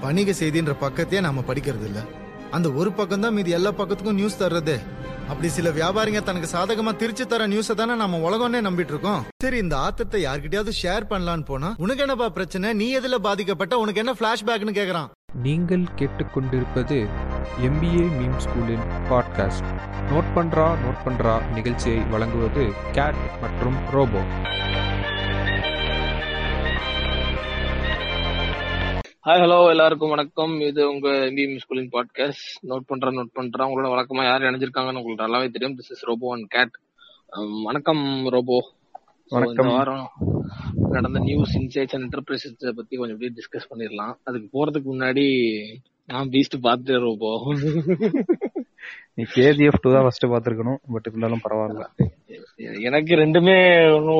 வணிக செய்தின்ற பக்கத்தையே நாம படிக்கிறது இல்ல அந்த ஒரு பக்கம் தான் மீதி எல்லா பக்கத்துக்கும் நியூஸ் தர்றது. அப்படி சில வியாபாரிங்க தனக்கு சாதகமா திருச்சி தர நியூஸ தானே நம்ம உலகம்னே நம்பிட்டு இருக்கோம் சரி இந்த ஆத்தத்தை யார்கிட்டயாவது ஷேர் பண்ணலான்னு போனா உனக்கு என்னப்பா பிரச்சனை? நீ எதுல பாதிக்கப்பட்ட? உனக்கு என்ன பிளாஷ்பேக்னு கேக்குறான். நீங்கள் கேட்டுக்கொண்டிருப்பது எம்பிஏ மீம் ஸ்கூலின் பாட்காஸ்ட் நோட் பண்றா நோட் பண்றா நிகழ்ச்சியை வழங்குவது கேட் மற்றும் ரோபோ ஹாய் ஹலோ எல்லாருக்கும் வணக்கம். இது உங்க எம்பிஎம் ஸ்கூலிங் பாட்காஸ்ட் நோட் பண்றேன் நோட் பண்றேன். உங்களோட வழக்கமா யார் இணைஞ்சிருக்காங்கன்னு உங்களுக்கு நல்லாவே தெரியும். This is Robo and Kate வணக்கம் ரோபோ வணக்கம். வாரம் நடந்த நியூஸ் இன்சைட்ஸ் அண்ட் இன்டர்பிரேஷன்ஸ் பத்தி கொஞ்சம் அப்படியே டிஸ்கஸ் பண்ணிடலாம். அதுக்கு போறதுக்கு முன்னாடி நான் பீஸ்ட் பார்த்துட்டேன் ரோபோ நீ கேஜிஎஃப் டூ தான் ஃபர்ஸ்ட் பாத்துருக்கணும் பட் இருந்தாலும் பரவாயில்ல. எனக்கு ரெண்டுமே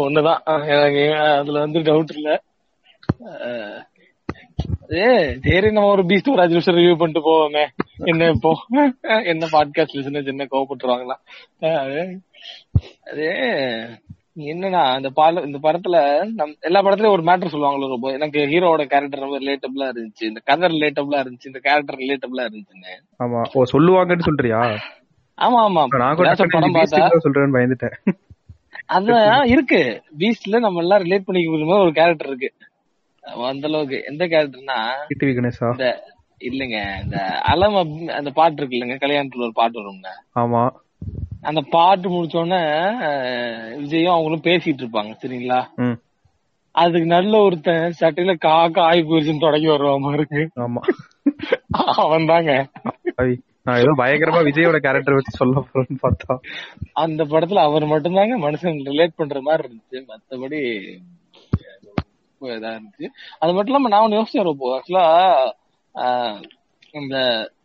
ஒண்ணுதான். அதுல வந்து டவுட் இல்ல. ஏ சரி நம்ம ஒரு பீஸ்ட் ஒரு அஞ்சு நிமிஷம் ரிவ்யூ பண்ணிட்டு போவோமே என்ன இப்போ என்ன பாட்காஸ்ட் லிசனர்ஸ் என்ன கோவப்பட்டுருவாங்களா அது என்னன்னா இந்த பால இந்த படத்துல நம் எல்லா படத்துலயும் ஒரு மேட்டர் சொல்லுவாங்களோ ரொம்ப எனக்கு ஹீரோவோட கேரக்டர் ரொம்ப ரிலேட்டபிளா இருந்துச்சு இந்த கதை ரிலேட்டபிளா இருந்துச்சு இந்த கேரக்டர் ரிலேட்டபிளா இருந்துச்சுன்னு ஆமா ஓ சொல்லுவாங்கன்னு சொல்றியா ஆமா ஆமா நான் கூட படம் பார்த்தா சொல்றேன்னு பயந்துட்டேன். அதான் இருக்கு பீஸ்ட்ல நம்ம எல்லாம் ரிலேட் பண்ணிக்கிற மாதிரி ஒரு கேரக்டர் இருக்கு அந்த அளவுக்கு எந்த கேரக்டர்னா டிவி கணேசா இல்லைங்க இந்த அலம் அந்த பாட்டு இருக்கு இல்லைங்க கல்யாணத்துல ஒரு பாட்டு வரும்ல. ஆமா. அந்த பாட்டு முடிச்ச உடனே அஹ், விஜயும் அவங்களும் பேசிட்டு இருப்பாங்க சரிங்களா? அதுக்கு நல்ல ஒருத்தன் சட்டையில காக்கா ஆகி போயிருச்சுன்னு தொடங்கி வருவான் இருக்கு ஆமா. அவன் தாங்க நான் ஏதோ பயங்கரமா விஜயோட கேரக்டர் வச்சு சொல்ல போறேன்னு பார்த்தா. அந்த படத்துல அவர் மட்டும்தாங்க மனுஷன் ரிலேட் பண்ற மாதிரி இருந்துச்சு. மத்தபடி இதா இருந்துச்சு அது மட்டும் இல்லாம நான் ஒண்ணு யோசிச்சேன் ரொம்ப ஆக்சுவலா இந்த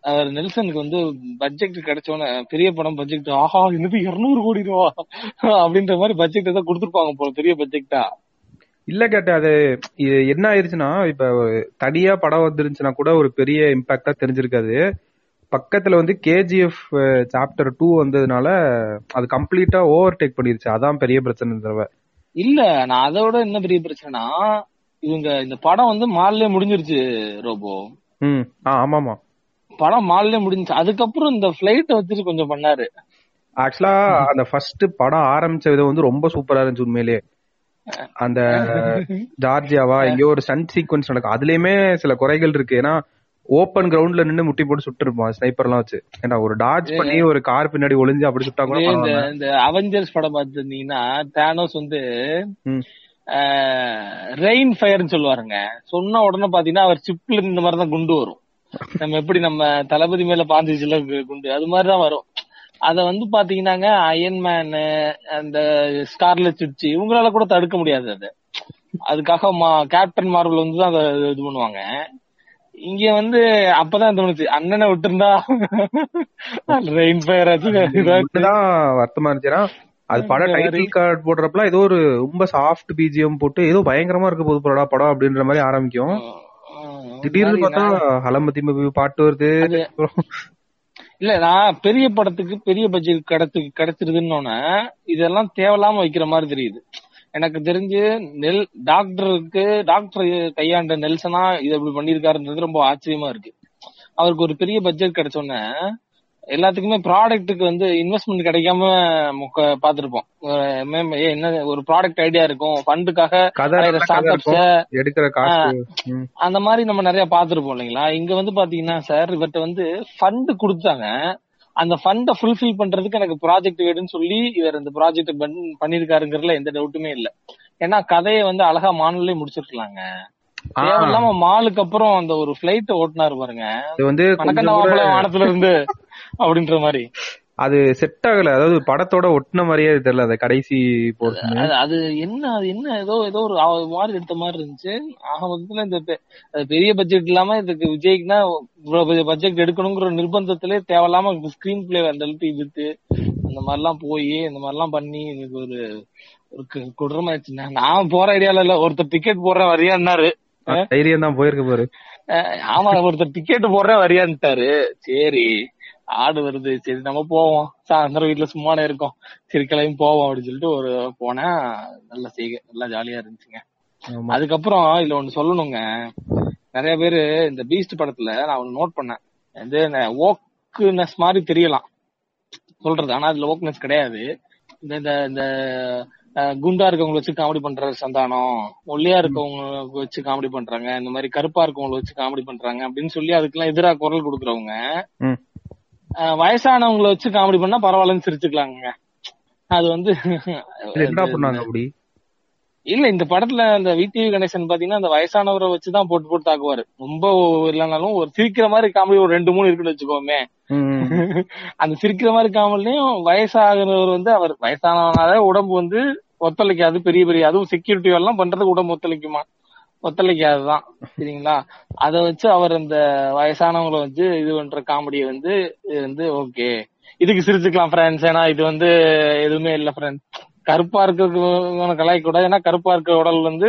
அவர் நெல்சனுக்கு வந்து பட்ஜெட் கிடைச்சோன்னு பெரிய படம் பட்ஜெட் ஆஹா என்னது இருநூறு கோடி ரூபா? அப்படின்ற மாதிரி பட்ஜெட் ஏதோ கொடுத்துருப்பாங்க போல பெரிய பட்ஜெக்டா இல்ல கேட்ட அது இது என்ன ஆயிருச்சுன்னா இப்ப தனியா படம் வந்துருந்துச்சுன்னா கூட ஒரு பெரிய இம்பாக்டா தெரிஞ்சிருக்காது. பக்கத்துல வந்து கேஜிஎஃப் சாப்டர் டூ வந்ததுனால அது கம்ப்ளீட்டா ஓவர் டேக் பண்ணிருச்சு. அதான் பெரிய பிரச்சனை தடவை. இல்ல நான் அதை விட என்ன பெரிய பிரச்சனைனா இவங்க இந்த படம் வந்து மால்லே முடிஞ்சிருச்சு ரோபோ. ஆமாமா. படம் மால்லே முடிஞ்சுச்சு. அதுக்கப்புறம் இந்த பிளைட் வச்சுட்டு கொஞ்சம் பண்ணாரு. ஆக்சுவலா அந்த ஃபர்ஸ்ட் படம் ஆரம்பிச்ச விதம் வந்து ரொம்ப சூப்பரா இருந்துச்சு உண்மையிலே. அந்த ஜார்ஜியாவா எங்கேயோ ஒரு சன் சீக்வன்ஸ் நடக்கும் அதுலயுமே சில குறைகள் இருக்கு. ஏன்னா ஓப்பன் கிரவுண்ட்ல நின்னு முட்டி போட்டு சுட்டு இருப்பான் ஸ்னைப்பர் எல்லாம் வச்சு. ஏன்னா ஒரு டாஜ் பண்ணி ஒரு கார் பின்னாடி ஒளிஞ்சு அப்படி சுட்டா கூட இந்த அவெஞ்சர்ஸ் படம் பார்த்துருந்தீங்கன்னா தேனோஸ் வந்து. ரெயின் ஃபயர்னு சொல்லுவாருங்க. சொன்ன உடனே பாத்தீங்கன்னா அவர் சிப்ல இந்த மாதிரி தான் குண்டு வரும். நம்ம எப்படி நம்ம தளபதி மேல பாந்துச்சுல குண்டு அது மாதிரிதான் வரும். அத வந்து பாத்தீங்கன்னாங்க அயன்மேன் அந்த ஸ்கார்லெட் சுட்சி இவங்களால கூட தடுக்க முடியாது அது. அதுக்காக கேப்டன் மார்வல் வந்து தான் அதை இது பண்ணுவாங்க. இங்க வந்து அப்பதான் தோணுச்சு அண்ணனை விட்டுருந்தா ரெயின் ஃபயர் ஆச்சு இதாச்சு. தான் வருத்தமா இருந்துச்சுன்னா அது படம். டைட்டில் கார்டு போடுறப்பலாம் ஏதோ ஒரு ரொம்ப சாஃப்ட் பிஜிஎம் போட்டு ஏதோ பயங்கரமா இருக்க போது படா படம் அப்படின்ற மாதிரி ஆரம்பிக்கும் திடீர்னு பார்த்தா ஹலமதி மூவி பாட்டு வருது இல்ல நான் பெரிய படத்துக்கு பெரிய பட்ஜெட் கிடைச்சு கிடைச்சிருதுன்னு இதெல்லாம் தேவையில்லாம வைக்கிற மாதிரி தெரியுது எனக்கு தெரிஞ்சு நெல் டாக்டருக்கு டாக்டர் கையாண்ட நெல்சனா இது இப்படி பண்ணிருக்காருன்றது ரொம்ப ஆச்சரியமா இருக்கு. அவருக்கு ஒரு பெரிய பட்ஜெட் கிடைச்சோன்னே எல்லாத்துக்குமே ப்ராடக்ட்டுக்கு வந்து இன்வெஸ்ட்மெண்ட் கிடைக்காம பாத்துருப்போம் என்ன ஒரு ப்ராடக்ட் ஐடியா இருக்கும். ஃபண்டுக்காக. அந்த மாதிரி நம்ம நிறைய பாத்துருப்போம் இல்லைங்களா? இங்க வந்து பாத்தீங்கன்னா சார் இவர்ட்ட வந்து ஃபண்ட் கொடுத்தாங்க. அந்த ஃபண்டை ஃபுல்ஃபில் பண்றதுக்கு எனக்கு ப்ராஜெக்ட் வேணும்னு சொல்லி இவர் இந்த ப்ராஜெக்ட் பண்ணிருக்காருங்கிறதுல எந்த டவுட்டுமே இல்ல. ஏன்னா கதையை வந்து அழகா மாநிலே முடிச்சிருக்கலாங்க. தேவையில்லாம மாலுக்கு அப்புறம் அந்த ஒரு பிளைட் ஓட்டுனாரு பாருங்க. வந்து வானத்துல இருந்து அப்படின்ற மாதிரி. அது செட் ஆகல. அதாவது படத்தோட ஒட்டின மாதிரியே தெரியல அந்த கடைசி போர்ஷன் அது என்ன அது என்ன ஏதோ ஏதோ ஒரு மாதிரி எடுத்த மாதிரி இருந்துச்சு. ஆக மொத்தத்துல இந்த பெரிய பட்ஜெட் இல்லாம இதுக்கு விஜய்க்குனா இவ்வளவு பட்ஜெட் எடுக்கணுங்கிற நிர்பந்தத்திலே தேவையில்லாம ஸ்கிரீன் பிளே அந்த அளவுக்கு இழுத்து அந்த மாதிரிலாம் போய் இந்த மாதிரிலாம் பண்ணி எனக்கு ஒரு ஒரு கு- கொடூரமாயிடுச்சுண்ணா நான் போற ஐடியால இல்ல ஒருத்தர் டிக்கெட் போடுறேன் வரியான்னாரு தைரியம் தான் போயிருக்கு பாரு. ஆமா ஒருத்தர் டிக்கெட் போடுறேன் வரியான்ட்டாரு சரி. ஆடு வருது. சரி நம்ம போவோம். சாயந்தரம் வீட்டுல சும்மானே இருக்கோம். சரி கிளம்பி போவோம் அப்படின்னு சொல்லிட்டு ஒரு போனேன் நல்ல செய்க நல்லா ஜாலியா இருந்துச்சுங்க. அதுக்கப்புறம் இதுல ஒண்ணு சொல்லணுங்க. நிறைய பேரு இந்த பீஸ்ட் படத்துல நான் ஒன்னு நோட் பண்ணேன். இது ஓக்குனஸ் மாதிரி தெரியலாம். சொல்றது. ஆனா அதுல ஓக்னஸ் கிடையாது. இந்த இந்த இந்த குண்டா இருக்கவங்களை வச்சு காமெடி பண்ற சந்தானம் ஒல்லியா இருக்கவங்க வச்சு காமெடி பண்றாங்க இந்த மாதிரி கருப்பா இருக்கவங்களை வச்சு காமெடி பண்றாங்க அப்படின்னு சொல்லி அதுக்கெல்லாம் எதிரா குரல் கொடுக்கறவங்க வயசானவங்களை வச்சு காமெடி பண்ணா பரவாயில்லன்னு சிரிச்சுக்கலாங்க. அது வந்து என்ன பண்ணாங்க அப்படி? இல்ல இந்த படத்துல அந்த விடிவி கணேசன் பாத்தீங்கன்னா அந்த வயசானவரை வச்சுதான் போட்டு போட்டு தாக்குவாரு. ரொம்ப இல்லைனாலும் ஒரு சிரிக்கிற மாதிரி காமெடி ஒரு ரெண்டு மூணு இருக்குன்னு வச்சுக்கோமே. அந்த சிரிக்கிற மாதிரி காமெடிலையும் வயசாகிறவர் வந்து அவர் வயசானவனால உடம்பு வந்து ஒத்துழைக்காது பெரிய பெரிய அதுவும் செக்யூரிட்டி எல்லாம் பண்றதுக்கு உடம்பு ஒத்துழைக்குமா? ஒத்துழைக்காதுதான் சரிங்களா? அத வச்சு அவர் இந்த வயசானவங்களை வச்சு இது பண்ற காமெடியை வந்து இது வந்து ஓகே. இதுக்கு சிரிச்சுக்கலாம் ஃப்ரெண்ட்ஸ் ஏன்னா இது வந்து எதுவுமே இல்ல ஃப்ரெண்ட்ஸ் கருப்பா இருக்கிறது கலாய்க்க கூடாது. ஏன்னா கருப்பா இருக்க உடல் வந்து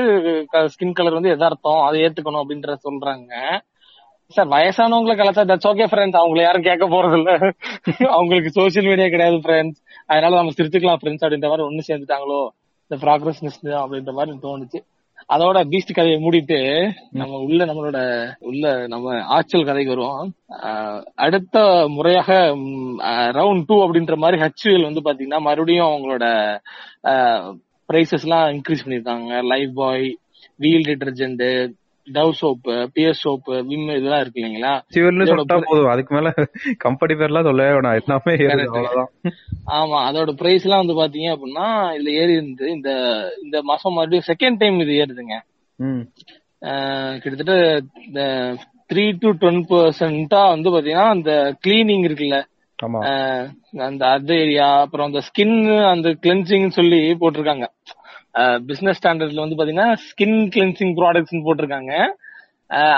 ஸ்கின் கலர் வந்து எதார்த்தம். அதை ஏத்துக்கணும் அப்படின்ற சொல்றாங்க. சார் வயசானவங்களை கலாச்சா தட்ஸ் ஓகே ஃப்ரெண்ட்ஸ் அவங்கள யாரும் கேட்க போறது இல்ல. அவங்களுக்கு சோசியல் மீடியா கிடையாது ஃப்ரெண்ட்ஸ் அதனால நம்ம சிரிச்சுக்கலாம் ஃப்ரெண்ட்ஸ் அப்படின்ற மாதிரி ஒண்ணு சேர்ந்துட்டாங்களோ? இந்த ப்ராக்ரஸ்னஸ் அப்படின்ற மாதிரி தோணுச்சு. அதோட பீஸ்ட் கதையை மூடிட்டு நம்ம உள்ள நம்மளோட உள்ள நம்ம ஆச்சல் கதைக்கு வருவோம். அடுத்த முறையாக ரவுண்ட் டூ அப்படின்ற மாதிரி ஹெச்யூஎல் வந்து பாத்தீங்கன்னா மறுபடியும் அவங்களோட பிரைசஸ் எல்லாம் இன்க்ரீஸ் பண்ணிருக்காங்க Lifebuoy Wheel detergent Dove soap Pears soap Vim இதெல்லாம் இருக்கு இல்லைங்களா? சிவல்னு இதோட சொல்லிட்டா போதும். அதுக்கு மேல கம்பெனி பேர்லாம் சொல்லவே வேணாம். எல்லாமே. அவ்வளவுதான். ஆமா அதோட பிரைஸ் எல்லாம் வந்து பாத்தீங்க அப்படின்னா இதுல ஏறி இருந்து இந்த இந்த மாசம் மறுபடியும் செகண்ட் டைம் இது ஏறுதுங்க. கிட்டத்தட்ட இந்த த்ரீ டு டென் பர்சன்டா வந்து பாத்தீங்கன்னா அந்த கிளீனிங் இருக்குல்ல. அந்த அது ஏரியா அப்புறம் அந்த ஸ்கின் அந்த கிளென்சிங் சொல்லி போட்டிருக்காங்க. பிசினஸ் ஸ்டாண்டர்ட்ல வந்து பாத்தீங்கன்னா ஸ்கின் கிளென்சிங் ப்ராடக்ட்ஸ் போட்டிருக்காங்க.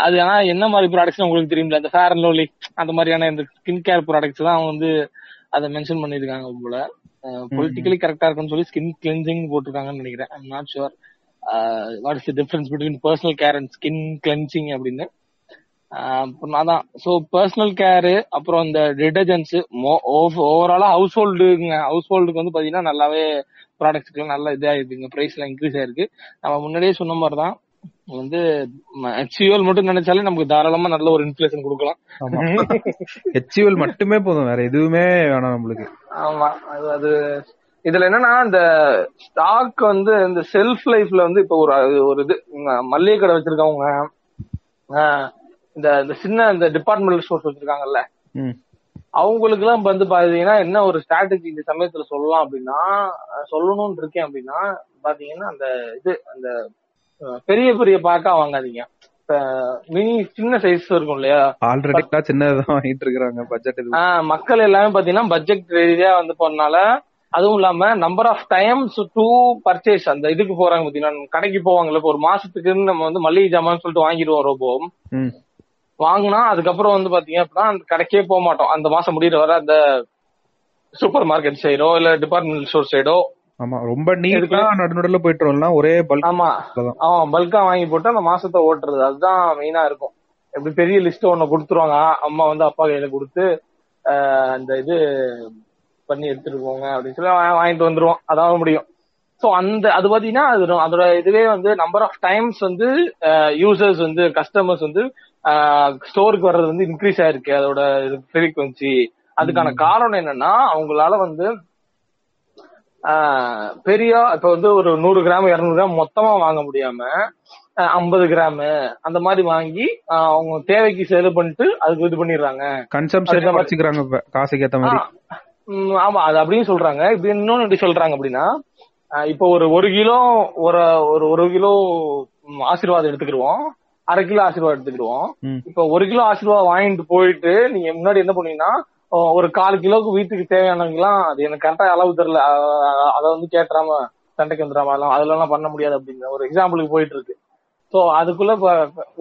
அது ஆனா என்ன மாதிரி ப்ராடக்ட்ஸ் உங்களுக்கு தெரியும்ல? அந்த ஃபேர் அண்ட் லவ்லி அந்த மாதிரியான இந்த ஸ்கின் கேர் ப்ராடக்ட்ஸ் தான் அவங்க வந்து அதை மென்ஷன் பண்ணிருக்காங்க போல. பொலிட்டிக்கலி கரெக்டா இருக்குன்னு சொல்லி ஸ்கின் கிளென்சிங் போட்டிருக்காங்கன்னு நினைக்கிறேன். I'm not sure what is the difference between personal care and skin cleansing அப்படின்னு. அப்புறம் அதான் சோ பர்சனல் கேரு அப்புறம் இந்த டிடர்ஜென்ட்ஸ் ஓவராலா ஹவுஸ் ஹோல்டுங்க ஹவுஸ் ஹோல்டுக்கு வந்து பாத்தீங்கன்னா நல்லாவே ப்ராடக்ட்ஸ்க்கு நல்ல இதா இருக்குங்க பிரைஸ் எல்லாம் இன்க்ரீஸ் ஆயிருக்கு. நம்ம முன்னாடியே சொன்ன மாதிரி தான் வந்து ஹெச்யூஎல் மட்டும் நினைச்சாலே நமக்கு தாராளமா நல்ல ஒரு இன்ஃபிளேஷன் கொடுக்கலாம். ஹெச்யூஎல் மட்டுமே போதும். வேற எதுவுமே வேணாம் நம்மளுக்கு. ஆமா. அது அது இதுல என்னன்னா இந்த ஸ்டாக் வந்து இந்த செல்ஃப் லைஃப்ல வந்து இப்ப ஒரு ஒரு இது. மல்லிகை கடை வச்சிருக்கவங்க இந்த இந்த சின்ன இந்த டிபார்ட்மெண்டல் ஸ்டோர்ஸ் வச்சிருக்காங்கல்ல. அவங்களுக்கு எல்லாம் வந்து பாத்தீங்கன்னா என்ன ஒரு ஸ்ட்ராட்டஜி இந்த சமயத்துல சொல்லலாம் அப்படின்னா சொல்லணும்னு இருக்கேன் அப்படின்னா பாத்தீங்கன்னா அந்த இது அந்த பெரிய பெரிய பாக்கா வாங்காதீங்க. மினி சின்ன சைஸ் இருக்கும் இல்லையா? ஆல்ரெடி சின்னதான் வாங்கிட்டு இருக்காங்க பட்ஜெட் மக்கள் எல்லாமே பாத்தீங்கன்னா பட்ஜெட் ரீதியா வந்து போறனால அதுவும் இல்லாம number of times to purchase அந்த இதுக்கு போறாங்க பாத்தீங்கன்னா கடைக்கு போவாங்கல்ல இப்ப ஒரு மாசத்துக்குன்னு நம்ம வந்து மளிகை ஜாமான் சொல்லிட்டு வாங்கிடுவோம் ரோபோ. வாங்கினா அதுக்கப்புறம் வந்து பாத்தீங்க அப்படின்னா அந்த கடைக்கே போக மாட்டோம். அந்த மாசம் முடியிற வர அந்த சூப்பர் மார்க்கெட் சைடோ இல்ல டிபார்ட்மெண்டல் ஸ்டோர் சைடோ ஆமா ரொம்ப நீட்டா நடு நடுல போயிட்டு வரலாம். ஒரே பல்க் ஆமா. அவன் பல்கா வாங்கி போட்டு அந்த மாசத்தை ஓட்டுறது. அதுதான் மெயினா இருக்கும். எப்படி பெரிய லிஸ்ட் ஒண்ணு கொடுத்துருவாங்க. அம்மா வந்து அப்பா கையில கொடுத்து அந்த இது பண்ணி எடுத்துட்டு போங்க அப்படின்னு சொல்லி வாங்கிட்டு வந்துருவான் அதான் முடியும். சோ அந்த அது பாத்தீங்கன்னா அது அதோட இதுவே வந்து நம்பர் ஆஃப் டைம்ஸ் வந்து யூசர்ஸ் வந்து கஸ்டமர்ஸ் வந்து ஸ்டோருக்கு வர்றது வந்து இன்க்ரீஸ் ஆயிருக்கு அதோட ஃப்ரீக்வன்சி அதுக்கான காரணம் என்னன்னா அவங்களால வந்து பெரிய இப்ப வந்து ஒரு நூறு கிராம் இருநூறு கிராம் மொத்தமா வாங்க முடியாம ஐம்பது கிராம் அந்த மாதிரி வாங்கி அவங்க தேவைக்கு செலவு பண்ணிட்டு அதுக்கு இது பண்ணிடுறாங்க. கன்சம்ஷன் வச்சுக்கிறாங்க இப்ப காசுக்கு ஏத்த மாதிரி. ஆமா அது அப்படின்னு சொல்றாங்க. இப்ப இன்னொன்னு எப்படி சொல்றாங்க அப்படின்னா இப்போ ஒரு ஒரு கிலோ ஒரு ஒரு ஒரு கிலோ ஆசீர்வாதம் எடுத்துக்கிடுவோம். அரை கிலோ ஆசீர்வாதம் எடுத்துக்கிடுவோம். இப்போ ஒரு கிலோ ஆசீர்வாதம் வாங்கிட்டு போயிட்டு நீங்க முன்னாடி என்ன பண்ணீங்கன்னா ஒரு கால் கிலோவுக்கு வீட்டுக்கு தேவையானவங்கலாம் அது எனக்கு கரெக்டா அளவு தெரியல அதை வந்து கேட்டுறாம சண்டைக்கு வந்துடாம அதெல்லாம் அதெல்லாம் பண்ண முடியாது அப்படிங்கிற ஒரு எக்ஸாம்பிளுக்கு போயிட்டு இருக்கு சோ அதுக்குள்ள இப்ப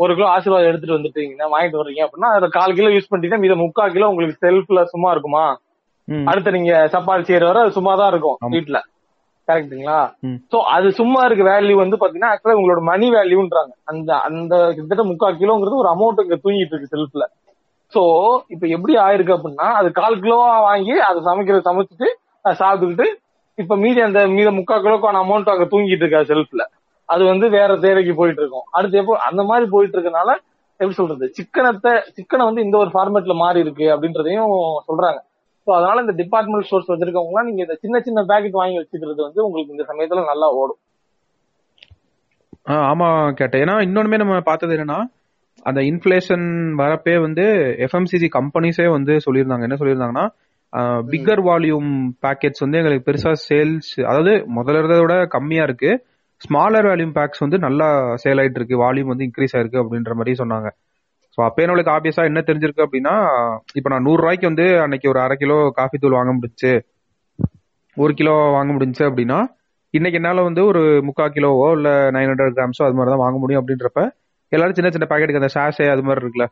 ஒரு கிலோ ஆசீர்வாதம் எடுத்துட்டு வந்துட்டீங்கன்னா வாங்கிட்டு வர்றீங்க அப்படின்னா அதுல கால் கிலோ யூஸ் பண்ணிட்டீங்கன்னா மீத முக்கால் கிலோ உங்களுக்கு செல்ஃப்ல சும்மா இருக்குமா. அடுத்து நீங்க சப்பாத்தி செய்யற வரை சும்மா தான் இருக்கும் ஆமா. ம். சோ அது சும்மா இருக்க வேல்யூ வந்து பாத்தீங்கன்னா ஆக்சுவலா உங்களோட மணி வேல்யூன்றாங்க அந்த அந்த கிட்டத்தட்ட முக்கால் கிலோங்கிறது ஒரு அமௌண்ட் இங்க தூங்கிட்டு இருக்கு செல்ஃப்ல சோ இப்ப எப்படி ஆயிருக்கு அப்படின்னா அது கால் கிலோவா வாங்கி அதை சமைக்கிறத சமைச்சிட்டு சாப்பிட்டுக்கிட்டு இப்ப மீதி அந்த மீத முக்கால் கிலோக்கான அமௌண்ட் அங்க தூங்கிட்டு இருக்கா செல்ஃப்ல அது வந்து வேற தேவைக்கு போயிட்டு இருக்கும். அடுத்து எப்போ அந்த மாதிரி போயிட்டு இருக்கனால எப்படி சொல்றது? சிக்கனத்தை சிக்கனை வந்து இந்த ஒரு ஃபார்மேட்ல மாறி இருக்கு அப்படின்றதையும் சொல்றாங்க. ஸோ அதனால இந்த டிபார்ட்மெண்ட் ஸ்டோர்ஸ் வச்சிருக்கவங்க நீங்க இந்த சின்ன சின்ன பேக்கெட் வாங்கி வச்சுக்கிறது வந்து உங்களுக்கு இந்த சமயத்துல நல்லா ஓடும். ஆ, ஆமா கேட்டேன். ஏன்னா இன்னொன்னுமே நம்ம பார்த்தது என்னன்னா அந்த இன்ஃபிளேஷன் வரப்பே வந்து எஃப்எம்சிசி கம்பெனிஸே வந்து சொல்லியிருந்தாங்க. என்ன சொல்லியிருந்தாங்கன்னா பிக்கர் வால்யூம் பேக்கெட்ஸ் வந்து எங்களுக்கு பெருசா சேல்ஸ் அதாவது முதல்ல இருந்ததை விட கம்மியா இருக்கு. ஸ்மாலர் வால்யூம் பேக்ஸ் வந்து நல்லா சேல் ஆயிட்டு இருக்கு. வால்யூம் வந்து இன்க்ரீஸ் ஆயிருக்கு அப்படின்ற மாதிரி சொன்னாங்க. ஸோ அப்போ நம்மளுக்கு ஆப்வியஸா என்ன தெரிஞ்சிருக்கு அப்படின்னா இப்போ நான் நூறு ரூபாய்க்கு வந்து அன்னைக்கு ஒரு அரை கிலோ காஃபி தூள் வாங்க முடிச்சு ஒரு கிலோ வாங்க முடிஞ்சுச்சு அப்படின்னா இன்னைக்கு என்னால வந்து ஒரு முக்கால் கிலோவோ இல்ல நைன் ஹண்ட்ரட் கிராம்ஸோ அது மாதிரி தான் வாங்க முடியும் அப்படின்றப்ப எல்லாரும் சின்ன சின்ன பாக்கெட்டுக்கு அந்த சாஷே அது மாதிரி இருக்குல்ல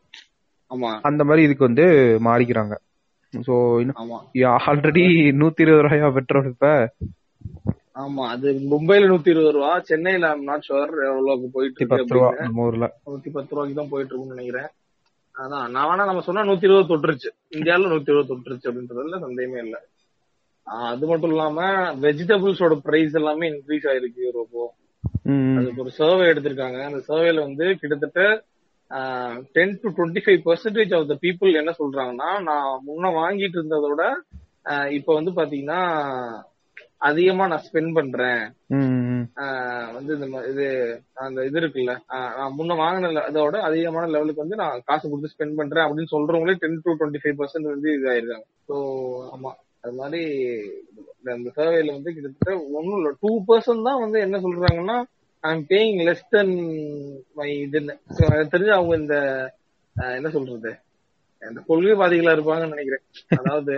ஆமா. அந்த மாதிரி இதுக்கு வந்து மாறிக்கிறாங்க. ஸோ ஆல்ரெடி நூத்தி இருபது ரூபாயா பெட்ரோல் இப்ப. ஆமா அது மும்பைல நூத்தி இருபது ரூபா சென்னையில நாட் ஷுவர் எவ்வளவுக்கு போயிட்டு நூத்தி இருக்கு பத்து ரூபா அப்படின்னு. நம்ம ஊர்ல. நூத்தி பத்து ரூபாய்க்கு தான் போயிட்டு இருக்கும்னு நினைக்கிறேன். அதான் நான் வேணா நம்ம சொன்னா நூத்தி இருபது தொட்டுருச்சு. இந்தியால நூத்தி இருபது தொட்டுருச்சு அப்படின்றதுல சந்தேகமே இல்ல. அது மட்டும் இல்லாம வெஜிடபிள்ஸோட பிரைஸ் எல்லாமே இன்க்ரீஸ் ஆயிருக்கு யூரோப்போ அதுக்கு ஒரு சர்வே எடுத்திருக்காங்க. அந்த சர்வேல வந்து கிட்டத்தட்ட ten to twenty five percentage of the people என்ன சொல்றாங்கன்னா நான் முன்ன வாங்கிட்டு இருந்ததோட இப்ப வந்து பாத்தீங்கன்னா அதிகமா நான் ஸ்பெண்ட் பண்றேன். வந்து இந்த இது அந்த இது இருக்குல்ல. நான் முன்ன வாங்கின அதோட அதிகமான லெவலுக்கு வந்து நான் காசு கொடுத்து ஸ்பெண்ட் பண்றேன் அப்படின்னு சொல்றவங்களே ten to twenty five percent வந்து இதாயிருக்காங்க ஸோ ஆமா. அது மாதிரி இந்த- சர்வேல வந்து கிட்டத்தட்ட ஒன்னும் இல்ல. டூ பர்சன்ட் தான் வந்து என்ன சொல்றாங்கன்னா I'm paying less then my இதுன்னு. தெரிஞ்சு அவங்க இந்த என்ன சொல்றது? இந்த கொள்கைவாதிகளா இருப்பாங்கன்னு நினைக்கிறேன். அதாவது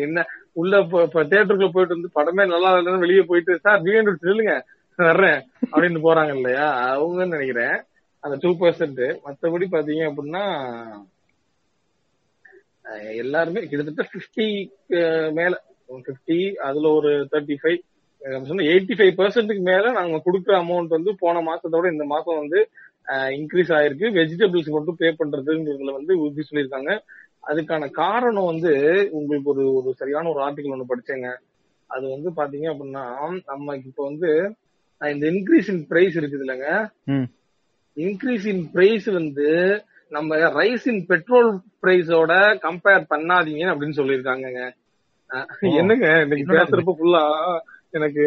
என்ன உள்ள இப்ப- இப்ப தியேட்டருக்குள்ள போயிட்டு வந்து படமே நல்லா இல்லைன்னு வெளியே போயிட்டு சார் த்ரீ சொல்லுங்க வர்றேன் அப்படின்னு போறாங்க இல்லையா? அவங்கன்னு நினைக்கிறேன். அந்த டூ பர்சன்ட் மத்தபடி பாத்தீங்க அப்படின்னா எல்லாருமே கிட்டத்தட்ட பிப்டி மேல. பிப்டி அதுல ஒரு தேர்ட்டி ஃபைவ் சொன்ன எயிட்டி ஃபைவ் பர்சன்ட்டுக்கு மேல நாங்க கொடுக்குற அமௌண்ட் வந்து போன மாசத்தோட இந்த மாசம் வந்து இன்க்ரீஸ் ஆயிருக்கு வெஜிடபிள்ஸ் மட்டும் பே பண்றதுங்கிறதுல வந்து உறுதி சொல்லியிருக்காங்க அதுக்கான காரணம் வந்து உங்களுக்கு ஒரு ஒரு சரியான ஒரு ஆர்டிகல் ஒண்ணு படிச்சேங்க அது வந்து பாத்தீங்க அப்படின்னா நமக்கு இப்போ வந்து இந்த இன்க்ரீஸ் இன் பிரைஸ் இருக்குது இல்லைங்க. இன்க்ரீஸ் இன் பிரைஸ் வந்து நம்ம ரைஸ் இன் பெட்ரோல் பிரைஸோட கம்பேர் பண்ணாதீங்க அப்படின்னு சொல்லியிருக்காங்கங்க. என்னங்க இன்னைக்கு பேசுறப்ப ஃபுல்லா எனக்கு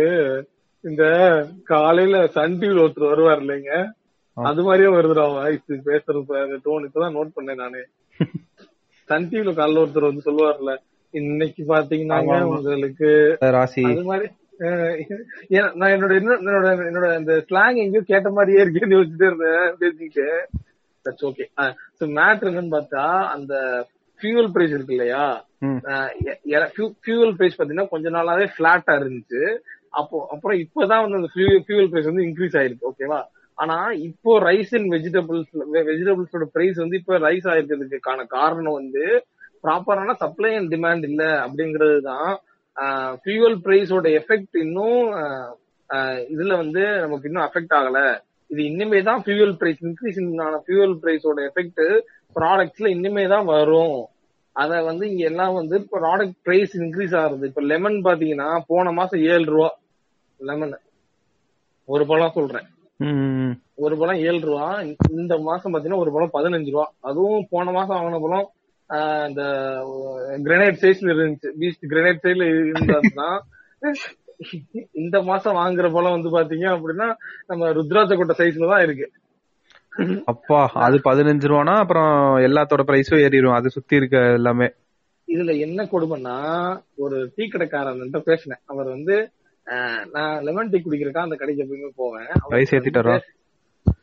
இந்த காலையில சன் டிவில ஒருத்தர் வருவார் இல்லைங்க. அது மாதிரியே வருதுடா வாய்ஸ் பேசுறது டோன் இப்பதான் நோட் பண்ணேன் நானு. சன் டிவில காலைல ஒருத்தர் வந்து சொல்லுவார்ல இன்னைக்கு ஆமா. உங்களுக்கு ராசி. அது மாதிரி நான் என்னோட என்ன- என்னோட என்னோட இந்த ஸ்லாங் எங்கேயோ கேட்ட மாதிரியே இருக்கேன்னு யோசிச்சுட்டே இருந்தேன் பேசிக்கிட்டு. தட்ஸ் ஓகே ஸோ மேட்ரு என்னன்னு பார்த்தா அந்த ஃபியூவல் பிரைஸ் இருக்கு இல்லையா. ஃபியூவல் பிரைஸ் பாத்தீங்கன்னா கொஞ்ச நாளாவே பிளாட்டா இருந்துச்சு. அப்போ அப்புறம் இப்பதான் வந்து அந்த ஃபியூவல் பிரைஸ் வந்து இன்க்ரீஸ் ஆயிருக்கு ஓகேவா ஆனா இப்போ ரைஸ் இன் வெஜிடபிள்ஸ் வெஜிடபிள்ஸோட பிரைஸ் வந்து இப்போ ரைஸ் ஆயிருக்கிறதுக்கான காரணம் வந்து ப்ராப்பரான சப்ளை அண்ட் டிமாண்ட் இல்ல அப்படிங்கிறது தான். ஃபியூவல் பிரைஸோட எஃபெக்ட் இன்னும் இதுல வந்து நமக்கு இன்னும் அஃபெக்ட் ஆகல. இது இனிமே தான் ஃபியூவல் பிரைஸ் இன்க்ரீஸ் ஆன ஃபியூவல் பிரைஸோட எஃபெக்ட் ப்ராடக்ட்ஸ்ல இனிமே தான் வரும். அத வந்து இங்க எல்லாம் வந்து ப்ராடக்ட் பிரைஸ் இன்க்ரீஸ் ஆகுது இப்ப லெமன் பாத்தீங்கன்னா போன மாசம் ஏழு ரூபா. லெமன் ஒரு பழம் சொல்றேன். ஒரு பழம் ஏழு ரூபா. இந்த மாசம் பாத்தீங்கன்னா ஒரு பழம் பதினஞ்சு ரூபா. அதுவும் போன மாசம் வாங்கின பழம் இந்த கிரனைட் சைஸ்ல இருந்துச்சு. பீச் கிரனைட் சைஸ்ல இருந்தா இந்த மாசம் வாங்குற பழம் வந்து பாத்தீங்க அப்படின்னா நம்ம ருத்ராட்ச கொட்டை சைஸ்ல தான் இருக்கு. அப்பா அது பதினஞ்சு ரூபானா அப்புறம் எல்லாத்தோட பிரைஸும் ஏறிடும். அது சுத்தி இருக்க எல்லாமே. இதுல என்ன கொடுமைன்னா ஒரு டீ கடைக்காரன்ட்ட பேசினேன். அவர் வந்து நான் லெமன் டீ குடிக்கிறக்கா அந்த கடைக்கு எப்பயுமே போவேன். பிரைஸ் ஏத்திட்டாரா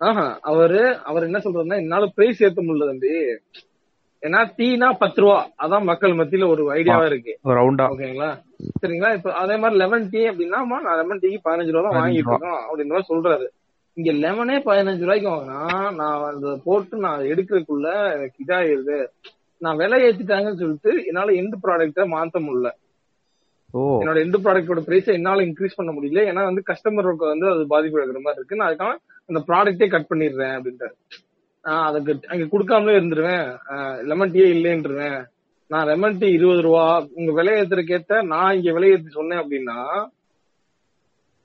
ஆஹா அவரு அவர் என்ன சொல்றாருன்னா என்னால பிரைஸ் ஏத்த முடியல தம்பி. ஏன்னா டீனா பத்து ரூபா. அதான் மக்கள் மத்தியில ஒரு ஐடியாவா இருக்கு. ரவுண்டா ஓகேங்களா? சரிங்களா? இப்ப அதே மாதிரி லெமன் டீ அப்படின்னா நான் லெமன் டீக்கு பதினஞ்சு ரூபா தான் 15 வாங்கிட்டு. இருக்கோம் அப்படின்ற மாதிரி சொல்றாரு. இங்க லெமனே பதினஞ்சு ரூபாய்க்கு வாங்கினா நான் அந்த போட்டு நான் எடுக்கிறதுக்குள்ள எனக்கு இதாயிருது. நான் விலை ஏத்திட்டாங்கன்னு சொல்லிட்டு என்னால எந்த ப்ராடக்ட்ட மாத்த முடியல. என்னோட எந்த ப்ராடக்டோட பிரைஸ் என்னால இன்க்ரீஸ் பண்ண முடியல. ஏன்னா வந்து கஸ்டமருக்கு வந்து அது பாதிப்பு எடுக்கிற மாதிரி இருக்கு. நான் அதுக்காக அந்த ப்ராடக்டே கட் பண்ணிடுறேன் அப்படின்ட்டாரு. நான் அதுக்கு அங்க கொடுக்காமலே இருந்துருவேன். லெமன் டீயே இல்லைன்றுவேன். நான் லெமன் டீ இருபது ரூபா உங்க விலை ஏத்துறதுக்கேத்த நான் இங்க விலை ஏத்தி சொன்னேன் அப்படின்னா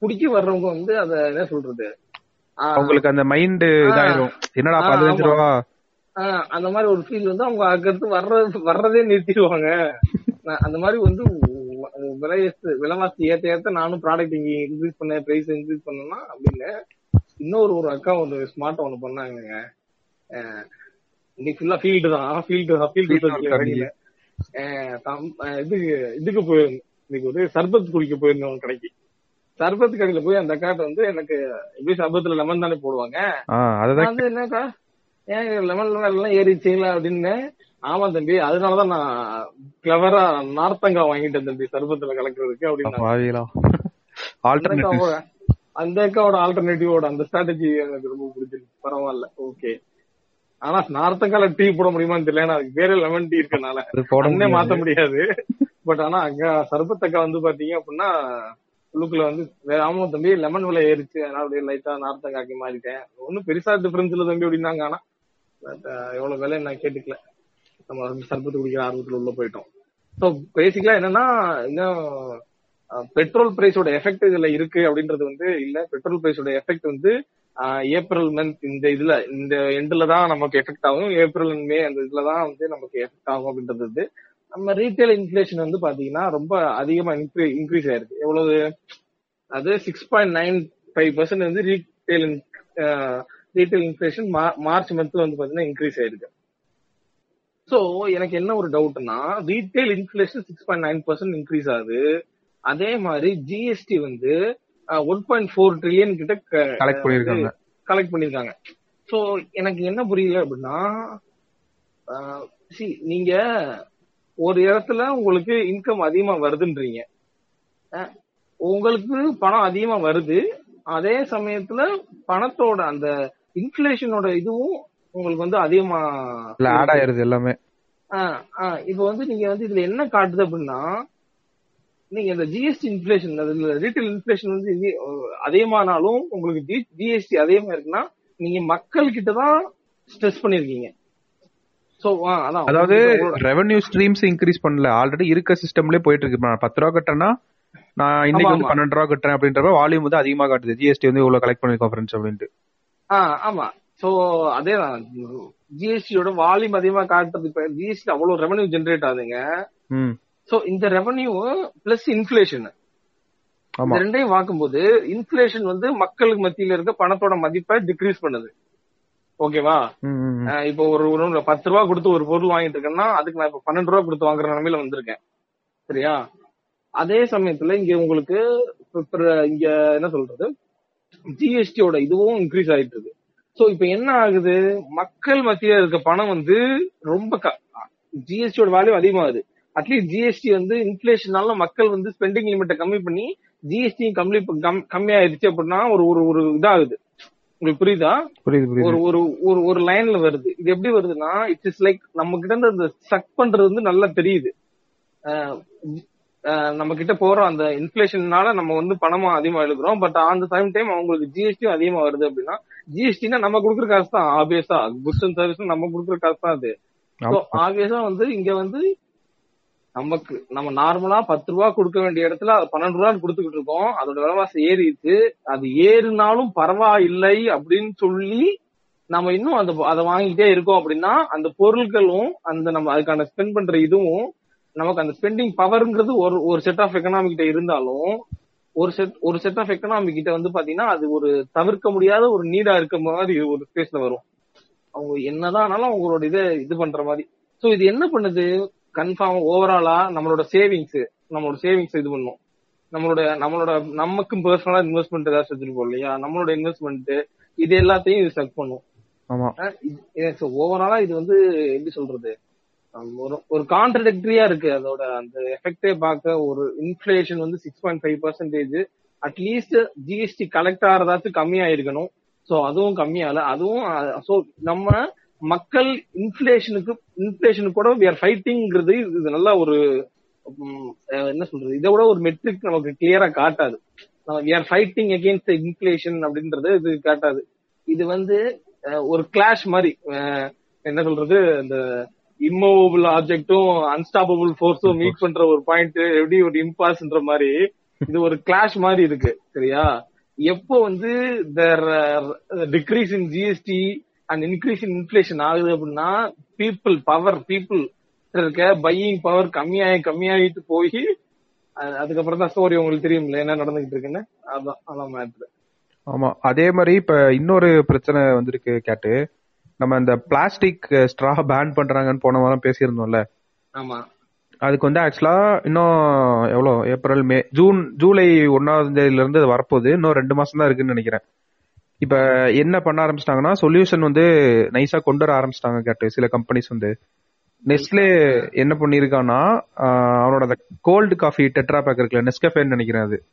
குடிக்க வர்றவங்க வந்து அத என்ன சொல்றது? ஆஹ் உங்களுக்கு அந்த மைண்ட் இதாயிரும். என்னடா பதினஞ்சு. ரூபா? அந்த மாதிரி ஒரு ஃபீல் வந்து அவங்க அதுக்கடுத்து வர்றது வர்றதே நிறுத்திடுவாங்க. அந்த மாதிரி வந்து விலை விலைவாசி ஏத்த ஏத்த நானும் ப்ராடக்ட் இங்க இன்க்ரீஸ் பண்ண பிரைஸ் இன்க்ரீஸ் பண்ணேன்னா அப்படின்னு இன்னொரு ஒரு அக்கா ஒரு ஸ்மார்ட் ஒண்ணு பண்ணாங்க இன்னைக்கு ஃபுல்லா ஃபீல்டு தான். ஃபீல்டு ஃபீல்டு வரையில இது இதுக்கு போயிருந்தேன் இன்னைக்கு ஒரு சர்பத் குடிக்க போயிருந்தோம் கடைக்கு. சர்பத் கடையில போய் அந்த அக்காட்ட வந்து எனக்கு எப்படி சர்பத்துல லெமன் தானே போடுவாங்க. வந்து என்னக்கா? ஏன் லெமன் எல்லாம் ஏறிச்சீங்களா அப்படின்னு ஆமா தம்பி. அதனாலதான் நான் கிளவரா நார்த்தங்காய் வாங்கிட்டேன் தம்பி சர்பத்துல கலக்குறதுக்கு அப்படின்னு அந்த அக்காவோட ஆல்டர்னேட்டிவோட அந்த ஸ்ட்ராட்டஜி எனக்கு ரொம்ப பிடிச்சிருக்கு பரவாயில்ல ஓகே ஆனா நார்த்தங்கால டீ போட முடியுமான்னு தெரியல. ஏன்னா அதுக்கு வேற லெமன் டீ இருக்கனால. அண்ணே மாத்த முடியாது. பட் ஆனா அங்க சர்பத்தக்கா வந்து பாத்தீங்க அப்படின்னா உள்ளுக்குள்ள வந்து வேற ஆமா தம்பி லெமன் விலை ஏறிச்சு. அதனால அப்படியே லைட்டா நார்த்தங்காக்கி மாறிட்டேன். ஒன்னும் பெருசா டிஃபரன்ஸ் இல்ல தம்பி அப்படின்னாங்க. ஆனா எவ்வளவு விலை நான் கேட்டுக்கல. நம்ம வந்து சர்பத்து குடிக்கிற ஆர்வத்துல உள்ள போயிட்டோம். ஸோ பேசிக்கலா என்னன்னா இன்னும் பெட்ரோல் பிரைஸோட எஃபெக்ட் இதுல இருக்கு அப்படின்றது வந்து இல்ல. பெட்ரோல் பிரைஸோட எஃபெக்ட் வந்து ஏப்ரல் மந்த் இந்த இதுல இந்த எண்ட்ல தான் நமக்கு எஃபெக்ட் ஆகும். ஏப்ரல் மே அந்த இதுல தான் வந்து நமக்கு எஃபெக்ட் ஆகும் அப்படின்றது நம்ம ரீட்டைல் இன்ஃபிளேஷன் வந்து பாத்தீங்கன்னா ரொம்ப அதிகமா இன்க்ரீஸ் ஆயிருக்கு எவ்வளவு? அது six point nine five percent வந்து ரீட்டைல் ரீட்டைல் இன்ஃபிளேஷன் மார்ச் மந்த்ல வந்து பாத்தீங்கன்னா இன்க்ரீஸ் ஆயிருக்கு சோ எனக்கு என்ன ஒரு டவுட்னா retail inflation six point nine percent increase ஆகுது. அதே மாதிரி ஜிஎஸ்டி வந்து ஒன் பாயிண்ட் ஃபோர் ட்ரில்லியன் கிட்ட கலெக்ட் பண்ணிருக்காங்க கலெக்ட் பண்ணிருக்காங்க சோ எனக்கு என்ன புரியல அப்படின்னா சி நீங்க ஒரு இடத்துல உங்களுக்கு இன்கம் அதிகமா வருதுன்றீங்க. உங்களுக்கு பணம் அதிகமா வருது. அதே சமயத்துல பணத்தோட அந்த இன்ஃபிளேஷனோட இதுவும் உங்களுக்கு வந்து அதிகமா ஆட் ஆயிருது எல்லாமே. இப்போ வந்து நீங்க வந்து இதுல என்ன காட்டுது அப்படின்னா நீங்க இந்த ஜிஎஸ்டி இன்ஃபிளேஷன் அதுல ரீட்டைல் இன்ஃபிளேஷன் வந்து அதிகமானாலும் உங்களுக்கு ஜிஎஸ்டி அதிகமா இருக்குன்னா நீங்க மக்கள் கிட்ட தான் ஸ்ட்ரெஸ் பண்ணிருக்கீங்க. அதாவது ரெவென்யூ ஸ்ட்ரீம்ஸ் இன்க்ரீஸ் பண்ணல. ஆல்ரெடி இருக்க சிஸ்டம்லயே போயிட்டு இருக்கு நான் பத்து ரூபா கட்டுறேன்னா நான் இன்னைக்கு வந்து. பன்னெண்டு ரூபா கட்டுறேன் அப்படின்றப்ப வால்யூம் வந்து அதிகமா காட்டுது. ஜிஎஸ்டி வந்து இவ்வளவு கலெக்ட் பண்ணிருக்கோம் ஃப்ரெண்ட்ஸ் அப்படின்ட்டு. ஆமா. சோ அதேதான் ஜிஎஸ்டியோட வால்யூம் அதிகமா காட்டுறது இப்ப ஜிஎஸ்டி அவ்வளவு ரெவன்யூ ஜெனரேட் ஆகுதுங்க. சோ இந்த ரெவன்யூ பிளஸ் இன்ஃபிளேஷன் இந்த ரெண்டையும் பார்க்கும்போது இன்ஃபிளேஷன் வந்து மக்களுக்கு மத்தியில இருக்க பணத்தோட மதிப்பை டிக்ரீஸ் பண்ணுது. ஓகேவா இப்போ ஒரு பத்து ரூபா கொடுத்து ஒரு பொருள் வாங்கிட்டு இருக்கேன்னா அதுக்கு நான் இப்ப பன்னெண்டு ரூபா கொடுத்து வாங்குற நிலைமையில வந்திருக்கேன். சரியா? அதே சமயத்துல இங்க உங்களுக்கு இங்க என்ன சொல்றது? ஜிஎஸ்டியோட இதுவும் இன்க்ரீஸ் ஆயிட்டு இருக்கு. சோ இப்ப என்ன ஆகுது? மக்கள் மத்தியில இருக்க பணம் வந்து ரொம்ப ஜிஎஸ்டியோட வேல்யூ அதிகமாகுது. அட்லீஸ்ட் ஜிஎஸ்டி வந்து இன்ஃபிளேஷனால மக்கள் வந்து ஸ்பெண்டிங் லிமிட்டை கம்மி பண்ணி ஜிஎஸ்டி கம்மி கம்- கம்மியாயிருச்சு அப்படின்னா ஒரு ஒரு ஒரு இதாகுது. உங்களுக்கு புரியுதா? ஒரு ஒரு ஒரு ஒரு லைன்ல வருது. இது எப்படி வருதுன்னா இட்ஸ் இஸ் லைக் நம்ம கிட்ட இருந்து சக் பண்றது வந்து நல்லா தெரியுது. நம்ம கிட்ட போற அந்த இன்ஃபிளேஷன்னால நம்ம வந்து பணமா அதிகமா எழுதுறோம் பட் அந்த டைம் டைம் அவங்களுக்கு ஜிஎஸ்டியும் அதிகமா வருது அப்படின்னா ஜிஎஸ்டினா நம்ம கொடுக்குற காசு தான் ஆப்வியஸா குட்ஸ் அண்ட் சர்வீஸ் நம்ம கொடுக்குற காசு தான் அது. ஆப்வியஸா வந்து இங்க வந்து நமக்கு நம்ம நார்மலா பத்து ரூபா கொடுக்க வேண்டிய இடத்துல பன்னெண்டு ரூபா கொடுத்துக்கிட்டு இருக்கோம். அதோட விலைவாசி ஏறிடுச்சு அது ஏறினாலும் பரவாயில்லை அப்படின்னு சொல்லி நம்ம இன்னும் அந்த அதை வாங்கிட்டே இருக்கோம் அப்படின்னா அந்த பொருட்களும் அந்த நம்ம அதுக்கான ஸ்பெண்ட் பண்ற இதுவும் நமக்கு அந்த ஸ்பெண்டிங் பவர்ங்கிறது ஒரு ஒரு செட் ஆஃப் எக்கனாமிக் இருந்தாலும் ஒரு செட் ஒரு செட் ஆஃப் எக்கனாமிக் கிட்ட வந்து பாத்தீங்கன்னா அது ஒரு தவிர்க்க முடியாத ஒரு நீடா இருக்க மாதிரி ஒரு ஸ்பேஸ்ல வரும். அவங்க என்னதான் ஆனாலும் அவங்களோட இதை இது பண்ற மாதிரி. சோ இது என்ன பண்ணுது? கன்ஃபார்ம் ஓவராலா நம்மளோட சேவிங்ஸ் நம்மளோட சேவிங்ஸ் இது பண்ணும். நம்மளோட நம்மளோட நமக்கும் பர்சனலா இன்வெஸ்ட்மெண்ட் ஏதாச்சும் வச்சிருப்போம் இல்லையா? நம்மளோட இன்வெஸ்ட்மெண்ட் இது எல்லாத்தையும் இது செக் பண்ணும். ஓவராலா இது வந்து எப்படி சொல்றது? ஒரு ஒரு கான்ட்ரடிக்டரியா இருக்கு. அதோட அந்த எஃபெக்டே பார்க்க ஒரு இன்ஃபிளேஷன் வந்து six point five percentage at least GST collect ஆகிறதாச்சும் கம்மியாயிருக்கணும். சோ அதுவும் கம்மியால அதுவும் சோ நம்ம மக்கள் இன்ஃபிளேஷனுக்கு இன்ஃபிளேஷனுக்கு கூட வி ஆர் ஃபைட்டிங்கிறது இது நல்ல ஒரு என்ன சொல்றது? இதை விட ஒரு மெட்ரிக் நமக்கு கிளியரா காட்டாது. We are fighting against inflation அப்படின்றது இது காட்டாது. இது வந்து ஒரு கிளாஷ் மாதிரி என்ன சொல்றது? இந்த இம்மூவபிள் ஆப்ஜெக்டும் அன்ஸ்டாப்பபிள் ஃபோர்ஸும் மீட் பண்ற ஒரு பாயிண்ட் எப்படி ஒரு இம்பாஸ்ன்ற மாதிரி இது ஒரு கிளாஷ் மாதிரி இருக்கு சரியா? எப்போ வந்து decrease in GST and increase in inflation ஆகுது அப்படின்னா பீப்புள் பவர் பீப்புள் இருக்க பையிங் பவர் கம்மியாகி கம்மியாகிட்டு போய் அதுக்கப்புறம் தான் ஸ்டோரி உங்களுக்கு தெரியும்ல என்ன நடந்துகிட்டு இருக்குன்னு? அதான் அதான் மேட்ரு ஆமா அதே மாதிரி இப்ப இன்னொரு பிரச்சனை வந்திருக்கு கேட்டு. நம்ம இந்த பிளாஸ்டிக் ஸ்ட்ரா பேன் பண்றாங்கன்னு போன வாரம் பேசியிருந்தோம்ல. ஆமா. அதுக்கு வந்து ஆக்சுவலா இன்னும் எவ்வளோ? ஏப்ரல் மே ஜூன் ஜூலை ஒன்னாவது தேதியில இருந்து அது வரப்போகுது. இன்னும் ரெண்டு மாசம் தான் இருக்குன்னு நினைக்கிறேன். இப்ப என்ன பண்ண ஆரம்பிச்சிட்டாங்கன்னா சொல்யூஷன் வந்து நைஸா கொண்டு வர ஆரம்பிச்சிட்டாங்க கேட்டு சில கம்பெனிஸ் வந்து. நெஸ்லே என்ன பண்ணிருக்கான்னா அவனோட அந்த கோல்டு காஃபி டெட்ரா பேக் இருக்குல்ல நெஸ்கஃபேன்னு நினைக்கிறேன் அது.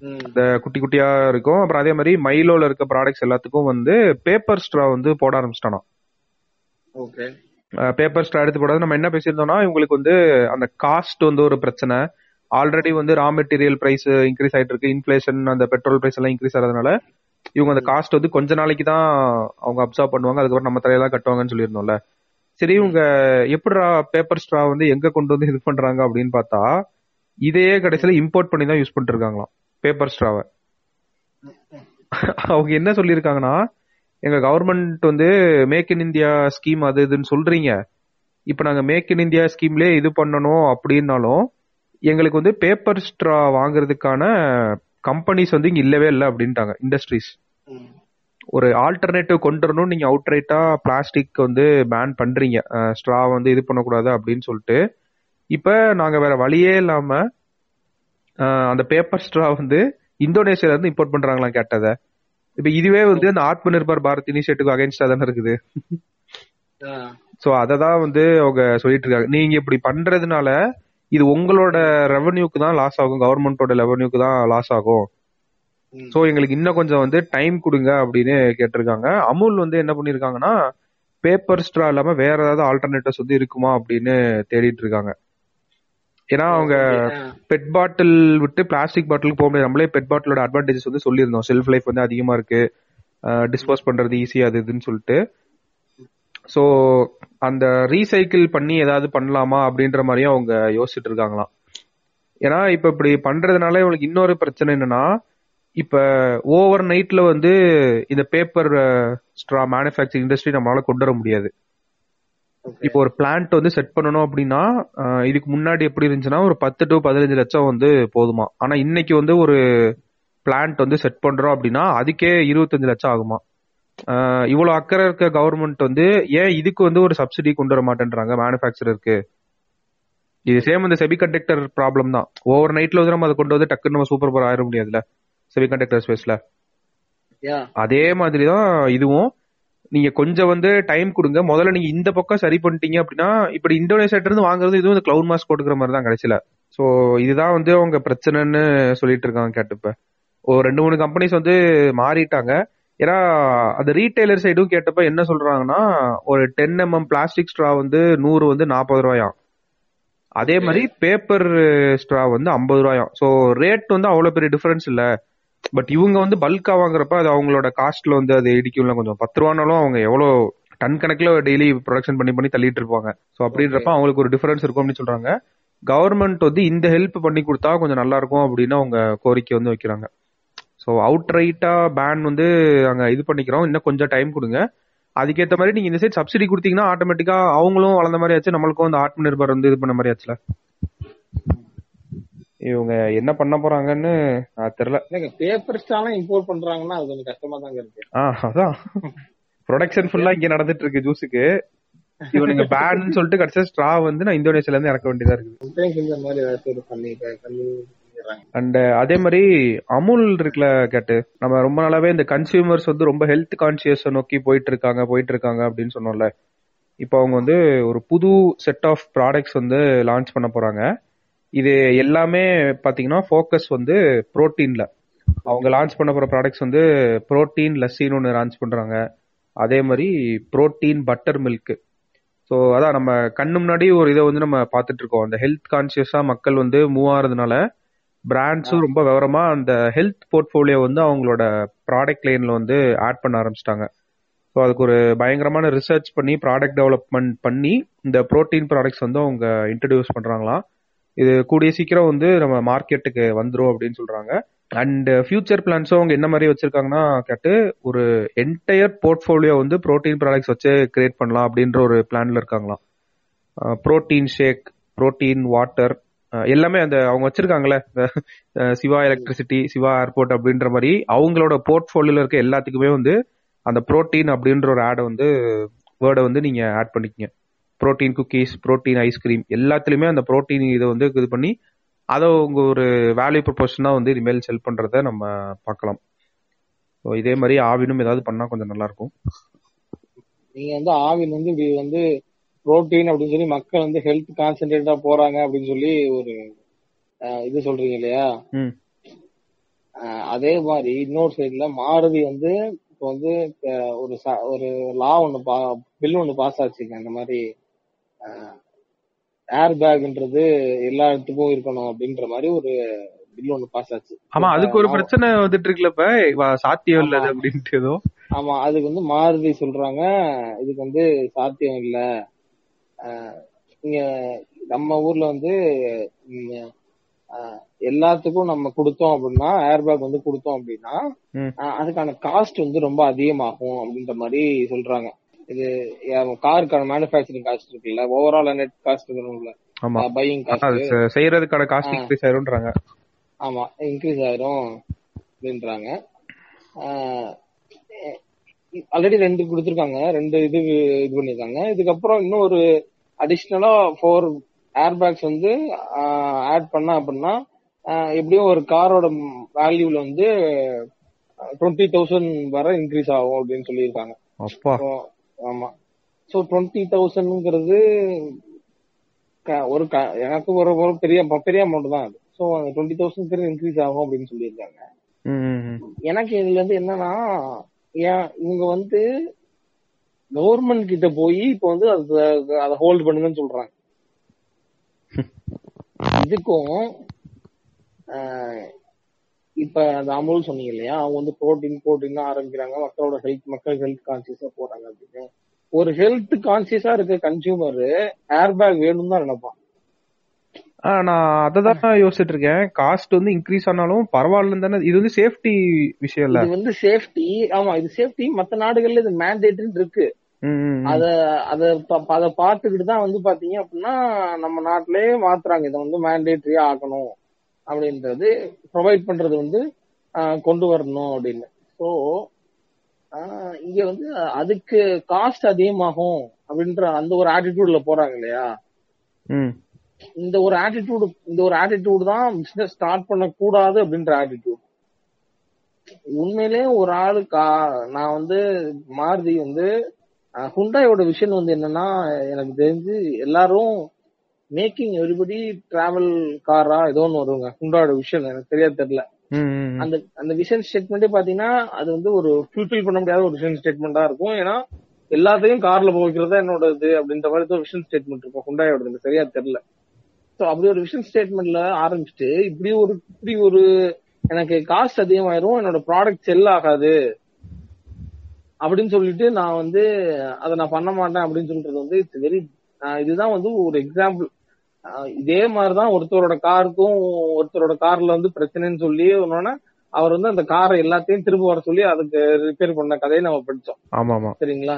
இந்த குட்டி குட்டியா இருக்கும். அப்புறம் அதே மாதிரி மைலோல இருக்க ப்ராடக்ட்ஸ் எல்லாத்துக்கும் வந்து பேப்பர் ஸ்ட்ரா வந்து போட ஆரம்பிச்சிட்டானா ஓகே. பேப்பர் ஸ்ட்ரா எடுத்து போடாது. நம்ம என்ன பேசியிருந்தோம்னா இவங்களுக்கு வந்து அந்த காஸ்ட் வந்து ஒரு பிரச்சனை. ஆல்ரெடி வந்து ரா மெட்டீரியல் பிரைஸ் இன்க்ரீஸ் ஆயிட்டு இருக்கு. இன்ஃபிளேஷன் அந்த பெட்ரோல் பிரைஸ் எல்லாம் இன்க்ரீஸ் ஆகிறதுனால இவங்க அந்த காஸ்ட் வந்து கொஞ்ச நாளைக்கு தான் அவங்க அப்சர்வ் பண்ணுவாங்க. அதுக்கப்புறம் நம்ம தலையெல்லாம் கட்டுவாங்கன்னு சொல்லியிருந்தோம்ல. சரி இவங்க எப்படிடா பேப்பர் ஸ்ட்ரா வந்து எங்க கொண்டு வந்து இது பண்றாங்க அப்படின்னு பார்த்தா இதையே கடைசியில இம்போர்ட் பண்ணி தான் யூஸ் பண்ணிட்டு இருக்காங்களாம். பேப்பர் ஸ்ட்ராவை அவங்க என்ன சொல்லியிருக்காங்கன்னா எங்க கவர்மெண்ட் வந்து மேக் இன் இந்தியா ஸ்கீம் அது இதுன்னு சொல்றீங்க. இப்போ நாங்கள் மேக் இன் இந்தியா ஸ்கீம்லேயே இது பண்ணணும் அப்படின்னாலும் எங்களுக்கு வந்து பேப்பர் ஸ்ட்ரா வாங்குறதுக்கான கம்பெனிஸ் வந்து இங்கே இல்லவே இல்லை அப்படின்ட்டாங்க இண்டஸ்ட்ரீஸ் ஒரு ஆல்டர்னேட்டிவ் கொண்டு வரணும் நீங்கள் அவுட் பிளாஸ்டிக் வந்து பேன் பண்ணுறீங்க ஸ்ட்ரா வந்து இது பண்ணக்கூடாது அப்படின்னு சொல்லிட்டு. இப்போ நாங்கள் வேற வழியே இல்லாமல் அந்த பேப்பர் ஸ்ட்ரா வந்து இந்தோனேஷியால இருந்து இம்போர்ட் பண்றாங்களாம் கேட்டத. இப்ப இதுவே வந்து அந்த ஆத்ம நிர்பர் பாரத் இனிஷியேட்டிவ் அகைன்ஸ்டா தானே இருக்குது. சோ அதை தான் வந்து அவங்க சொல்லிட்டு இருக்காங்க. நீங்க இப்படி பண்றதுனால இது உங்களோட ரெவன்யூக்கு தான் லாஸ் ஆகும். கவர்மெண்டோட ரெவன்யூக்கு தான் லாஸ் ஆகும். சோ எங்களுக்கு இன்னும் கொஞ்சம் வந்து டைம் கொடுங்க அப்படின்னு கேட்டிருக்காங்க. அமுல் வந்து என்ன பண்ணிருக்காங்கன்னா பேப்பர் ஸ்ட்ரா இல்லாம வேற ஏதாவது ஆல்டர்னேட்டிவ்ஸ் வந்து இருக்குமா அப்படின்னு தேடிட்டு இருக்காங்க. ஏன்னா அவங்க. பெட் பாட்டில் விட்டு பிளாஸ்டிக் பாட்டிலுக்கு போக முடியாது. நம்மளே பெட் பாட்டிலோட அட்வான்டேஜஸ் வந்து சொல்லியிருந்தோம். செல்ஃப் லைஃப் வந்து அதிகமா இருக்கு. டிஸ்போஸ் பண்றது ஈஸியா அது இதுன்னு சொல்லிட்டு. ஸோ அந்த ரீசைக்கிள் பண்ணி ஏதாவது பண்ணலாமா அப்படின்ற மாதிரியும் அவங்க யோசிச்சுட்டு இருக்காங்களாம். ஏன்னா இப்ப இப்படி பண்றதுனால இவங்களுக்கு இன்னொரு பிரச்சனை என்னன்னா இப்ப ஓவர் நைட்ல வந்து இந்த பேப்பர் ஸ்ட்ரா மேனுஃபேக்சரிங் இண்டஸ்ட்ரி நம்மளால கொண்டு வர முடியாது. இப்போ ஒரு பிளான்ட் வந்து செட் பண்ணணும் அப்படின்னா இதுக்கு முன்னாடி எப்படி இருந்துச்சுன்னா ஒரு பத்து டு பதினஞ்சு லட்சம் வந்து போதுமா? ஆனா இன்னைக்கு வந்து ஒரு பிளான்ட் வந்து செட் பண்றோம் அப்படின்னா அதுக்கே இருபத்தஞ்சு லட்சம் ஆகுமா? இவ்வளவு அக்கறை இருக்க கவர்மெண்ட் வந்து ஏன் இதுக்கு வந்து ஒரு சப்சிடி கொண்டு வர மாட்டேன்றாங்க மேனுஃபேக்சரருக்கு இது சேம் இந்த செபி கண்டக்டர் ப்ராப்ளம் தான். ஓவர் நைட்ல வந்து நம்ம அதை கொண்டு வந்து டக்குன்னு நம்ம சூப்பர் பவர் ஆயிட முடியாதுல்ல செபி கண்டக்டர் ஸ்பேஸ்ல. அதே மாதிரி தான் இதுவும் நீங்க கொஞ்சம் வந்து டைம் கொடுங்க. முதல்ல நீங்க இந்த பக்கம் சரி பண்ணிட்டீங்க அப்படின்னா இப்படி இந்தோனேஷியாட்ட இருந்து வாங்குறது இதுவும் இந்த கிளவுட் மாஸ்க் போட்டுக்கிற மாதிரி தான் கடைசியில. சோ இதுதான் வந்து அவங்க பிரச்சனைன்னு சொல்லிட்டு இருக்காங்க கேட்டுப்ப ஒரு ரெண்டு மூணு கம்பெனிஸ் வந்து மாறிட்டாங்க. ஏன்னா அந்த ரீட்டைலர் சைடும் கேட்டப்ப என்ன சொல்றாங்கன்னா ஒரு டென் எம்எம் பிளாஸ்டிக் ஸ்ட்ரா வந்து நூறு வந்து நாற்பது ரூபாயாம். அதே மாதிரி பேப்பர் ஸ்ட்ரா வந்து ஐம்பது ரூபாயாம். ஸோ ரேட் வந்து அவ்வளவு பெரிய டிஃபரன்ஸ் இல்ல. பட் இவங்க வந்து பல்கா வாங்குறப்ப அது அவங்களோட காஸ்ட்ல வந்து அது இடிக்கும்ல கொஞ்சம் பத்து ரூபானாலும் அவங்க எவ்வளவு டன் கணக்குல டெய்லி ப்ரொடக்ஷன் பண்ணி பண்ணி தள்ளிட்டு இருப்பாங்க. ஸோ அப்படின்றப்ப அவங்களுக்கு ஒரு டிஃபரன்ஸ் இருக்கும் அப்படின்னு சொல்றாங்க. கவர்மெண்ட் வந்து இந்த ஹெல்ப் பண்ணி கொடுத்தா கொஞ்சம் நல்லா இருக்கும் அப்படின்னு அவங்க கோரிக்கை வந்து வைக்கிறாங்க. ஸோ அவுட் ரைட்டா பேன் வந்து அங்க இது பண்ணிக்கிறோம். இன்னும் கொஞ்சம் டைம் கொடுங்க. அதுக்கேற்ற மாதிரி நீங்க இந்த சைட் சப்சிடி கொடுத்தீங்கன்னா ஆட்டோமேட்டிக்கா அவங்களும் வளர்ந்த மாதிரி ஆச்சு நம்மளுக்கும் அந்த ஆத்ம நிர்பர் வந்து இது பண்ண மாதிரி ஆச்சுல. இவங்க என்ன பண்ண போறாங்கன்னு தெரியல. பேப்பர் ஸ்டாலாம் இம்போர்ட் பண்றாங்கன்னா அது கொஞ்சம் கஷ்டமா தாங்க இருக்கு. ஆ அதான். ப்ரொடக்ஷன் ஃபுல்லா இங்க நடந்துட்டு இருக்கு ஜூஸுக்கு இவனுங்க பேன் சொல்லிட்டு கடைசியா ஸ்ட்ரா வந்து நான் இந்தோனேஷியால இருந்து இறக்க வேண்டியதா இருக்குது. அண்ட் அதே மாதிரி அமுல் இருக்குல்ல கேட்டு. நம்ம ரொம்ப நாளாவே இந்த கன்சியூமர்ஸ் வந்து ரொம்ப ஹெல்த் கான்சியஸ் நோக்கி போயிட்டு இருக்காங்க போயிட்டு இருக்காங்க அப்படின்னு சொன்னோம்ல. இப்போ அவங்க வந்து ஒரு புது செட் ஆஃப் ப்ராடக்ட்ஸ் வந்து லான்ச் பண்ண போறாங்க. இது எல்லாமே பாத்தீங்கன்னா ஃபோக்கஸ் வந்து புரோட்டீன்ல அவங்க லான்ச் பண்ண போற ப்ராடக்ட்ஸ் வந்து புரோட்டீன் லஸ்ஸின்னு ஒன்று லான்ச் பண்றாங்க. அதே மாதிரி புரோட்டீன் பட்டர் மில்க் ஸோ அதான் நம்ம கண்ணு முன்னாடி ஒரு இதை வந்து நம்ம பார்த்துட்டு இருக்கோம். அந்த ஹெல்த் கான்சியஸா மக்கள் வந்து மூவ் ஆகிறதுனால பிராண்ட்ஸும் ரொம்ப விவரமா அந்த ஹெல்த் போர்ட்ஃபோலியோ வந்து அவங்களோட ப்ராடக்ட் லைன்ல வந்து ஆட் பண்ண ஆரம்பிச்சிட்டாங்க. ஸோ அதுக்கு ஒரு பயங்கரமான ரிசர்ச் பண்ணி ப்ராடக்ட் டெவலப்மெண்ட் பண்ணி இந்த புரோட்டீன் ப்ராடக்ட்ஸ் வந்து அவங்க இன்ட்ரடியூஸ் பண்றாங்களாம். இது கூடிய சீக்கிரம் வந்து நம்ம மார்க்கெட்டுக்கு வந்துடும் அப்படின்னு சொல்றாங்க. அண்ட் ஃபியூச்சர் பிளான்ஸும் அவங்க என்ன மாதிரி வச்சிருக்காங்கன்னா கேட்டு ஒரு என்டையர் போர்ட்ஃபோலியோ வந்து புரோட்டீன் ப்ராடக்ட்ஸ் வச்சு கிரியேட் பண்ணலாம் அப்படின்ற ஒரு பிளான்ல இருக்காங்களாம். ப்ரோட்டீன் ஷேக் புரோட்டீன் வாட்டர் எல்லாமே அந்த அவங்க வச்சிருக்காங்களே இந்த சிவா எலக்ட்ரிசிட்டி சிவா ஏர்போர்ட் அப்படின்ற மாதிரி அவங்களோட போர்ட்ஃபோலியோல இருக்க எல்லாத்துக்குமே வந்து அந்த புரோட்டீன் அப்படின்ற ஒரு ஆடை வந்து வேர்டை வந்து நீங்க ஆட் பண்ணிக்கங்க. புரோட்டீன் குக்கீஸ் புரோட்டீன் ஐஸ்கிரீம் எல்லாத்துலயுமே அந்த புரோட்டீன் இதை வந்து இது பண்ணி அதை உங்க ஒரு வேல்யூ ப்ரொபோஷனா வந்து இனிமேல் செல் பண்றத நம்ம பார்க்கலாம். ஸோ இதே மாதிரி ஆவினும் ஏதாவது பண்ணா கொஞ்சம் நல்லா இருக்கும். நீங்க வந்து ஆவின் வந்து இப்படி வந்து புரோட்டீன் அப்படின்னு சொல்லி மக்கள் வந்து ஹெல்த் கான்சென்ட்ரேட்டா போறாங்க அப்படின்னு சொல்லி ஒரு இது சொல்றீங்க இல்லையா? அதே மாதிரி இன்னொரு சைடுல மாருதி வந்து இப்போ வந்து ஒரு ச- ஒரு லா ஒன்னு பில் ஒன்னு பாஸ் ஆச்சுங்க. இந்த மாதிரி ஏர் பேக்ன்றது எல்லா இடத்துக்கும் இருக்கணும் அப்படின்ற மாதிரி ஒரு பில் ஒன்னு பாஸ் ஆச்சு. ஆமா அதுக்கு ஒரு. பிரச்சனை வந்துட்டு இருக்குல்ல இப்ப? இவ- சாத்தியம் இல்ல. அப்படின்ட்டு ஏதோ. ஆமா அதுக்கு வந்து மாருதி சொல்றாங்க. இதுக்கு வந்து சாத்தியம் இல்ல. இங்க நம்ம ஊர்ல வந்து எல்லாத்துக்கும் நம்ம கொடுத்தோம் அப்படின்னா ஏர்பேக் வந்து கொடுத்தோம் அப்படின்னா அதுக்கான காஸ்ட் வந்து ரொம்ப அதிகமாகும் அப்படின்ற மாதிரி சொல்றாங்க. இது காருக்கான மேனுஃபேக்சரிங் காஸ்ட் இருக்குல்ல. ஓவரால் நெட் காஸ்ட் இருக்குல்ல ஆமா. பையிங் காஸ்ட் செய்யறதுக்கான காஸ்ட். இன்க்ரீஸ் ஆயிரும்ன்றாங்க ஆமா இன்க்ரீஸ் ஆயிரும் அப்படின்றாங்க. ஆல்ரெடி ரெண்டு கொடுத்துருக்காங்க. ரெண்டு இது இது பண்ணிருக்காங்க இதுக்கப்புறம் இன்னும் ஒரு அடிஷ்னலா ஃபோர் ஏர்பேக்ஸ் வந்து ஆட் பண்ணா அப்படின்னா எப்படியும் ஒரு காரோட வேல்யூல வந்து டுவெண்ட்டி தௌசண்ட் வரை இன்க்ரீஸ் ஆகும் அப்படின்னு சொல்லியிருக்காங்க. ஆமா. ஸோ டுவெண்ட்டி தௌசண்ட்ங்கிறது ஒரு எனக்கு ஒரு ஒரு பெரிய பெரிய அமௌண்ட் தான் அது. ஸோ அந்த டுவெண்ட்டி தௌசண்ட் இன்க்ரீஸ் ஆகும் அப்படின்னு சொல்லியிருக்காங்க. எனக்கு இதுல இருந்து என்னன்னா ஏன் இவங்க வந்து கவர்மெண்ட் கிட்ட போய் இப்போ வந்து அது அதை ஹோல்ட் பண்ணுங்கன்னு சொல்றாங்க. இதுக்கும் இப்ப அந்த அமுல் சொன்னீங்க இல்லையா? அவங்க வந்து புரோட்டீன் புரோட்டீன் ஆரம்பிக்கிறாங்க. மக்களோட ஹெல்த் மக்கள் ஹெல்த் கான்சியஸா போறாங்க அப்படின்னு. ஒரு ஹெல்த் கான்சியஸா இருக்க கன்சியூமர் ஏர்பேக் வேணும் தான் நினைப்பான். நான் அததான் யோசிச்சுட்டு இருக்கேன் காஸ்ட் வந்து இன்க்ரீஸ் ஆனாலும் பரவாயில்லன்னு தானே. இது வந்து சேஃப்டி விஷயம் இல்ல. இது வந்து சேஃப்டி ஆமா இது சேஃப்டி மத்த நாடுகள்ல இது மேண்டேட்னு இருக்கு. அத அத அத பாத்துக்கிட்டு தான் வந்து பாத்தீங்க அப்படின்னா நம்ம நாட்டிலேயே மாத்துறாங்க. இதை வந்து மேண்டேட்டரியா ஆக்கணும் அப்படின்றது ப்ரொவைட் பண்றது வந்து கொண்டு வரணும் அப்படின்னு. ஸோ இங்க வந்து அதுக்கு காஸ்ட் அதிகமாகும் அப்படின்ற அந்த ஒரு ஆட்டிடியூட்ல போறாங்க இல்லையா? ம். இந்த ஒரு ஆட்டிடியூட் இந்த ஒரு ஆட்டிடியூட் தான் பிசினஸ் ஸ்டார்ட் பண்ண கூடாது அப்படின்ற ஆட்டிடியூட் உண்மையிலே ஒரு ஆளு கா- நான் வந்து மாருதி வந்து ஹுண்டாயோட விஷன் வந்து என்னன்னா எனக்கு தெரிஞ்சு எல்லாரும் மேக்கிங் எவ்ரிபடி டிராவல் காரா ஏதோ ஒன்று வருவாங்க ஹுண்டாயோட விஷன் எனக்கு சரியா தெரியல. அந்த அந்த விஷன் ஸ்டேட்மெண்ட்டே பாத்தீங்கன்னா அது வந்து ஒரு ஃபுல்ஃபில் பண்ண முடியாத ஒரு விஷன் ஸ்டேட்மெண்டா இருக்கும். ஏன்னா எல்லாத்தையும் கார்ல போக வைக்கிறதா என்னோட இது அப்படின்ற மாதிரி ஒரு விஷன் ஸ்டேட்மெண்ட் இருக்கும். ஹுண்டாயோட எனக்கு சரியா தெரியல. ஸோ அப்படி ஒரு விஷன் ஸ்டேட்மெண்ட்ல ஆரம்பிச்சுட்டு இப்படி ஒரு இப்படி ஒரு எனக்கு காஸ்ட் அதிகமாயிரும் என்னோட ப்ராடக்ட் செல் ஆகாது அப்படின்னு சொல்லிட்டு நான் வந்து அதை நான் பண்ண மாட்டேன் அப்படின்னு சொல்றது வந்து இட்ஸ் வெரி இதுதான் வந்து ஒரு எக்ஸாம்பிள் இதே மாதிரிதான் ஒருத்தரோட காருக்கும் ஒருத்தரோட கார்ல வந்து பிரச்சனைன்னு சொல்லி ஒன்னொன்னு அவர் வந்து அந்த காரை எல்லாத்தையும் திரும்ப வர சொல்லி அதுக்கு ரிப்பேர் பண்ண கதையை நம்ம படிச்சோம். ஆமா ஆமா சரிங்களா?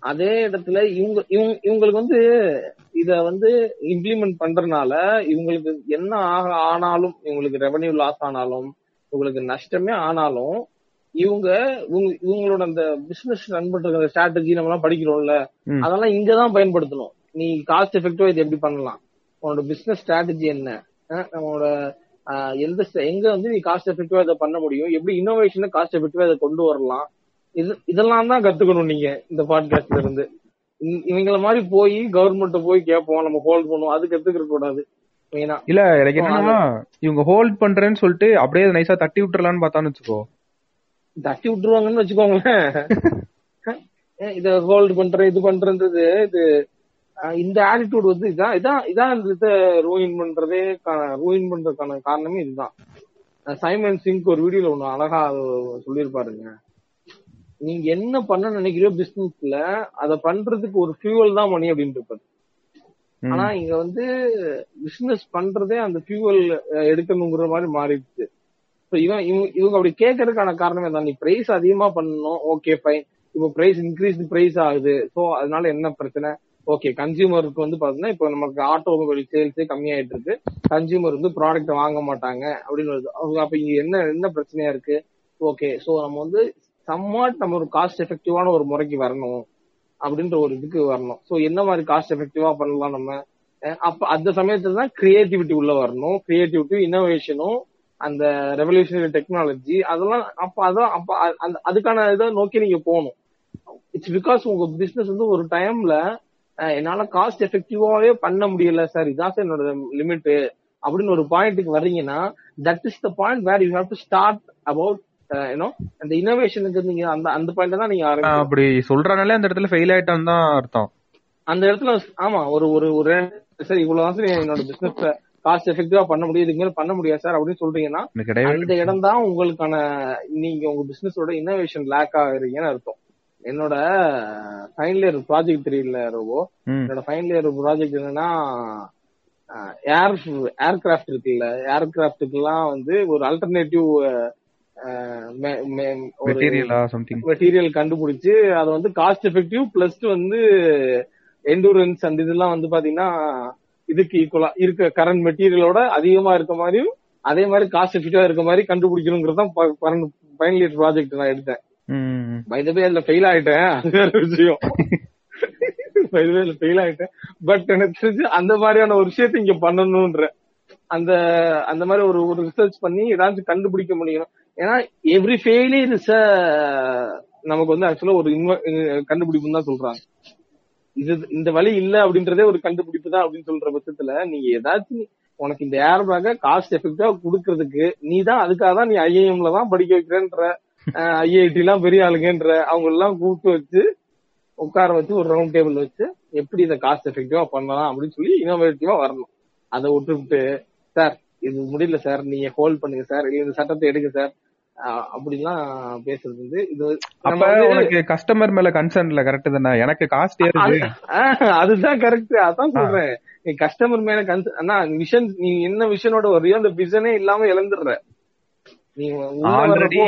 அதே இடத்துல இவங்க இவங்க இவங்களுக்கு வந்து இத வந்து இம்ப்ளிமெண்ட் பண்றதுனால இவங்களுக்கு என்ன ஆக ஆனாலும் இவங்களுக்கு ரெவன்யூ லாஸ் ஆனாலும் இவங்களுக்கு நஷ்டமே ஆனாலும் இவங்க இவங்க- இவங்களோட அந்த பிசினஸ் ரன் பண்ற ஸ்ட்ராட்டஜி நம்ம எல்லாம் படிக்கிறோம்ல. அதெல்லாம் இங்கதான் பயன்படுத்தணும். நீ காஸ்ட் எஃபெக்டிவா இது எப்படி பண்ணலாம்? உன்னோட பிசினஸ் ஸ்ட்ராட்டஜி என்ன? உன்னோட ஆஹ் எந்த எங்க வந்து நீ காஸ்ட் எஃபெக்டிவா இதை பண்ண முடியும்? எப்படி இன்னோவேஷனை காஸ்ட் எஃபெக்டிவா இதை கொண்டு வரலாம்? இது இதெல்லாம் தான் கத்துக்கணும் நீங்க இந்த பாட்காஸ்ட்ல இருந்து. இவங்கள மாதிரி போய் கவர்மெண்ட்ட போய் கேட்போம் நம்ம ஹோல்ட் பண்ணுவோம். அது கத்துக்க கூடாது? இல்ல எனக்கு என்னன்னா இவங்க ஹோல்ட் பண்றேன்னு சொல்லிட்டு அப்படியே நைஸா தட்டி விட்டுறலாம்னு பார்த்தான்னு வச்சுக்கோ. தட்டி விட்டுருவாங்கன்னு வச்சுக்கோங்களேன். இத ஹோல்ட் பண்றேன் இது பண்றது இது இந்த ஆட்டிடியூட் வந்து இதான் இதான் இதான் இந்த இதை ரூயின் பண்றதே ரூயின் பண்றதுக்கான காரணமே இதுதான். சைமன் சிங்க் ஒரு வீடியோல ஒண்ணு அழகா சொல்லியிருப்பாருங்க. நீங்க என்ன பண்ண நினைக்கிறீரோ பிசினஸ்ல அத பண்றதுக்கு ஒரு ஃபியூவல் தான் மணி அப்படின்னு இருப்பாரு. ஆனா இங்க வந்து பிசினஸ் பண்றதே அந்த ஃபியூவல் எடுக்கணுங்கிற மாதிரி மாறிடுச்சு. இவன் இவங்க இவங்க அப்படி கேட்கறதுக்கான காரணம் என்ன நீ பிரைஸ் அதிகமா பண்ணணும் ஓகே ஃபைன் இப்போ பிரைஸ் இன்க்ரீஸ் பிரைஸ் ஆகுது. சோ அதனால என்ன பிரச்சனை? ஓகே கன்சியூமருக்கு வந்து பாத்தீங்கன்னா இப்போ நமக்கு ஆட்டோமொபைல் சேல்ஸே கம்மியாயிட்டு இருக்கு. கன்சியூமர் வந்து ப்ராடக்ட் வாங்க மாட்டாங்க அப்படின்னு வருது அவங்க அப்ப இங்க என்ன என்ன பிரச்சனையா இருக்கு? ஓகே சோ நம்ம வந்து சம்மாட் நம்ம ஒரு காஸ்ட் எஃபெக்டிவான ஒரு முறைக்கு வரணும் அப்படின்ற ஒரு இதுக்கு வரணும். சோ என்ன மாதிரி காஸ்ட் எஃபெக்டிவா பண்ணலாம் நம்ம? அப்ப அந்த சமயத்துல தான் கிரியேட்டிவிட்டி உள்ள வரணும். கிரியேட்டிவிட்டி இன்னோவேஷனும் அந்த ரெவல்யூஷனரி டெக்னாலஜி அதெல்லாம் அப்ப அதான் அப்ப அந்த அதுக்கான இதை நோக்கி நீங்க போகணும். இட்ஸ் பிகாஸ் உங்க பிசினஸ் வந்து ஒரு டைம்ல என்னால காஸ்ட் எஃபெக்டிவாவே பண்ண முடியல சார் இதான் சார் என்னோட லிமிட் அப்படின்னு ஒரு பாயிண்ட்டுக்கு வர்றீங்கன்னா that is the point where you have to start about you know அந்த இன்னோவேஷனுக்கு நீங்க அந்த அந்த பாயிண்ட் தான் நீங்க அப்படி சொல்றனாலே அந்த இடத்துல ஃபெயில் ஆயிட்டான்னு தான் அர்த்தம். அந்த இடத்துல ஆமா ஒரு ஒரு ஒரு சார் இவ்வளவு சார் என்னோட பிசினஸ் காஸ்ட் எஃபெக்டிவா பண்ண முடியும். இதுக்கு மேல பண்ண முடியாது சார் அப்படின்னு சொல்றீங்கன்னா அந்த இடம் தான் உங்களுக்கான நீங்க உங்க பிசினஸோட இன்னோவேஷன் லேக் ஆகுறீங்கன்னு அர்த்தம். என்னோட ஃபைனல் இயர் ப்ராஜெக்ட் தெரியல ரோபோ. என்னோட ஃபைனல் இயர் ப்ராஜெக்ட் என்னன்னா ஏர் ஏர்கிராஃப்ட் இருக்குல்ல ஏர்கிராஃப்ட்டுக்கு எல்லாம் வந்து ஒரு அல்டர்னேட்டிவ் மெட்டீரியலா கண்டுபிடிச்சு அதை வந்து காஸ்ட் எஃபெக்டிவ் பிளஸ் வந்து எண்டூரன்ஸ் அந்த இதெல்லாம் வந்து பாத்தீங்கன்னா இதுக்கு ஈக்குவலா இருக்க கரண்ட் மெட்டீரியலோட அதிகமா இருக்க மாதிரியும் அதே மாதிரி காஸ்ட் எஃபெக்டிவா இருக்க மாதிரி கண்டுபிடிக்கணுங்கிறது தான் ஃபைனல் இயர் ப்ராஜெக்ட் நான் எடுத்தேன். பைதவே அதுல ஃபெயில் ஆயிட்டேன். அது வேற விஷயம். பைதபே ஃபெயில் ஆயிட்டேன். பட் எனக்கு தெரிஞ்சு அந்த மாதிரியான ஒரு விஷயத்த இங்க பண்ணணும்ன்ற அந்த அந்த மாதிரி ஒரு ஒரு ரிசர்ச் பண்ணி ஏதாச்சும் கண்டுபிடிக்க முடியும். ஏன்னா எவ்ரி ஃபெயிலியர் இஸ் நமக்கு வந்து ஆக்சுவலா ஒரு invo- கண்டுபிடிப்புன்னு தான் சொல்றாங்க. இது இந்த வழி இல்ல அப்படின்றதே ஒரு கண்டுபிடிப்பு தான் அப்படின்னு சொல்ற பட்சத்துல நீங்க ஏதாச்சும் உனக்கு இந்த ஏர் பேக்க காஸ்ட் எஃபெக்டா கொடுக்கறதுக்கு நீ தான் அதுக்காக தான் நீ ஐஏஎம்ல தான் படிக்க வைக்கிறேன்ற ஐஐடி எல்லாம் பெரிய ஆளுங்கன்ற அவங்க எல்லாம் கூப்பிட்டு வச்சு உட்கார வச்சு ஒரு ரவுண்ட் டேபிள் வச்சு எப்படி இதை காஸ்ட் எஃபெக்டிவா பண்ணலாம் அப்படின்னு சொல்லி இனோவேட்டிவா வரணும். அதை விட்டுவிட்டு சார் இது முடியல சார். நீங்க ஹோல்ட் பண்ணுங்க சார். இல்ல இந்த சட்டத்தை எடுங்க சார். அப்படிலாம் பேசுறது வந்து இது அப்ப உனக்கு கஸ்டமர் மேல கன்சர்ன் இல்ல? கரெக்ட் தானே? எனக்கு காஸ்ட் ஏறுது. அதுதான் கரெக்ட் அதான் சொல்றேன். நீ கஸ்டமர் மேல கன்சர்ன் அண்ணா விஷன் நீ என்ன விஷனோட வரையோ அந்த விஷனே இல்லாம இழந்துடுற ஆல்ரெடி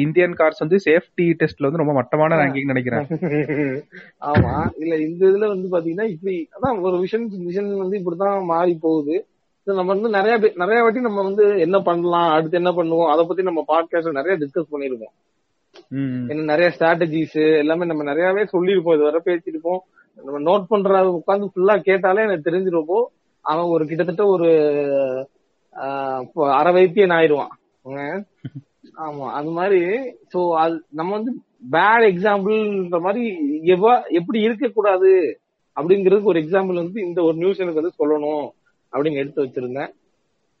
இந்தியன் கார்ஸ் வந்து சேஃப்டி டெஸ்ட்ல வந்து ரொம்ப மட்டமான ரேங்கிங் நினைக்கிறேன். ஆமா. இல்ல இந்த இதுல வந்து பாத்தீங்கன்னா இப்படி அதான் ஒரு விஷன் விஷன் வந்து இப்படிதான் மாறி போகுது. நம்ம வந்து நிறைய நிறைய வாட்டி நம்ம வந்து என்ன பண்ணலாம் அடுத்து என்ன பண்ணுவோம் அதை பத்தி நம்ம பாட்காஸ்ட் நிறைய டிஸ்கஸ் பண்ணிருக்கோம். என்ன நிறைய ஸ்ட்ராட்டஜிஸ் எல்லாமே நம்ம நிறையவே சொல்லியிருப்போம். இது வரை பேசியிருப்போம். நம்ம நோட் பண்ற உட்காந்து ஃபுல்லா கேட்டாலே எனக்கு தெரிஞ்சிருப்போ அவன் ஒரு கிட்டத்தட்ட ஒரு அரை வைத்தியன் ஆயிடுவான். ஆமா அது மாதிரி சோ அது நம்ம வந்து பேட் எக்ஸாம்பிள்ன்ற மாதிரி எவ்வா எப்படி இருக்கக்கூடாது அப்படிங்கிறதுக்கு ஒரு எக்ஸாம்பிள் வந்து இந்த ஒரு நியூஸ் எனக்கு வந்து சொல்லணும் அப்படின்னு எடுத்து வச்சிருந்தேன்.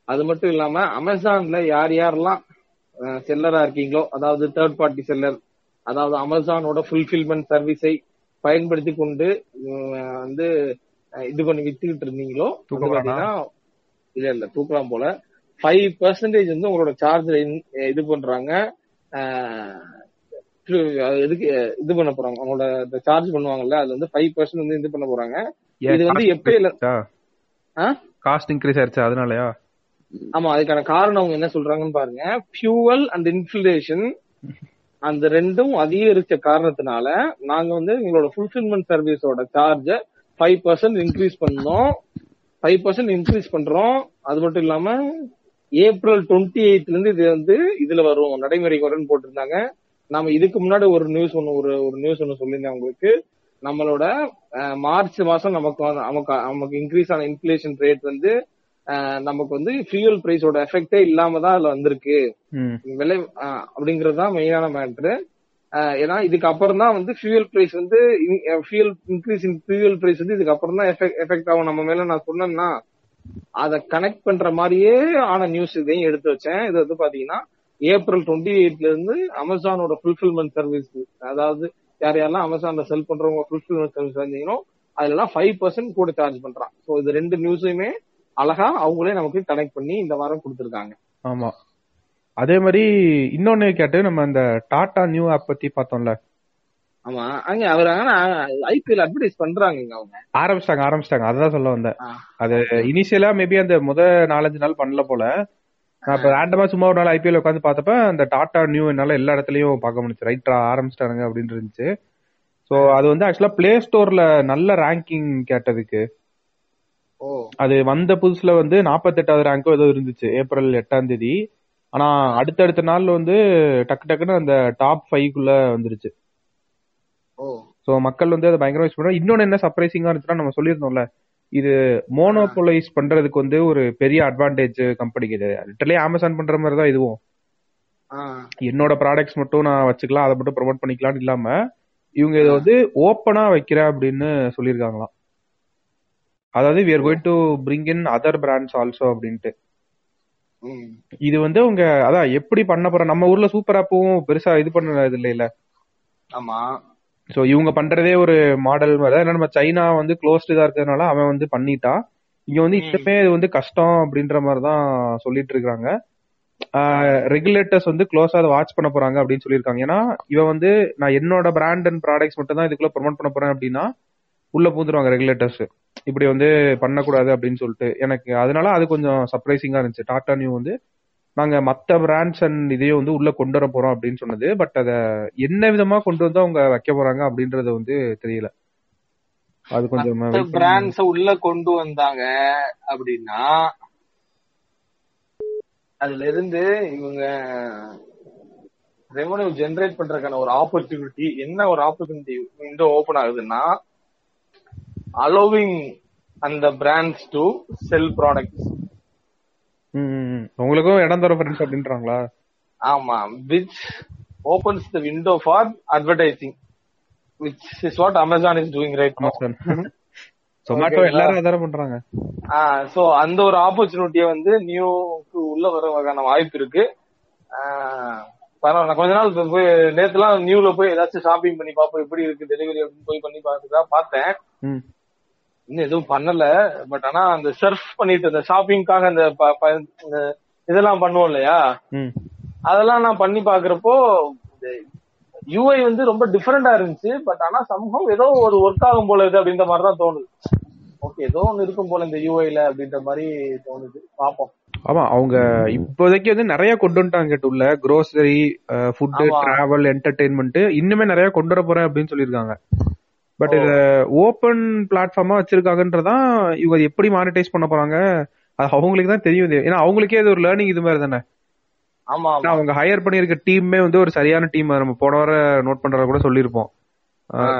அது மட்டும் இல்லாம அமேசான்ல யார் யாரெல்லாம் செல்லரா இருக்கீங்களோ அதாவது தேர்ட் பார்ட்டி செல்லர் அதாவது அமேசானோட ஃபுல்ஃபில்மெண்ட் சர்வீஸை பயன்படுத்தி கொண்டு வந்து இது பண்ணி வித்துக்கிட்டு இருந்தீங்களோ இல்ல இல்ல தூக்கலாம் போல. ஃபைவ் பர்சன்டேஜ் வந்து உங்களோட சார்ஜ் இது பண்றாங்க. எதுக்கு இது பண்ண போறாங்க. அவங்களோட சார்ஜ் பண்ணுவாங்கல்ல அது வந்து ஃபைவ் பர்சன்ட் வந்து இது பண்ண போறாங்க. இது வந்து எப்பயில ஆ? காஸ்ட் இன்க்ரீஸ் ஆயிருச்சா அதனாலயா? ஆமா அதுக்கான காரணம் அவங்க என்ன சொல்றாங்கன்னு பாருங்க. ஃபியூவல் அண்ட் இன்ஃபிளேஷன் அந்த ரெண்டும் அதிகரிச்ச காரணத்தினால நாங்க வந்து எங்களோட ஃபுல்ஃபில்மெண்ட் சர்வீஸோட சார்ஜ ஃபைவ் பர்சன்ட் இன்க்ரீஸ் பண்ணோம். ஃபைவ் பர்சன்ட் இன்க்ரீஸ் பண்றோம். அது மட்டும் இல்லாம ஏப்ரல் டுவெண்ட்டி எயிட்ல இருந்து இது வந்து இதுல வரும் நடைமுறைக்கு வரும்னு போட்டிருந்தாங்க. நாம இதுக்கு முன்னாடி ஒரு நியூஸ் ஒன்னு ஒரு ஒரு நியூஸ் ஒன்னு சொல்லியிருந்தேன் உங்களுக்கு. நம்மளோட மார்ச் மாசம் நமக்கு நமக்கு நமக்கு இன்க்ரீஸ் ஆன இன்ஃபிளேஷன் ரேட் வந்து நமக்கு வந்து ஃபியூல் பிரைஸோட எஃபெக்டே இல்லாம தான் அதுல வந்திருக்கு. விலை அப்படிங்கறது தான் மெயினான மேட்ரு ஏன்னா இதுக்கு அப்புறம் தான் வந்து ஃபியூல் பிரைஸ் வந்து fuel increase in fuel price வந்து இதுக்கு அப்புறம் தான் எஃபெக்ட் ஆகும். நம்ம மேல நான் சொன்னேன்னா அதை கனெக்ட் பண்ற மாதிரியே ஆன நியூஸ் இதையும் எடுத்து வச்சேன். இது வந்து பாத்தீங்கன்னா ஏப்ரல் டுவெண்ட்டி எயிட்ல இருந்து அமேசானோட ஃபுல்ஃபில்மெண்ட் சர்வீஸ் அதாவது யார் யாரெல்லாம் அமேசான்ல செல் பண்றவங்க ஃபுல்ஃபில்மெண்ட் சர்வீஸ் வந்தீங்கன்னா அதுல ஃபைவ் பர்சன்ட் கூட சார்ஜ் பண்றான். ஸோ இது ரெண்டு நியூஸுமே அழகா அவங்களே நமக்கு கனெக்ட் பண்ணி இந்த வாரம் கொடுத்துருக்காங்க. ஆமா. அதே மாதிரி இன்னொன்னு கேட்டு நம்ம அந்த டாடா நியூ ஆப் பத்தி பார்த்தோம்ல. ஆமா அங்க அவர் ஐபிஎல் அட்வர்டைஸ் பண்றாங்க அவங்க. ஆரம்பிச்சிட்டாங்க ஆரம்பிச்சிட்டாங்க. அதான் சொல்ல வந்தேன். அது இனிஷியலா மேபி அந்த முத நாலஞ்சு நாள் பண்ணல போல. நான் இப்ப ரேண்டமா சும்மா ஒரு நாள் ஐபிஎல் உட்காந்து பார்த்தப்ப அந்த டாடா நியூ என்னால எல்லா இடத்துலயும் பார்க்க முடிச்சு ரைட்டா ஆரம்பிச்சிட்டானுங்க அப்படின்னு இருந்துச்சு. சோ அது வந்து ஆக்சுவலா பிளே ஸ்டோர்ல நல்ல ரேங்கிங் கேட்டதுக்கு. அது வந்த புதுசுல வந்து நாற்பத்தெட்டாவது ரேங்கோ ஏதோ இருந்துச்சு. ஏப்ரல் எட்டாம் தேதி. ஆனா அடுத்தடுத்த நாள்ல வந்து டக்கு டக்குன்னு அந்த டாப் ஃபைவ்க்குள்ள வந்துருச்சு. சோ மக்கள் வந்து அதை பயங்கரமா யூஸ் பண்றாங்க. இன்னொன்னு என்ன சர்ப்ரைசிங்கா இருந்துச்சுன்னா நம்ம சொல்லியிருந்தோம்ல இது மோனோபோலைஸ் பண்றதுக்கு வந்து ஒரு பெரிய அட்வான்டேஜ் கம்பெனிக்கு இது. லிட்டரலி அமேசான் பண்ற மாதிரி தான் இதுவும். என்னோட ப்ராடக்ட்ஸ் மட்டும் நான் வச்சுக்கலாம் அதை மட்டும் ப்ரொமோட் பண்ணிக்கலாம்னு இல்லாம இவங்க இதை வந்து ஓப்பனா வைக்கிறேன் அப்படின்னு சொல்லியிருக்காங்களாம். அதாவது we are going to bring in other brands also அப்படின்ட்டு. இது வந்து அவங்க அதான் எப்படி பண்ண போற நம்ம ஊர்ல சூப்பர் ஆப்பும் பெருசா இது பண்ணது இல்லையில ஆமா. சோ இவங்க பண்றதே ஒரு மாடல் மாதிரி. ஏன்னா நம்ம சைனா வந்து க்ளோஸ்டு தான் இருக்கிறதுனால அவன் வந்து பண்ணிட்டான் இங்க வந்து இன்னுமே இது வந்து கஷ்டம் அப்படின்ற மாதிரி தான் சொல்லிட்டு இருக்காங்க. ரெகுலேட்டர்ஸ் வந்து க்ளோஸா அதை வாட்ச் பண்ண போறாங்க அப்படின்னு சொல்லியிருக்காங்க. ஏன்னா இவன் வந்து நான் என்னோட பிராண்ட் அண்ட் ப்ராடக்ட்ஸ் மட்டும் தான் இதுக்குள்ள ப்ரொமோட் பண்ண போறேன் அப்படின்னா உள்ள பூந்துருவாங்க ரெகுலேட்டர்ஸ் இப்படி வந்து பண்ணக்கூடாது அப்படின்னு சொல்லிட்டு. எனக்கு அதனால அது கொஞ்சம் சர்ப்ரைசிங்கா இருந்துச்சு. டாடா நியூ வந்து நாங்க மத்த பிராண்ட்ஸ் அண்ட் இதையும் வந்து உள்ள கொண்டு வர போறோம் அப்படின்னு சொன்னது. பட் அத என்ன விதமா கொண்டு வந்து அவங்க வைக்க போறாங்க அப்படின்றது வந்து தெரியல. அது கொஞ்சம் பிராண்ட்ஸ் உள்ள கொண்டு வந்தாங்க அப்படின்னா அதுல இருந்து இவங்க ரெவன்யூ ஜெனரேட் பண்றதுக்கான ஒரு ஆப்பர்ச்சுனிட்டி என்ன ஒரு ஆப்பர்ச்சுனிட்டி விண்டோ ஓபன் ஆகுதுன்னா அலோவிங் அந்த பிராண்ட்ஸ் டு செல் ப்ராடக்ட்ஸ். உங்களுக்கும் இடம் தர ஃப்ரெண்ட்ஸ் அப்படின்றாங்களா? ஆமா which opens the window for advertising which is what Amazon is doing right no Zomato எல்லாரும் அதான பண்றாங்க. சோ அந்த ஒரு ஆப்பர்ச்சுனிட்டியை வந்து நியூக்கு உள்ள வரவகான வாய்ப்பு இருக்கு. பரவாயில்ல. கொஞ்ச நாள் போய் நேத்துலாம் நியூல போய் ஏதாச்சும் ஷாப்பிங் பண்ணி பார்ப்போம் எப்படி இருக்கு டெலிவரி அப்படின்னு போய் பண்ணி பார்த்துதா பார்த்தேன். இன்னும் எதுவும் பண்ணல. பட் ஆனா அந்த சர்ஃப் பண்ணிட்டு அந்த ஷாப்பிங்காக அந்த இதெல்லாம் பண்ணுவோம் இல்லையா. அதெல்லாம் நான் பண்ணி பாக்குறப்போ யூஐ வந்து ரொம்ப டிஃபரெண்டா இருந்துச்சு. பட் ஆனா சம்பவம் ஏதோ ஒரு ஒர்க் ஆகும் போல இது அப்படின்ற மாதிரி தான் தோணுது. ஓகே ஏதோ ஒன்னு இருக்கும் போல இந்த யூஐல அப்படின்ற மாதிரி தோணுது. பாப்போம் ஆமா அவங்க இப்போதைக்கு வந்து நிறைய கொண்டு வந்துட்டாங்க உள்ள. Grocery ஃபுட் ஆமா. டிராவல் என்டர்டைன்மெண்ட் இன்னுமே நிறைய கொண்டு வர போறேன் அப்படின்னு சொல்லியிருக்காங்க. பட் இத ஓபன் பிளாட்ஃபார்மா வச்சிருக்காங்கன்றதான் இவங்க எப்படி மானிட்டைஸ் பண்ண போறாங்க? அது அவங்களுக்கு தான் தெரியும். ஏன்னா அவங்களுக்கே இது ஒரு லேர்னிங் இது மாதிரி தானே? ஆமா அவங்க ஹையர் பண்ணிருக்க டீமே வந்து ஒரு சரியான டீம் நம்ம போன வர நோட் பண்றத கூட சொல்லியிருப்போம்.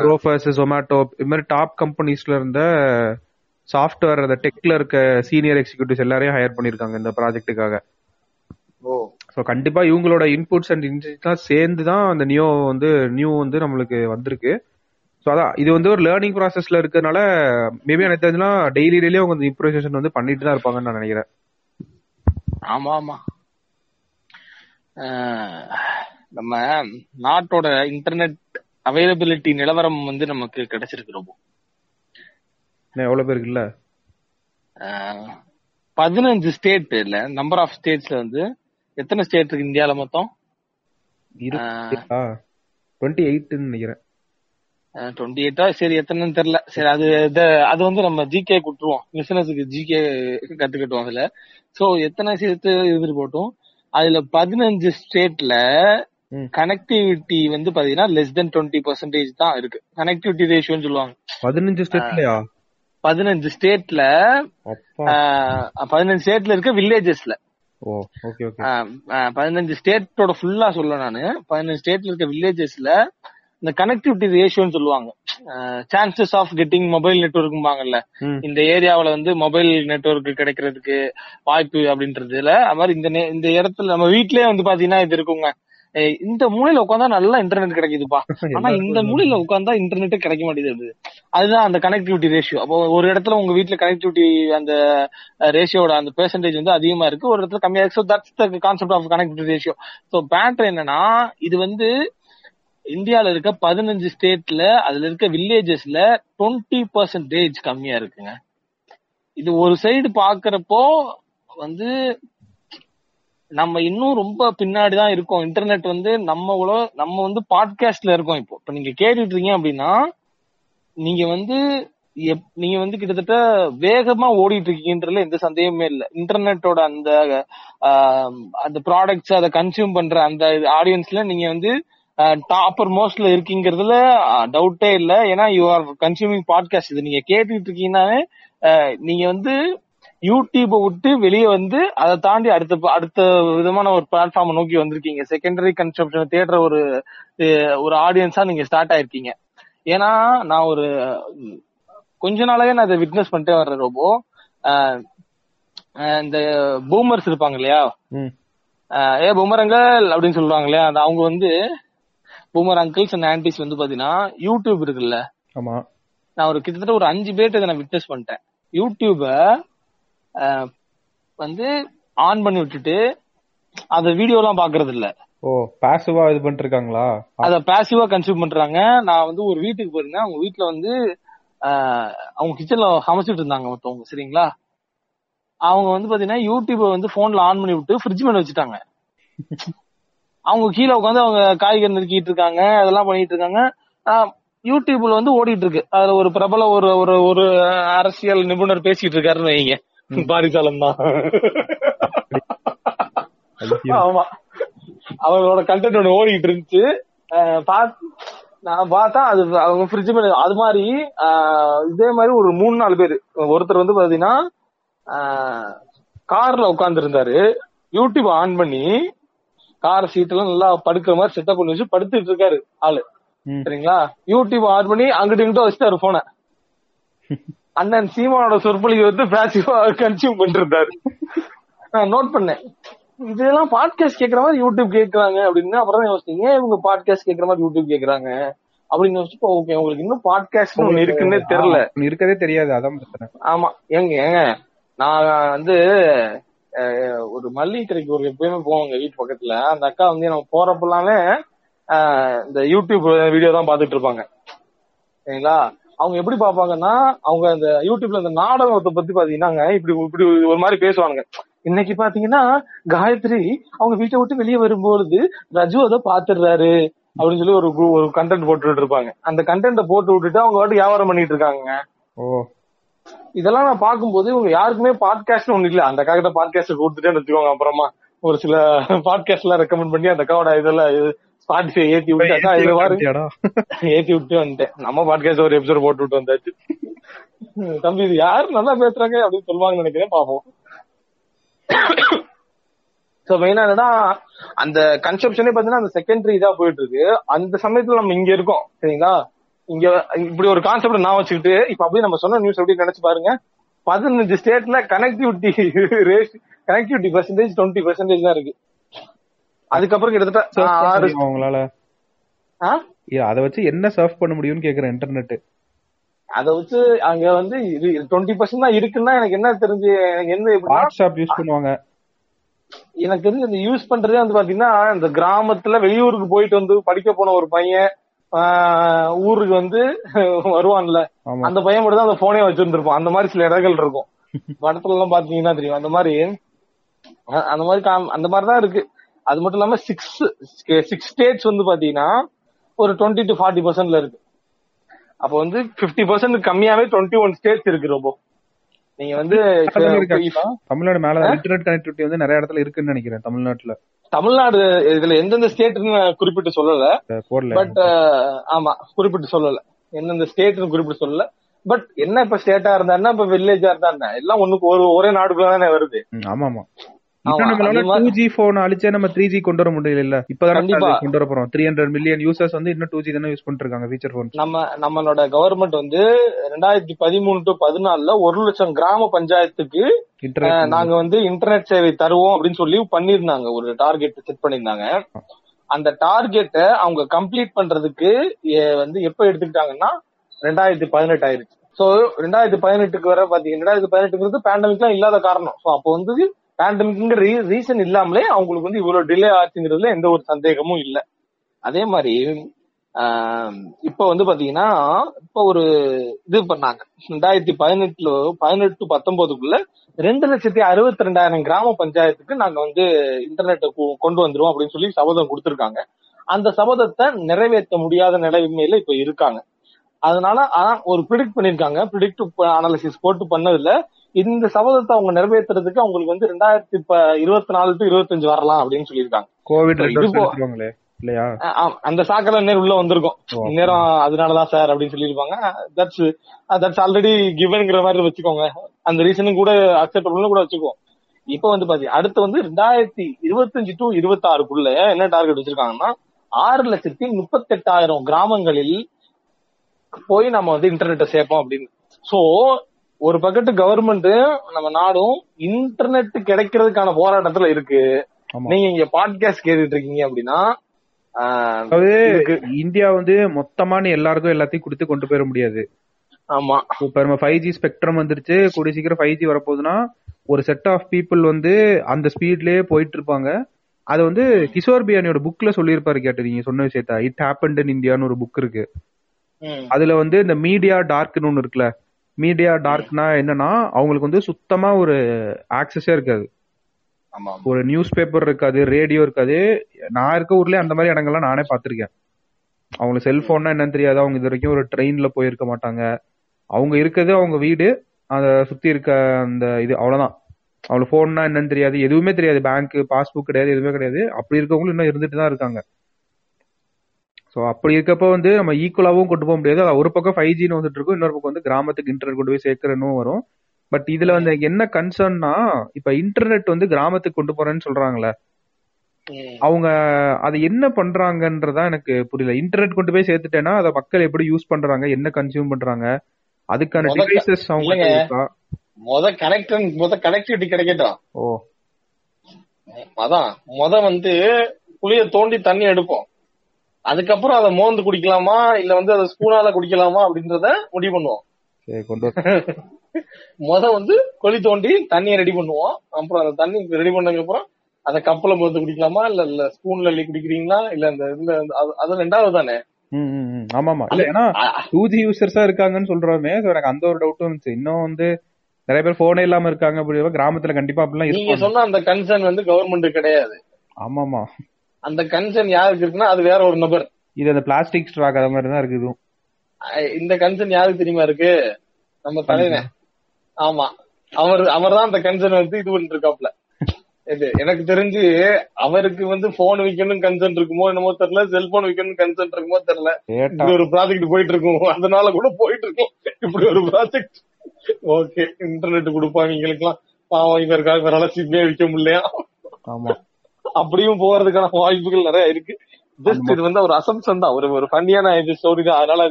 க்ரோஃபர்ஸ் ஜொமேட்டோ இது மாதிரி டாப் கம்பெனிஸ்ல இருந்த சாஃப்ட்வேர் அந்த டெக்ல இருக்க சீனியர் எக்ஸிகியூட்டிவ்ஸ் எல்லாரையும் ஹையர் பண்ணிருக்காங்க இந்த ப்ராஜெக்ட்டுக்காக ஸோ கண்டிப்பா இவங்களோட இன்புட்ஸ் அண்ட் இன்ஜின்ஸ்லாம் சேர்ந்து தான் அந்த நியூ வந்து நியூ வந்து நம்மளுக்கு வந்திருக்கு. ஸோ அதான். இது வந்து ஒரு லேர்னிங் ப்ராசஸ்ல இருக்கிறதுனால மேபி எனக்கு தெரிஞ்சுனா டெய்லி டெய்லி அவங்க இந்த இம்ப்ரூவைசேஷன் வந்து பண்ணிட்டு தான் இருப்பாங்கன்னு நான் நினைக்கிறேன். ஆமா ஆமா. நம்ம நாட்டோட இன்டர்நெட் அவைலபிலிட்டி நிலவரம் வந்து நமக்கு கிடைச்சிருக்கு ரொம்ப. எவ்வளவு பேருக்கு இல்ல? பதினஞ்சு ஸ்டேட் இல்ல நம்பர் ஆஃப் ஸ்டேட்ஸ்ல வந்து எத்தனை ஸ்டேட் இருக்கு இந்தியால மொத்தம்? நினைக்கிறேன். டுவெண்ட்டி எயிட்டா சரி எத்தனைன்னு தெரியல. சரி அது அது வந்து நம்ம ஜிகே கொடுத்துருவோம். பிசினஸுக்கு ஜிகே கத்துக்கிட்டோம் அதுல. சோ எத்தனை சேர்த்து இது போட்டோம்? அதுல பதினஞ்சு ஸ்டேட்ல. கனெக்டிவிட்டி வந்து பாத்தீங்கன்னா லெஸ் தென் டுவெண்ட்டி பர்சன்டேஜ் தான் இருக்கு. கனெக்டிவிட்டி ரேஷியோன்னு சொல்லுவாங்க. பதினஞ்சு ஸ்டேட்லயா பதினஞ்சு ஸ்டேட்ல பதினஞ்சு ஸ்டேட்ல இருக்க வில்லேஜஸ்ல பதினஞ்சு ஸ்டேட்டோட ஃபுல்லா சொல்ல நானு. பதினஞ்சு ஸ்டேட்ல இருக்க வில்லேஜஸ்ல இந்த கனெக்டிவிட்டி ரேஷியோன்னு சொல்லுவாங்க. சான்சஸ் ஆஃப் கெட்டிங் மொபைல் நெட்ஒர்க்கும்பாங்கல்ல. இந்த ஏரியாவுல வந்து மொபைல் நெட்வொர்க் கிடைக்கிறதுக்கு வாய்ப்பு அப்படின்றதுல அது மாதிரி இந்த இந்த இடத்துல நம்ம வீட்லயே வந்து பாத்தீங்கன்னா இது இருக்குங்க. இந்த மூலையில உட்காந்தா நல்லா இன்டர்நெட் கிடைக்குதுப்பா. ஆனா இந்த மூலையில உட்காந்தா இன்டர்நெட் கிடைக்க மாட்டேங்குது அதுதான் அந்த கனெக்டிவிட்டி ரேஷியோ அப்போ ஒரு இடத்துல உங்க வீட்ல கனெக்டிவிட்டி அந்த ரேஷியோட அந்த பெர்சன்டேஜ் வந்து அதிகமா இருக்கு. ஒரு இடத்துல கம்மியா இருக்கு. So that's the concept of connectivity ratio so batter என்னன்னா இது வந்து இந்தியால இருக்க பதினஞ்சு ஸ்டேட்ல அதுல இருக்க வில்லேஜஸ்ல டுவெண்ட்டி பர்சன்டேஜ் கம்மியா இருக்குங்க. இது ஒரு சைடு பாக்குறப்போ வந்து நம்ம இன்னும் ரொம்ப பின்னாடி தான் இருக்கோம். இன்டர்நெட் வந்து நம்ம உலக நம்ம வந்து பாட்காஸ்ட்ல இருக்கோம் இப்போ. இப்ப நீங்க கேட்டுட்டு இருக்கீங்க அப்படின்னா நீங்க வந்து எப்- நீங்க வந்து கிட்டத்தட்ட வேகமா ஓடிட்டு இருக்கீங்கன்றதுல எந்த சந்தேகமே இல்லை. இன்டர்நெட்டோட அந்த அந்த ப்ராடக்ட்ஸ் அதை கன்சியூம் பண்ற அந்த ஆடியன்ஸ்ல நீங்க வந்து டாப்பர் மோஸ்ட்ல இருக்கீங்கிறதுல டவுட்டே இல்ல. ஏன்னா யூ ஆர் கன்சியூமிங் பாட்காஸ்ட் இது நீங்க கேட்டுட்டு இருக்கீங்கன்னாவே ஆஹ், நீங்க வந்து யூடியூப விட்டு வெளியே வந்து அதை தாண்டி அடுத்த அடுத்த விதமான ஒரு பிளாட்ஃபார்ம் நோக்கி வந்திருக்கீங்க. செகண்டரி கன்சப்ஷன் தேடுற ஒரு ஒரு ஆடியன்ஸா நீங்க ஸ்டார்ட் ஆயிருக்கீங்க. ஏன்னா நான் ஒரு கொஞ்ச நாளாவே நான் இதை விட்னஸ் பண்ணிட்டே வர்றேன் அஹ், இந்த பூமர்ஸ் இருப்பாங்க இல்லையா? ஏ பூமர் அங்கிள் அப்படின்னு சொல்லுவாங்க இல்லையா? அந்த அவங்க வந்து பூமர் அங்கிள்ஸ் அண்ட் ஆன்டிஸ் வந்து பாத்தீங்கன்னா யூடியூப் இருக்குல்ல. ஆமா. நான் ஒரு கிட்டத்தட்ட ஒரு அஞ்சு பேர்ட்ட இதை நான் விட்னஸ் பண்ணிட்டேன். யூடியூப வந்து ஆன் பண்ணி விட்டுட்டு அத வீடியோ எல்லாம் பாக்குறது இல்ல ஓ பாசிவா இது பண்ணிட்டு இருக்காங்களா அத பாசிவா கன்சியூம் பண்றாங்க. நான் வந்து ஒரு வீட்டுக்கு போயிருந்தேன். அவங்க வீட்டுல வந்து அவங்க கிச்சன்ல சமைச்சிட்டு இருந்தாங்க ஒருத்தவங்க சரிங்களா? அவங்க வந்து பாத்தீங்கன்னா யூடியூப வந்து போன்ல ஆன் பண்ணி விட்டு ஃப்ரிட்ஜ் மேல வச்சுட்டாங்க. அவங்க கீழே உட்காந்து அவங்க காய்கறி நறுக்கிட்டு இருக்காங்க அதெல்லாம் பண்ணிட்டு இருக்காங்க. யூடியூப்ல வந்து ஓடிட்டு இருக்கு. அதுல ஒரு பிரபல ஒரு ஒரு ஒரு அரசியல் நிபுணர் பேசிட்டு இருக்காருன்னு வைங்க. பாரிசாலம் தான். ஆமா. அவங்களோட கண்டென்ட் ஒண்ணு ஓடிட்டு இருந்துச்சு. நான் பார்த்தா அது அவங்க ஃப்ரிட்ஜ் மேல அது மாதிரி இதே மாதிரி ஒரு மூணு நாலு பேர். ஒருத்தர் வந்து பாத்தீங்கன்னா கார்ல உட்கார்ந்து இருந்தாரு யூடியூப் ஆன் பண்ணி கார் சீட் எல்லாம் நல்லா படுக்கிற மாதிரி செட்டப் பண்ணி வச்சு படுத்துட்டு இருக்காரு ஆளு. சரிங்களா? யூடியூப் ஆன் பண்ணி அங்கிட்டு இங்கிட்ட வச்சுட்டாரு போன அண்ணன் சீமானோட சொற்பொழிவு வந்து பேசிவா கன்சியூம் இருந்தாரு நான் நோட் பண்ணேன். இதெல்லாம் பாட்காஸ்ட் கேக்குற மாதிரி யூடியூப் கேக்குறாங்க அப்படின்னு அப்புறம் தான் யோசிச்சேன். ஏன் இவங்க பாட்காஸ்ட் கேக்குற மாதிரி யூடியூப் கேக்குறாங்க? அப்படின்னு யோசிச்சு ஓகே உங்களுக்கு இன்னும் பாட்காஸ்ட் ஒண்ணு இருக்குன்னே தெரியல. இருக்கதே தெரியாது அதான் பிரச்சனை. ஆமா ஏங்க ஏங்க நான் வந்து ஒரு மல்லிகை கடைக்கு ஒரு எப்பயுமே போவாங்க வீட்டு பக்கத்துல. அந்த அக்கா வந்து நம்ம போறப்பெல்லாமே இந்த யூடியூப் வீடியோ தான் பாத்துட்டு இருப்பாங்க. சரிங்களா? அவங்க எப்படி பாப்பாங்கன்னா அவங்க அந்த யூடியூப்ல இந்த நாடகத்தை பத்தி பாத்தீங்கன்னா இப்படி இப்படி ஒரு மாதிரி பேசுவானுங்க. இன்னைக்கு பாத்தீங்கன்னா காயத்ரி அவங்க வீட்டை விட்டு வெளியே வரும்பொழுது ரஜு அதை பாத்துடுறாரு அப்படின்னு சொல்லி ஒரு கு- ஒரு கண்டென்ட் போட்டுட்டு இருப்பாங்க. அந்த கண்டென்ட்டை போட்டு விட்டுட்டு அவங்க வாட்டு வியாபாரம் பண்ணிட்டு இருக்காங்க இதெல்லாம் நான் பார்க்கும்போது இவங்க யாருக்குமே பாட்காஸ்ட் ஒண்ணு இல்ல. அந்த அக்காகிட்ட பாட்காஸ்ட் கொடுத்துட்டேன்னு வச்சுக்கோங்க அப்புறமா ஒரு சில பாட்காஸ்ட் எல்லாம் ரெக்கமெண்ட் பண்ணி அந்த அக்காவோட இதெல்லாம் ஸ்பாட்டிஃபை ஏத்தி விட்டு அக்கா இது மாதிரி? ஏத்தி விட்டு வந்துட்டேன். நம்ம பாட்காஸ்ட் ஒரு எபிசோட் போட்டு விட்டு வந்தாச்சு. தம்பி இது யாரு நல்லா பேசுறாங்க அப்படின்னு சொல்லுவாங்கன்னு நினைக்கிறேன். பாப்போம் சோ மெயினா என்னன்னா அந்த கன்செப்ஷனே பாத்தீங்கன்னா அந்த செகண்டரி இதா போயிட்டு இருக்கு. அந்த சமயத்துல நம்ம இங்க இருக்கோம். சரிங்களா? இங்க இப்படி ஒரு கான்செப்ட் நான் வச்சுக்கிட்டு இப்ப அப்படியே நம்ம சொன்ன நியூஸ் எப்படி நினைச்சு பாருங்க. பதினஞ்சு ஸ்டேட்ல கனெக்டிவிட்டி ரேஸ் கனெக்டிவிட்டி பெர்சன்டேஜ் டுவெண்ட்டி பெர்சன்டேஜ் தான் இருக்கு. அதுக்கப்புறம் கிட்டத்தட்ட ஆறு உங்களால? அத வச்சு என்ன சர்ஃப் பண்ண முடியும்னு கேக்குறேன் இன்டர்நெட் அத வச்சு அங்க வந்து டுவெண்ட்டி பர்சன்ட் தான் இருக்குன்னா எனக்கு என்ன தெரிஞ்சு எனக்கு என்ன வாட்ஸ்அப் யூஸ் பண்ணுவாங்க. எனக்கு தெரிஞ்சு இந்த யூஸ் பண்றதே வந்து பாத்தீங்கன்னா இந்த கிராமத்துல வெளியூருக்கு போயிட்டு வந்து படிக்க போன ஒரு பையன் ஊருக்கு வந்து வருவான்ல. அந்த பையன் மட்டும் தான் அந்த போனே வச்சிருந்திருப்பான். அந்த மாதிரி சில இடங்கள் இருக்கும். படத்துல எல்லாம் பாத்தீங்கன்னா தெரியும். அந்த மாதிரி அந்த மாதிரி அந்த மாதிரி தான் இருக்கு. அது மட்டும் இல்லாம சிக்ஸ் சிக்ஸ் ஸ்டேட்ஸ் வந்து பாத்தீங்கன்னா ஒரு டுவெண்ட்டி டு ஃபார்ட்டி பர்சன்ட்ல இருக்கு. அப்ப வந்து பிப்டி பர்சன்ட் கம்மியாவே டுவெண்ட்டி ஒன் ஸ்டேட்ஸ் இருக்கு ரொம்ப. நீங்க வந்து தமிழ்நாடு மேல இன்டர்நெட் கனெக்டிவிட்டி வந்து நிறைய இடத்துல இருக்குன்னு நினைக்கிறேன் தமிழ்நாட்டுல. தமிழ்நாடு இதுல எந்தெந்த ஸ்டேட்னு குறிப்பிட்டு சொல்லல. பட் ஆமா குறிப்பிட்டு சொல்லல. எந்தெந்த ஸ்டேட்னு குறிப்பிட்டு சொல்லல. பட் என்ன இப்ப ஸ்டேட்டா இருந்தா என்ன இப்ப வில்லேஜா இருந்தா என்ன? எல்லாம் ஒண்ணுக்கு ஒரு ஒரே நாடுக்குள்ள தானே வருது. ஆமா ஆமா நம்மளால டூ ஜி போன் அழிச்சே நம்ம த்ரீ ஜி கொண்டு வர முடியல இப்பதான் கொண்டு வர போறோம். த்ரீ ஹண்ட்ரட் மில்லியன் யூசர்ஸ் வந்து இன்னும் டூ ஜி தானே யூஸ் பண்ணிட்டு இருக்காங்க ஃபீச்சர் போன் நம்ம நம்மளோட கவர்மெண்ட் வந்து ரெண்டாயிரத்தி பதிமூணு டு பதினாலுல ஒரு லட்சம் கிராம பஞ்சாயத்துக்கு நாங்க வந்து இன்டர்நெட் சேவை தருவோம் அப்படின்னு சொல்லி பண்ணிருந்தாங்க ஒரு டார்கெட் செட் பண்ணிருந்தாங்க அந்த டார்கெட்டை அவங்க கம்ப்ளீட் பண்றதுக்கு வந்து எப்ப எடுத்துக்கிட்டாங்கன்னா ரெண்டாயிரத்தி பதினெட்டு ஆயிருச்சு. சோ ரெண்டாயிரத்தி பதினெட்டுக்கு வர பாத்தீங்கன்னா ரெண்டாயிரத்தி பதினெட்டுங்கிறது பேண்டமிக்லாம் இல்லாத காரணம். சோ அப்போ வந்து பேண்டமிக்ங்கிற ரீசன் இல்லாமலே அவங்களுக்கு வந்து இவ்வளவு டிலே ஆச்சுங்கிறதுல எந்த ஒரு சந்தேகமும் இல்லை. அதே மாதிரி இப்ப வந்து பாத்தீங்கன்னா இப்ப ஒரு இது பண்ணாங்க. ரெண்டாயிரத்தி பதினெட்டுல பதினெட்டு பத்தொன்பதுக்குள்ள ரெண்டு லட்சத்தி அறுபத்தி ரெண்டாயிரம் கிராம பஞ்சாயத்துக்கு நாங்க வந்து இன்டர்நெட்டை கொண்டு வந்துருவோம் அப்படின்னு சொல்லி சபதம் கொடுத்திருக்காங்க. அந்த சபதத்தை நிறைவேற்ற முடியாத நிலைமையில இப்ப இருக்காங்க. அதனால ஆனா ஒரு ப்ரிடிக்ட் பண்ணிருக்காங்க. ப்ரிடிக்ட் அனாலிசிஸ் போட்டு பண்ணதுல இந்த சபதத்தை அவங்க நிறைவேற்றுறதுக்கு அவங்களுக்கு வந்து ரெண்டாயிரத்தி இருபத்தி நாலு டு இருபத்தஞ்சு வரலாம் அப்படின்னு சொல்லியிருக்காங்க. கோவிட் இல்லையா? அந்த சாக்கடை நேரம் உள்ள வந்திருக்கும். ஓ, நேரம் அதனாலதான் சார் அப்படின்னு சொல்லியிருப்பாங்க. தட்ஸ் தட்ஸ் ஆல்ரெடி கிவன்ங்கிற மாதிரி வச்சுக்கோங்க. அந்த ரீசனும் கூட அக்செப்டபிள்னு கூட வச்சுக்குவோம். இப்ப வந்து பாத்தி அடுத்து வந்து ரெண்டாயிரத்தி இருபத்தஞ்சு டு இருபத்தி ஆறுக்குள்ள என்ன டார்கெட் வச்சிருக்காங்கன்னா ஆறு லட்சத்தி முப்பத்தெட்டாயிரம் கிராமங்களில் போய் நம்ம வந்து இன்டர்நெட்டை சேர்ப்போம் அப்படின்னு. சோ ஒரு பக்கத்து கவர்மெண்ட் நம்ம நாடும் இன்டர்நெட் கிடைக்கிறதுக்கான போராட்டத்துல இருக்கு. நீங்க இங்க பாட்காஸ்ட் கேட்டுட்டு இருக்கீங்க அப்படின்னா அதாவது இந்தியா வந்து மொத்தமான எல்லாருக்கும் எல்லாத்தையும் கொடுத்து கொண்டு போயிட முடியாது. ஆமா. இப்ப நம்ம ஃபைவ் ஜி ஸ்பெக்ட்ரம் வந்துருச்சு. கூடிய சீக்கிரம் ஃபைவ் ஜி வரப்போகுதுன்னா ஒரு செட் ஆஃப் பீப்புள் வந்து அந்த ஸ்பீட்லயே போயிட்டு இருப்பாங்க. அது வந்து கிஷோர் பியானியோட புக்ல சொல்லியிருப்பாரு கேட்டு நீங்க சொன்ன விஷயத்த. இட் ஹேப்பன்ட் இன் இந்தியான்னு ஒரு புக் இருக்கு. அதுல வந்து இந்த மீடியா டார்க்னு ஒண்ணு இருக்குல்ல மீடியா டார்க்னா என்னன்னா அவங்களுக்கு வந்து சுத்தமா ஒரு ஆக்சஸே இருக்காது. ஆமா ஒரு நியூஸ் பேப்பர் இருக்காது ரேடியோ இருக்காது. நான் இருக்க ஊர்லயே அந்த மாதிரி இடங்கள்லாம் நானே பாத்திருக்கேன் அவங்களுக்கு செல்போன்னா என்னன்னு தெரியாது. அவங்க இது வரைக்கும் ஒரு ட்ரெயின்ல போயிருக்க மாட்டாங்க. அவங்க இருக்கிறது அவங்க வீடு. அத சுத்தி இருக்க அந்த இது அவ்வளவுதான். அவங்களுக்கு போன்னா என்னன்னு தெரியாது. எதுவுமே தெரியாது. பேங்க் பாஸ்புக் கிடையாது எதுவுமே கிடையாது. அப்படி இருக்கவங்களும் இன்னும் இருந்துட்டு தான் இருக்காங்க. சோ அப்படி இருக்கப்ப வந்து நம்ம ஈக்குவலாவும் கொண்டு போக முடியாது. ஒரு பக்கம் ஃபைவ் ஜின்னு வந்துட்டு இருக்கும் இன்னொரு பக்கம் வந்து கிராமத்துக்கு இன்டர்நெட் கொண்டு போய் சேர்க்கறனும் வரும். பட் இதுல வந்து என்ன கன்சர்ன்னா இப்ப இன்டர்நெட் வந்து கிராமத்துக்கு கொண்டு போறேன்னு சொல்றாங்களே. அவங்க அதை என்ன பண்றாங்கன்றதா எனக்கு புரியல. இன்டர்நெட் கொண்டு போய் சேர்த்துட்டேன்னா அதை மக்கள் எப்படி யூஸ் பண்றாங்க என்ன கன்சியூம் பண்றாங்க அதுக்கான டிவைசஸ் அவங்க முத கனெக்ட் முத கனெக்டிவிட்டி கிடைக்கட்டும். ஓ. அதான் முத வந்து புளிய தோண்டி தண்ணி எடுப்போம். அதுக்கப்புறம் அதை மோந்து குடிக்கலாமா? இல்ல வந்து அதை ஸ்பூனால குடிக்கலாமா அப்படின்றத முடிவு பண்ணுவோம். முத வந்து குழி தோண்டி தண்ணியை ரெடி பண்ணுவோம். அப்புறம் அந்த தண்ணி ரெடி பண்ணதுக்கு அப்புறம் அதை கப்பல மோந்து குடிக்கலாமா? இல்ல இல்ல ஸ்பூன்ல அள்ளி குடிக்கிறீங்களா? இல்ல இந்த இதுல அது- ரெண்டாவது தானே? ம், ம், ம். ஆமா ஆமா. இல்ல ஏன்னா டூ ஜி யூசர்ஸா இருக்காங்கன்னு சொல்றோமே எனக்கு அந்த ஒரு டவுட்டும் இருந்துச்சு. இன்னும் வந்து நிறைய பேர் போனே இல்லாம இருக்காங்க அப்படி கிராமத்துல கண்டிப்பா அப்படிலாம் நீங்க சொன்ன அந்த கன்சர்ன் வந்து கவர்மெண்ட் கிடையாது. ஆமா ஆமா. அந்த கன்சர்ன் யாருக்கு இருக்குன்னா அது வேற ஒரு நபர். இது அந்த பிளாஸ்டிக் ஸ்ட்ராக் அது மாதிரி தான் இருக்கு இதுவும். அஹ் இந்த கன்சர்ன் யாருக்கு தெரியுமா இருக்கு? நம்ம தலைவன். ஆமா. அவர் அவர் தான் அந்த கன்சர்ன் வந்து இது பண்ணிட்டு இருக்காப்ல இது எனக்கு தெரிஞ்சு அவருக்கு வந்து போன் விக்கணும் கன்சர்ன் இருக்குமோ என்னமோ தெரியல செல்போன் விக்கணும் கன்சர்ன் இருக்குமோ தெரியல. இப்படி ஒரு ப்ராஜெக்ட் போயிட்டு இருக்கும். அதனால கூட போயிட்டு இருக்கும். இப்படி ஒரு ப்ராஜெக்ட் ஓகே இன்டர்நெட் கொடுப்பாங்க எங்களுக்குலாம் பாவம் இவருக்காக இவரால சிம்மே விற்க முடியலையா? ஆமா. அப்படியும் போறதுக்கான வாய்ப்புகள் நிறைய இருக்கு. ஜஸ்ட் இது வந்து ஒரு அசம்சன் தான். ஒரு ஒரு ஃபன்னியான இது ஸ்டோரி தான். அதனால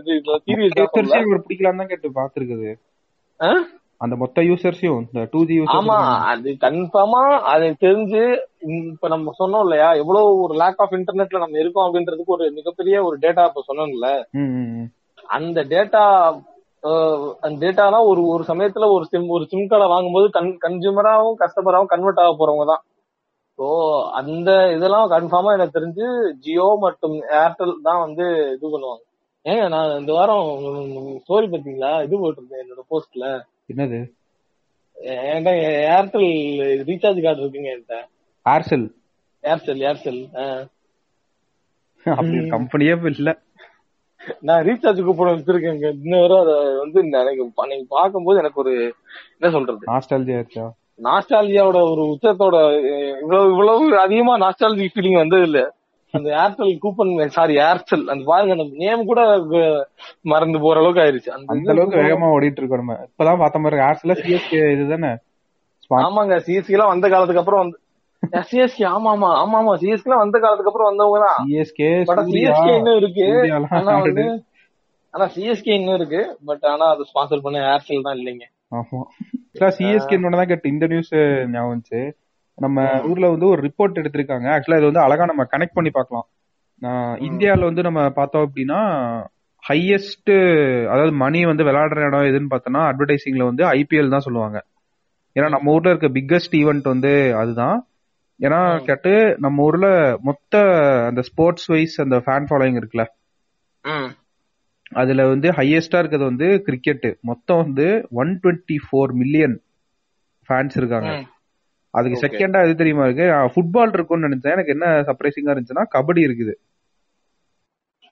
சீரியஸ் இவர் பிடிக்கலாம் தான் கேட்டு பாத்துருக்குது அந்த மொத்த யூசர்ஸையும் இந்த டூ ஜி ஆமா அது கன்ஃபார்மா அது தெரிஞ்சு இப்ப நம்ம சொன்னோம் இல்லையா எவ்வளவு ஒரு லேக் ஆஃப் இன்டர்நெட்ல நம்ம இருக்கோம் அப்படின்றதுக்கு ஒரு மிகப்பெரிய ஒரு டேட்டா இப்ப சொன்னோம்ல. அந்த டேட்டா அந்த டேட்டாலாம் ஒரு ஒரு சமயத்துல ஒரு சிம் ஒரு சிம் கார்டை வாங்கும்போது கன் கன்சியூமராவும் கஸ்டமராவும் கன்வெர்ட் ஆக போறவங்க தான். ஸோ அந்த இதெல்லாம் கன்ஃபார்மா எனக்கு தெரிஞ்சு ஜியோ மற்றும் ஏர்டெல் தான் வந்து இது பண்ணுவாங்க. ஏங்க நான் இந்த வாரம் ஸ்டோரி பாத்தீங்களா இது போட்டிருந்தேன் என்னோட போஸ்ட்ல என்னது? என்கிட்ட ஏர்டெல் ரீசார்ஜ் கார்டு இருக்குங்க என்கிட்ட. Aircel Aircel Aircel. அப்படி கம்பெனியே இல்ல. நான் ரீசார்ஜ் கூப்பன் வச்சிருக்கேங்க. இன்ன வரை அதை வந்து எனக்கு அன்னைக்கு பார்க்கும்போது எனக்கு ஒரு என்ன சொல்றது? நாஸ்டாலஜியா இருக்கா நாஸ்டாலஜியாவோட ஒரு உச்சத்தோட இவ்வளவு இவ்வளவு அதிகமா நாஸ்டாலஜி ஃபீலிங் வந்தது இல்ல அந்த ஏர்டெல் கூப்பன் சாரி ஏர்செல் அந்த பாருங்க அந்த நேம் கூட மறந்து போற அளவுக்கு ஆயிருச்சு. அந்த அளவுக்கு வேகமா ஓடிட்டு இருக்கோம் நம்ம. இப்பதான் பார்த்த மாதிரி ஏர்செல்ல சிஎஸ்கே இதுதானே. ஆமாங்க சிஎஸ்கி எல்லாம் வந்த காலத்துக்கு அப்புறம் வந்து சிஎஸ்கி ஆமா ஆமா ஆமா ஆமா சிஎஸ்கி எல்லாம் வந்த காலத்துக்கு அப்புறம் வந்தவங்க தான் சிஎஸ்கே சிஎஸ்கே இன்னும் இருக்கு. ஆனா வந்து. ஆனா சிஎஸ்கே இன்னும் இருக்கு. பட் ஆனா அது ஸ்பான்சர் பண்ண ஏர்செல் தான் இல்லைங்க. ஆமா. சிஎஸ்கே தான் கேட்டு இந்த நியூஸ் ஞாபகம் நம்ம ஊர்ல வந்து ஒரு ரிப்போர்ட் எடுத்திருக்காங்க. ஆக்சுவலா இது வந்து அழகா நம்ம கனெக்ட் பண்ணி பார்க்கலாம். ஆஹ் இந்தியால வந்து நம்ம பார்த்தோம் அப்படின்னா ஹையஸ்ட் அதாவது மணி வந்து விளையாடுற இடம் எதுன்னு பார்த்தோம்னா அட்வர்டைசிங்ல வந்து ஐபிஎல் தான் சொல்லுவாங்க. ஏன்னா நம்ம ஊர்ல இருக்க பிக்கஸ்ட் ஈவெண்ட் வந்து அதுதான். ஏன்னா கேட்டு நம்ம ஊர்ல மொத்த அந்த ஸ்போர்ட்ஸ் வைஸ் அந்த ஃபேன் ஃபாலோயிங் இருக்குல்ல. அதுல வந்து ஹையஸ்டா இருக்கிறது வந்து கிரிக்கெட் மொத்தம் வந்து one twenty four million fans இருக்காங்க. அதுக்கு. செகண்டா எது தெரியுமா இருக்கு? ஃபுட்பால் இருக்கும்னு நினைச்சேன். எனக்கு என்ன சர்ப்ரைசிங்கா இருந்துச்சுன்னா கபடி இருக்குது.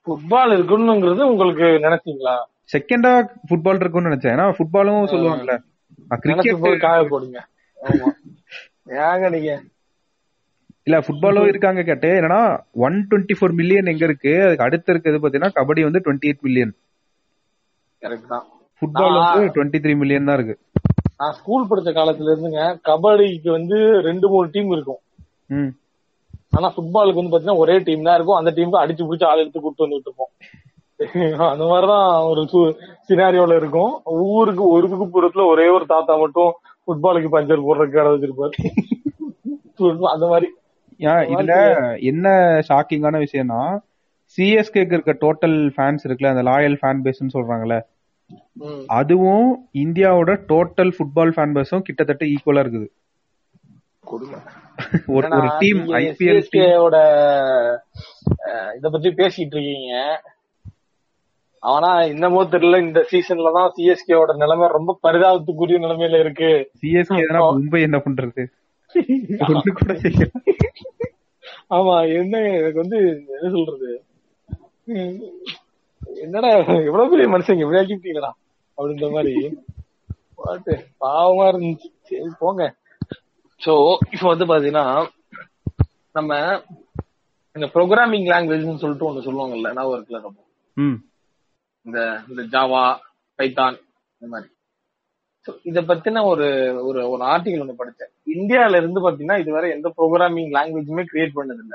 ஃபுட்பால் இருக்கணுங்கிறது உங்களுக்கு நினைச்சீங்களா? செகண்டா ஃபுட்பால் இருக்கும்னு நினைச்சேன். ஏன்னா ஃபுட்பாலும் சொல்லுவாங்கல்ல. கிரிக்கெட் போடுங்க. ஏங்க நீங்க? இல்ல ஃபுட்பாலும் இருக்காங்க கேட்டு. என்னன்னா ஒன் டுவெண்ட்டி ஃபோர் மில்லியன் எங்க இருக்கு? அதுக்கு அடுத்து இருக்கிறது பாத்தீங்கன்னா கபடி வந்து டுவெண்ட்டி எயிட் மில்லியன் ஃபுட்பால் வந்து டுவெண்ட்டி த்ரீ மில்லியன் தான் இருக்கு. நான் ஸ்கூல் படிச்ச காலத்துல இருந்துங்க கபடிக்கு வந்து ரெண்டு மூணு டீம் இருக்கும். ஆனா ஃபுட்பாலுக்கு வந்து பாத்தீங்கன்னா ஒரே டீம் தான் இருக்கும். அந்த டீமுக்கு அடிச்சு பிடிச்சி ஆள் எடுத்து கூட்டு வந்துட்டு இருப்போம் அந்த மாதிரிதான் ஒரு சினாரியோல இருக்கும். ஊருக்கு ஒரு குப்புறத்துல ஒரே ஒரு தாத்தா மட்டும் ஃபுட்பாலுக்கு பஞ்சர் போடுறதுக்கு கடை வச்சிருப்பாரு. அந்த மாதிரி. இதுல என்ன ஷாக்கிங்கான விஷயம்னா சிஎஸ்கேக்கு இருக்க டோட்டல் ஃபேன்ஸ் இருக்குல்ல அந்த லாயல் ஃபேன் பேஸ்னு சொல்றாங்கல்ல. அதுவும் இந்தியாவோட டோட்டல் ஃபுட்பால் ஃபேன் பேஸும் கிட்டத்தட்ட ஈக்குவலா இருக்குது. ஒரு ஒரு டீம் ஐபிஎல் டீம் சிஎஸ்கேவோட இத பத்தி பேசிட்டு இருக்கீங்க. ஆனா என்னமோ தெரியல இந்த சீசன்ல தான் சிஎஸ்கேவோட நிலைமை ரொம்ப பரிதாபத்துக்குரிய நிலைமையில இருக்கு. சிஎஸ்கே மும்பை என்ன பண்றது? ஒண்ணு கூட செய்யல. ஆமா என்ன எனக்கு வந்து என்ன சொல்றது? என்னடா எவ்வளவு பெரிய மனுஷங்க இப்படி ஆக்கிட்டீங்களா அப்படின்ற மாதிரி. பாட்டு பாவமா இருந்துச்சு. சரி போங்க. சோ இப்ப வந்து பாத்தீங்கன்னா நம்ம இந்த ப்ரோக்ராமிங் லாங்குவேஜ்னு சொல்லிட்டு ஒண்ணு சொல்லுவாங்கல்ல நான் நம்ம. ம். இந்த இந்த ஜாவா பைத்தான் இந்த மாதிரி. இத பத்தின ஒரு ஒரு ஒரு ஆர்டிகல் ஒண்ணு படிச்சேன். இந்தியால இருந்து பாத்தீங்கன்னா இதுவரை எந்த ப்ரோக்ராமிங் லாங்குவேஜுமே கிரியேட் பண்ணது இல்ல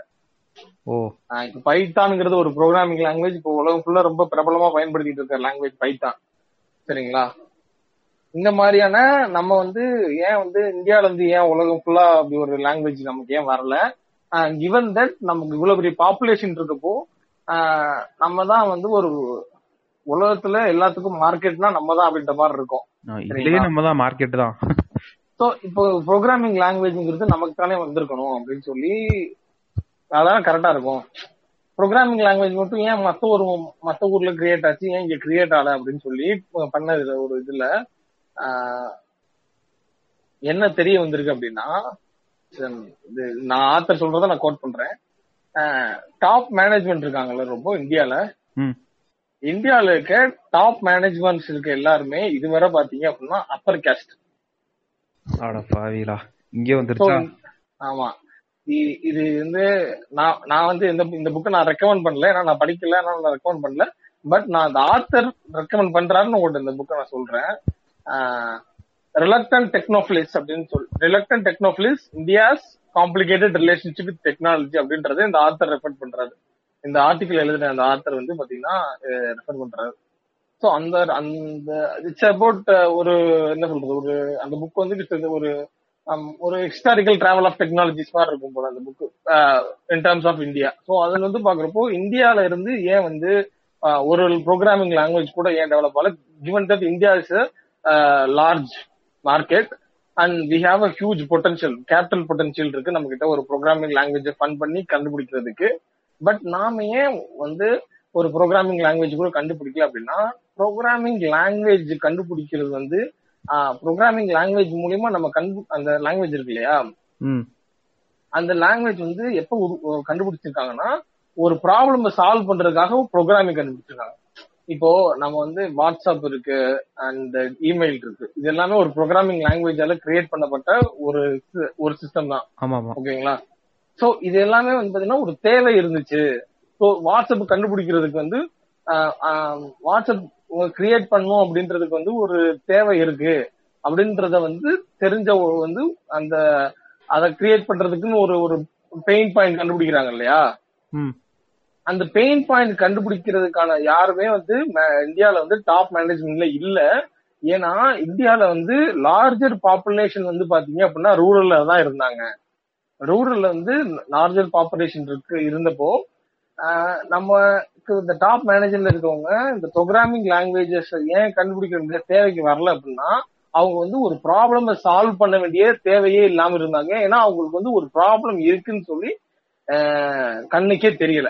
இப்ப பைத்தான்ங்கிறது ஒரு ப்ரோக்ராமிங் லாங்குவேஜ் இப்போ உலகம் ஃபுல்லா ரொம்ப பிரபலமா பயன்படுத்திட்டு இருக்க லாங்குவேஜ் பைத்தான். சரிங்களா? இந்த மாதிரியான நம்ம வந்து ஏன் வந்து இந்தியால இருந்து ஏன் உலகம் ஃபுல்லா அப்படி ஒரு லாங்குவேஜ் நமக்கு ஏன் வரல? கிவன் தட் நமக்கு இவ்வளவு பெரிய பாப்புலேஷன் இருக்கப்போ நம்ம தான் வந்து ஒரு உலகத்துல எல்லாத்துக்கும் மார்க்கெட்னா நம்ம தான் அப்படின்ற மாதிரி இருக்கும். இதுலயே நம்ம தான் மார்க்கெட் தான். ஸோ இப்போ ப்ரோக்ராமிங் லாங்குவேஜ்ங்கிறது நமக்கு தானே வந்திருக்கணும் அப்படின்னு சொல்லி அதான் கரெக்டா இருக்கும். ப்ரோக்ராமிங் லாங்குவேஜ் மட்டும் ஏன் மத்த ஒரு மத்த ஊர்ல கிரியேட் ஆச்சு? ஏன் இங்க கிரியேட் ஆகல அப்படின்னு சொல்லி பண்ணது ஒரு இதுல என்ன தெரிய வந்திருக்கு அப்படின்னா நான் ஆத்தர் சொல்றத நான் கோட் பண்றேன். டாப் மேனேஜ்மெண்ட் இருக்காங்கல்ல ரொம்ப இந்தியால. ம் இந்தியால இருக்க டாப் மேனேஜ்மெண்ட்ஸ் இருக்க எல்லாருமே இதுவரை பாத்தீங்க அப்படின்னா அப்பர் கேஸ்ட் ஆட பாவிலா இங்கே வந்துருச்சா? ஆமா. இது வந்து நான் நான் வந்து இந்த இந்த புக்கை நான் ரெக்கமெண்ட் பண்ணல. ஏன்னா நான் படிக்கல நான் ரெக்கமெண்ட் பண்ணல. பட் நான் அந்த ஆத்தர் ரெக்கமெண்ட் பண்றாருன்னு உங்கள்ட்ட இந்த புக்கை நான் சொல்றேன். ரிலக்டன் டெக்னோஃபிலிஸ் அப்படின்னு சொல் reluctant technophiles India's complicated relationship with technology அப்படின்றது இந்த ஆத்தர் ரெஃபர் பண்றாரு. இந்த ஆர்டிக்கல் எழுதின அந்த ஆத்தர் வந்து பாத்தீங்கன்னா ரெஃபர் பண்றாரு. ஸோ அந்த அந்த இட்ஸ் அபவுட் ஒரு என்ன சொல்றது ஒரு அந்த புக் வந்து கிட்டத்தட்ட ஒரு um, ஒரு ஹிஸ்டாரிக்கல் டிராவல் ஆஃப் டெக்னாலஜிஸ் மாதிரி இருக்கும் போல அந்த book in terms of India so அதுல வந்து பாக்குறப்போ இந்தியால இருந்து ஏன் வந்து ஒரு ப்ரோக்ராமிங் லாங்குவேஜ் கூட ஏன் டெவலப் ஆகல? Given that India is large market and we have a huge potential capital potential இருக்கு. நம்ம கிட்ட ஒரு ப்ரோக்ராமிங் லாங்குவேஜை ஃபன் பண்ணி கண்டுபிடிக்கிறதுக்கு பட் நாம ஏன் வந்து ஒரு ப்ரோக்ராமிங் லாங்குவேஜ் கூட கண்டுபிடிக்கல அப்படின்னா ப்ரோக்ராமிங் லாங்குவேஜ் கண்டுபிடிக்கிறது வந்து ப்ரோக்ராமிங் லாங்குவேஜ் மூலியமா நம்ம கண்டு அந்த லாங்குவேஜ் இருக்கு இல்லையா? அந்த லாங்குவேஜ் வந்து எப்ப கண்டுபிடிச்சிருக்காங்கன்னா ஒரு ப்ராப்ளம் சால்வ் பண்றதுக்காக ப்ரோக்ராமிங் கண்டுபிடிச்சிருக்காங்க. இப்போ நம்ம வந்து வாட்ஸ்அப் இருக்கு அண்ட் இமெயில் இருக்கு. இது எல்லாமே ஒரு ப்ரோக்ராமிங் லாங்குவேஜால கிரியேட் பண்ணப்பட்ட ஒரு ஒரு சிஸ்டம் தான். ஓகேங்களா சோ இது எல்லாமே வந்து பாத்தீங்கன்னா ஒரு தேவை இருந்துச்சு. ஸோ வாட்ஸ்அப் கண்டுபிடிக்கிறதுக்கு வந்து வாட்ஸ்அப் கிரியேட் பண்ணும் அப்படின்றதுக்கு வந்து ஒரு தேவை இருக்கு. அப்படின்றத வந்து தெரிஞ்ச வந்து அந்த அதை கிரியேட் பண்றதுக்குன்னு ஒரு ஒரு பெயின் பாயிண்ட் கண்டுபிடிக்கிறாங்க இல்லையா? அந்த பெயின் பாயிண்ட் கண்டுபிடிக்கிறதுக்கான யாருமே வந்து இந்தியால வந்து டாப் மேனேஜ்மெண்ட்ல இல்ல. ஏன்னா இந்தியால வந்து லார்ஜர் பாப்புலேஷன் வந்து பாத்தீங்க அப்படின்னா ரூரல்ல தான் இருந்தாங்க. ரூரல்ல வந்து லார்ஜர் பாப்புலேஷன் இருக்கு இருந்தப்போ ஆஹ் நமக்கு இந்த டாப் மேனேஜர்ல இருக்கவங்க இந்த ப்ரோக்ராமிங் லாங்குவேஜஸ் ஏன் கண்டுபிடிக்க வேண்டிய தேவைக்கு வரல அப்படின்னா அவங்க வந்து ஒரு ப்ராப்ளம சால்வ் பண்ண வேண்டிய தேவையே இல்லாம இருந்தாங்க. ஏன்னா அவங்களுக்கு வந்து ஒரு ப்ராப்ளம் இருக்குன்னு சொல்லி ஆஹ் கண்ணுக்கே தெரியல.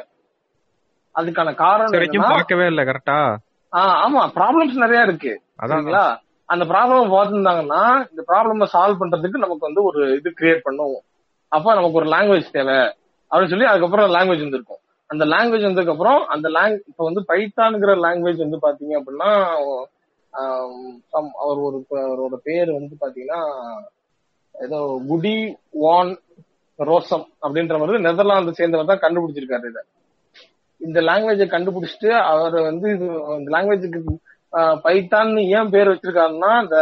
அதுக்கான காரணம் பார்க்கவே இல்ல கரெக்டா ஆ, ஆமா ப்ராப்ளம்ஸ் நிறைய இருக்கு அதான் சரிங்களா? அந்த ப்ராப்ளம் பார்த்துருந்தாங்கன்னா இந்த ப்ராப்ளம் சால்வ் பண்றதுக்கு நமக்கு வந்து ஒரு இது கிரியேட் பண்ணுவோம் அப்ப நமக்கு ஒரு லாங்குவேஜ் தேவை. அப்படின்னு சொல்லி அதுக்கப்புறம் லாங்குவேஜ் வந்திருக்கும். அந்த லாங்குவேஜ் வந்ததுக்கு அப்புறம் அந்த லாங் இப்ப வந்து பைத்தான்ங்கிற லாங்குவேஜ் வந்து பாத்தீங்க அப்படின்னா அவர் ஒரு அவரோட பேர் வந்து பாத்தீங்கன்னா ஏதோ குடி வான் ரோசம் அப்படின்ற மாதிரி நெதர்லாந்து சேர்ந்தவர் தான் கண்டுபிடிச்சிருக்காரு இதை. இந்த லாங்குவேஜை கண்டுபிடிச்சிட்டு அவர் வந்து இது இந்த லாங்குவேஜுக்கு பைத்தான் ஏன் பேர் வச்சிருக்காருன்னா இந்த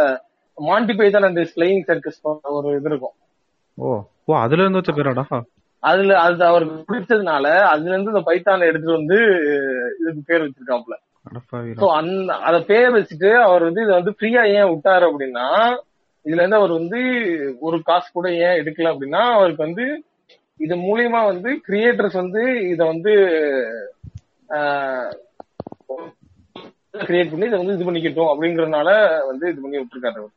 Monty Python and flying circus ஒரு இது இருக்கும். ஓ அதுல இருந்து வச்ச பேராடா? அதுல அது அவருக்கு பிடிச்சதுனால அதுல இருந்து இந்த பைத்தானை எடுத்துட்டு வந்து இதுக்கு பேர் வச்சிருக்காப்ல அந்த அத பேர் வச்சுட்டு அவர் வந்து இதை வந்து ஃப்ரீயா ஏன் விட்டாரு அப்படின்னா இதுல இருந்து அவர் வந்து ஒரு காசு கூட ஏன் எடுக்கல அப்படின்னா அவருக்கு வந்து இது மூலியமா வந்து கிரியேட்டர்ஸ் வந்து இத வந்து கிரியேட் பண்ணி இதை வந்து இது பண்ணிக்கிட்டோம் அப்படிங்கறதுனால வந்து இது பண்ணி விட்டுருக்காரு அவர்.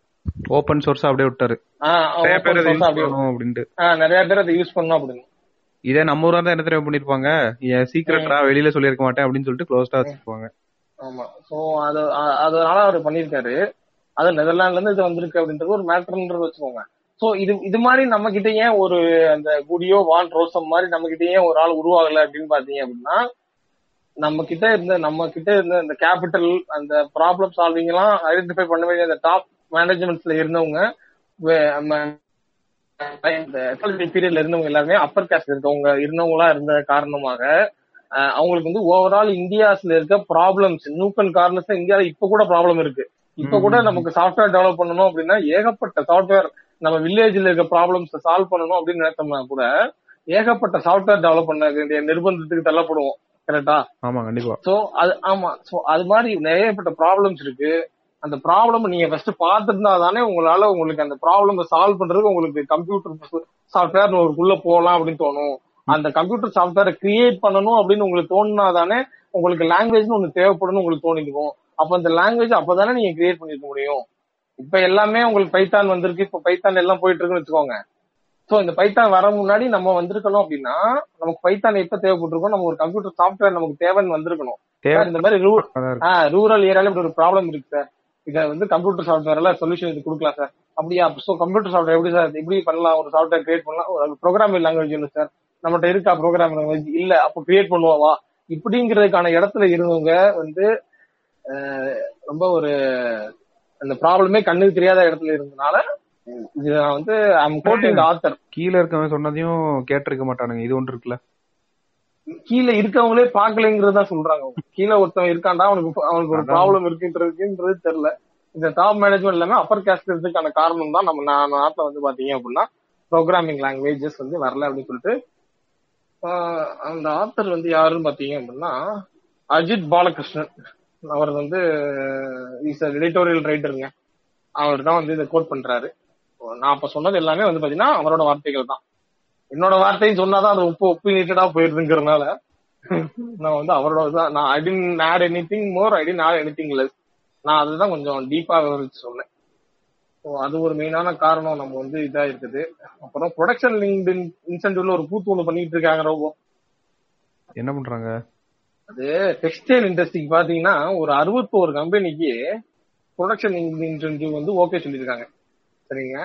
ஓபன் சோர்ஸ் அப்படியே விட்டாரு. நிறைய பேர் அதை அப்படியே பண்ணணும் அப்படின்ட்டு. நிறைய பேர் அதை யூஸ் பண்ணணும் அப்படின்னு. இதே நம்ம ஊரா தான் என்ன தெரியும் பண்ணிருப்பாங்க? சீக்கிரட்டா வெளியில சொல்லியிருக்க மாட்டேன் அப்படின்னு சொல்லிட்டு க்ளோஸ்டா வச்சிருப்பாங்க. ஆமா. சோ அது அதனால அவர் பண்ணிருக்காரு அது நெதர்லாண்ட்ல இருந்து இது வந்திருக்கு அப்படின்றது ஒரு மேட்டர்ன்றது வச்சுக்கோங்க. சோ இது இது மாதிரி நம்ம கிட்ட ஏன் ஒரு அந்த குடியோ வான் ரோசம் மாதிரி நம்ம கிட்ட ஏன் ஒரு ஆள் உருவாகல அப்படின்னு பாத்தீங்க அப்படின்னா நம்ம கிட்ட இருந்த நம்ம கிட்ட இருந்த அந்த கேபிட்டல் அந்த ப்ராப்ளம் சால்விங் எல்லாம் ஐடென்டிஃபை பண்ண வேண்டிய அந்த டாப் மேனேஜ்மெண்ட்ஸ்ல இருந்தவங்க பீரியட்ல இருந்தவங்க எல்லாருமே அப்பர் காஸ்ட் இருக்கவங்க இருந்தவங்களா இருந்த காரணமாக அவங்களுக்கு வந்து ஓவரால் இந்தியாஸ்ல இருக்க ப்ராப்ளம்ஸ் நூக் அண்ட் கார்னர்ஸ் இந்தியால இப்ப கூட ப்ராப்ளம் இருக்கு. இப்ப கூட நமக்கு சாஃப்ட்வேர் டெவலப் பண்ணணும் அப்படின்னா ஏகப்பட்ட சாஃப்ட்வேர் நம்ம வில்லேஜ்ல இருக்க ப்ராப்ளம்ஸ் சால்வ் பண்ணணும் அப்படின்னு நினைச்சோம்னா கூட ஏகப்பட்ட சாஃப்ட்வேர் டெவலப் பண்ண வேண்டிய நிர்பந்தத்துக்கு தள்ளப்படுவோம். கரெக்டா ஆமா கண்டிப்பா. சோ அது ஆமா. சோ அது மாதிரி நிறையப்பட்ட ப்ராப்ளம்ஸ் இருக்கு. அந்த ப்ராப்ளம் நீங்க ஃபர்ஸ்ட் பார்த்துருந்தா தானே உங்களால உங்களுக்கு அந்த ப்ராப்ளம் சால்வ் பண்றதுக்கு உங்களுக்கு கம்ப்யூட்டர் சாஃப்ட்வேர் ஒருக்குள்ள போகலாம் அப்படின்னு தோணும். அந்த கம்ப்யூட்டர் சாஃப்ட்வேரை கிரியேட் பண்ணணும் அப்படின்னு உங்களுக்கு தோணுனா தானே உங்களுக்கு லாங்குவேஜ்னு ஒண்ணு தேவைப்படணும் உங்களுக்கு தோணிருக்கும் அப்ப அந்த லாங்குவேஜ் அப்பதானே நீங்க கிரியேட் பண்ணிருக்க முடியும். இப்ப எல்லாமே உங்களுக்கு பைத்தான் வந்திருக்கு. இப்ப பைத்தான் எல்லாம் போயிட்டு இருக்குன்னு வச்சுக்கோங்க. சோ இந்த பைத்தான் வர முன்னாடி நம்ம வந்திருக்கணும் அப்படின்னா நமக்கு பைத்தான் எப்ப தேவைப்பட்டிருக்கோம் நம்ம ஒரு கம்ப்யூட்டர் சாஃப்ட்வேர் நமக்கு தேவைன்னு வந்திருக்கணும். இந்த மாதிரி ரூரல் ஏரியால இப்படி ஒரு ப்ராப்ளம் இருக்கு சார் இதை வந்து கம்ப்யூட்டர் சாஃப்ட்வேர்ல சொல்யூஷன் இது கொடுக்கலாம் சார் அப்படியா? சோ கம்ப்யூட்டர் சாஃப்ட்வேர் எப்படி சார் எப்படி பண்ணலாம் ஒரு சாஃப்ட்வேர் கிரியேட் பண்ணலாம். ஒரு ப்ரோக்ராமிங் லாங்குவேஜ் இல்லை சார் நம்மகிட்ட இருக்கா ப்ரோக்ராமிங் லாங்குவேஜ் இல்ல. அப்போ கிரியேட் பண்ணுவோவா இப்படிங்கிறதுக்கான இடத்துல இருந்தவங்க வந்து ரொம்ப ஒரு அந்த ப்ராப்ளமே கண்ணுக்கு தெரியாத இடத்துல இருந்தனால இது நான் வந்து ஐம் கோட்டிங் ஆத்தர் கீழே இருக்கவன் சொன்னதையும் கேட்டிருக்க மாட்டானுங்க. இது ஒன்று இருக்குல்ல? கீழே இருக்கவங்களே பாக்கலைங்கிறதா சொல்றாங்க. கீழே ஒருத்தன் இருக்கான்டா அவனுக்கு அவனுக்கு ஒரு. ப்ராப்ளம் இருக்குன்றதுன்றது தெரியல. இந்த டாப் மேனேஜ்மெண்ட் எல்லாமே அப்பர் காஸ்ட் இருக்கிறதுக்கான காரணம் தான் நம்ம நா- நாட்டுல வந்து பாத்தீங்க அப்படின்னா ப்ரோக்ராமிங் லாங்குவேஜஸ் வந்து வரல அப்படின்னு சொல்லிட்டு அந்த ஆத்தர் வந்து யாருன்னு பாத்தீங்க அப்படின்னா அஜித் பாலகிருஷ்ணன். அவர் வந்து இஸ் எடிட்டோரியல் ரைட்டருங்க அவர் தான் வந்து இதை கோட் பண்றாரு. நான் அப்ப சொன்னது எல்லாமே வந்து பாத்தீங்கன்னா அவரோட வார்த்தைகள் தான். என்னோட வார்த்தையும் சொன்னாதான் அது உப்பு ஒப்பீனியேட்டடா போயிருதுங்கிறதுனால நான் வந்து அவரோட தான் நான் I didn't add anything more I didn't add anything less நான் அதுதான் கொஞ்சம் டீப்பா விவரிச்சு சொன்னேன். ஸோ அது ஒரு மெயினான காரணம் நம்ம வந்து இதா இருக்குது அப்புறம் ப்ரொடக்ஷன் லிங்க் இன்சென்டிவ்ல ஒரு கூத்து ஒண்ணு பண்ணிட்டு இருக்காங்க ரொம்ப என்ன பண்றாங்க? அது டெக்ஸ்டைல் இண்டஸ்ட்ரிக்கு பாத்தீங்கன்னா ஒரு அறுபத்தோரு கம்பெனிக்கு ப்ரொடக்ஷன் இன்சென்டிவ் வந்து ஓகே சொல்லியிருக்காங்க. சரிங்க?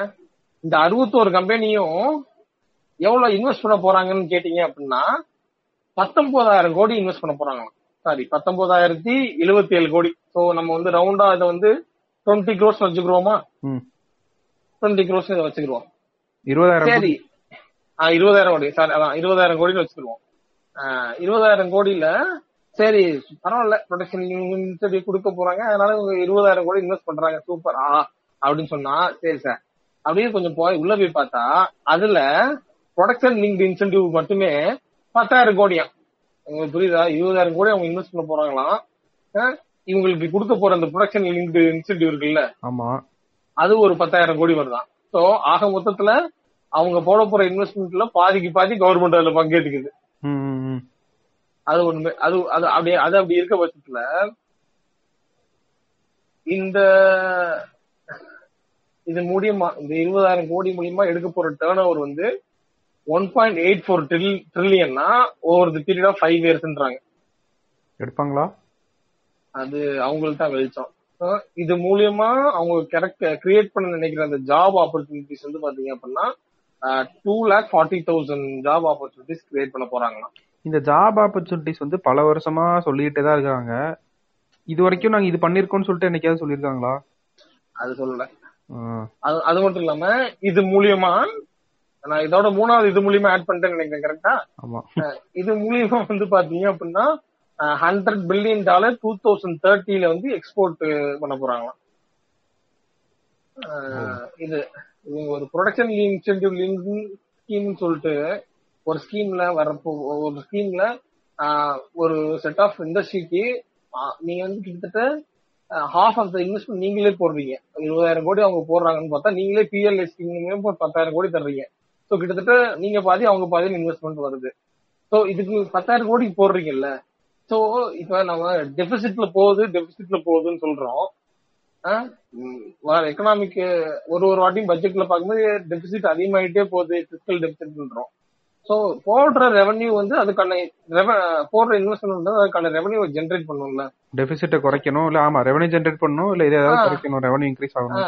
இந்த அறுபத்தோரு கம்பெனியும் எவ்வளவு இன்வெஸ்ட் பண்ண போறாங்கன்னு கேட்டீங்க அப்படின்னா பத்தொன்பதாயிரம் கோடி இன்வெஸ்ட் பண்ண போறாங்க சாரி பத்தொன்பதாயிரத்தி எழுபத்தி ஏழு கோடி. ஸோ நம்ம வந்து ரவுண்டா இதை வந்து டுவெண்ட்டி க்ரோஸ் வச்சுக்கிறோமா டுவெண்ட்டி க்ரோஸ் இதை வச்சுக்கிறோம் இருபதாயிரம் சரி. இருபதாயிரம் கோடி. சாரி அதான் இருபதாயிரம் கோடின்னு வச்சுக்கிடுவோம். ஆ, இருபதாயிரம் கோடியில சரி பரவாயில்ல. ப்ரொடக்ஷன் இன்சென்டிவ் கொடுக்க போறாங்க. அதனால இவங்க இருபதாயிரம் கோடி இன்வெஸ்ட் பண்றாங்க. சூப்பர் ஆ அப்படின்னு சொன்னா சரி சார் அப்படியே கொஞ்சம் போய் உள்ள போய் பார்த்தா அதுல ப்ரொடக்ஷன் லிங்க் இன்சென்டிவ் மட்டுமே பத்தாயிரம் கோடியா? உங்களுக்கு புரியுதா? இருபதாயிரம் கோடி அவங்க இன்வெஸ்ட் பண்ண போறாங்களாம் இவங்களுக்கு கொடுக்க போற அந்த ப்ரொடக்ஷன் லிங்க் இன்சென்டிவ் இருக்குல்ல? ஆமா. அது ஒரு பத்தாயிரம் கோடி வருதான் சோ ஆக மொத்தத்துல அவங்க போட போற இன்வெஸ்ட்மெண்ட்ல பாதிக்கு பாதி கவர்மெண்ட் அதுல பங்கேற்றுக்குது. அது ஒண்ணு அது அது அப்படியே அது அப்படி இருக்க பட்சத்துல இந்த இது மூலியமா இந்த இருபதாயிரம் கோடி மூலியமா எடுக்க போற டேர்ன் ஓவர் வந்து one point eight four ட்ரில்லியன்னா over the period of five இயர்ஸ்ன்றாங்க எடுப்பாங்களா? அது அவங்களுக்கு தான் வெளிச்சம் இது மூலியமா அவங்க கரெக்ட் கிரியேட் பண்ண நினைக்கிற அந்த ஜாப் ஆப்பர்ச்சுனிட்டிஸ் வந்து பாத்தீங்க அப்படின்னா two lakh forty thousand job opportunities create பண்ண போறாங்களாம். இந்த ஜாப் ஆப்பர்ச்சுனிட்டிஸ் வந்து பல வருஷமா சொல்லிட்டே தான் இருக்காங்க. இது வரைக்கும் நாங்க இது பண்ணிருக்கோம்னு சொல்லிட்டு என்னைக்காவது சொல்லிருக்காங்களா அது சொல்லல. அது அது மட்டும் இல்லாம இது மூலியமா நான் இதோட மூணாவது இது மூலியமா ஆட் பண்ணிட்டேன்னு நினைக்கிறேன் கரெக்டா இது மூலியமா வந்து பாத்தீங்க அப்படின்னா hundred billion dollar two thousand தேர்ட்டில வந்து எக்ஸ்போர்ட் பண்ண போறாங்களாம். இது இவங்க ஒரு ப்ரொடக்ஷன் இன்சென்டிவ் ஸ்கீம்னு சொல்லிட்டு ஒரு ஸ்கீம்ல வரப்போ ஒரு ஸ்கீம்ல ஒரு செட் ஆஃப் இண்டஸ்ட்ரிக்கு நீங்க வந்து கிட்டத்தட்ட ஹாஃப் ஆஃப் த இன்வெஸ்ட்மெண்ட் நீங்களே போடுறீங்க. இருபதாயிரம் கோடி அவங்க போடுறாங்கன்னு பார்த்தா நீங்களே பிஎல்ஐ ஸ்கீம் பத்தாயிரம் கோடி தர்றீங்க. ஸோ கிட்டத்தட்ட நீங்க பாதி அவங்க பாதி இன்வெஸ்ட்மெண்ட் வருது. ஸோ இதுக்கு பத்தாயிரம் கோடி போடுறீங்கல்ல? ஸோ இப்ப நம்ம டெபிசிட்ல போகுது டெபிசிட்ல போகுதுன்னு சொல்றோம். எக்கனாமிக் ஒரு ஒரு வாட்டியும் பட்ஜெட்ல பார்க்கும்போது டெபிசிட் அதிகமாயிட்டே போகுது பிசிக்கல் டெபிசிட்ன்றோம் ஸோ போடுற ரெவன்யூ வந்து அதுக்கான போடுற இன்வெஸ்ட்மெண்ட் வந்து அதுக்கான ரெவன்யூ ஜென்ரேட் பண்ணும்ல? டெபிசிட்ட குறைக்கணும் இல்ல ஆமா ரெவன்யூ ஜென்ரேட் பண்ணணும் இல்ல இது ஏதாவது. குறைக்கணும் ரெவன்யூ இன்க்ரீஸ் ஆகணும்.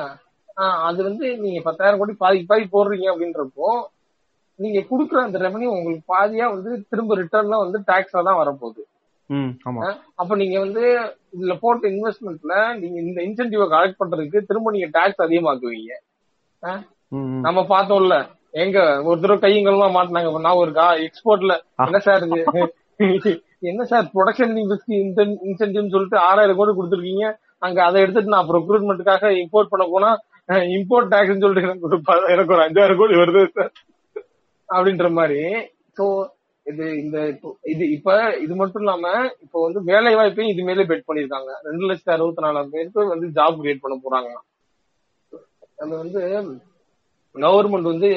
அது வந்து நீங்க பத்தாயிரம் கோடி பாதி பாதி போடுறீங்க அப்படின்றப்போ நீங்க குடுக்குற அந்த ரெவன்யூ உங்களுக்கு பாதியா வந்து திரும்ப ரிட்டர்ன்ல வந்து டாக்ஸா தான் வரப்போகுது. அப்ப நீங்க வந்து இதுல போட்ட இன்வெஸ்ட்மெண்ட்ல நீங்க இந்த இன்சென்டிவ் கலெக்ட் பண்றதுக்கு திரும்ப நீங்க டாக்ஸ் அதிகமாக்குவீங்க. நம்ம பார்த்தோம்ல எங்க ஒரு தடவை கையங்கள்லாம் மாட்டினாங்க நான் ஒரு எக்ஸ்போர்ட்ல என்ன சார் இது? என்ன சார் ப்ரொடக்ஷன் இன்சென்டிவ் சொல்லிட்டு ஆறாயிரம் கோடி கொடுத்துருக்கீங்க. அங்க அதை எடுத்துட்டு நான் ப்ரொக்ரூட்மெண்ட்டுக்காக இம்போர்ட் பண்ண போனா இம்போர்ட் டாக்ஸ் சொல்லிட்டு எனக்கு ஒரு ப- எனக்கு ஒரு அஞ்சாயிரம் கோடி வருது சார் அப்படின்ற மாதிரி. சோ இது இந்த இது இப்ப இது மட்டும் இல்லாம இப்போ வந்து வேலை வாய்ப்பையும் இது மேலே பெட் பண்ணிருக்காங்க ரெண்டு லட்சத்தி அறுபத்தி நாலாயிரம் பேருக்கு வந்து ஜாப் கிரியேட் பண்ண போறாங்க அது வந்து கவர்மெண்ட் வந்து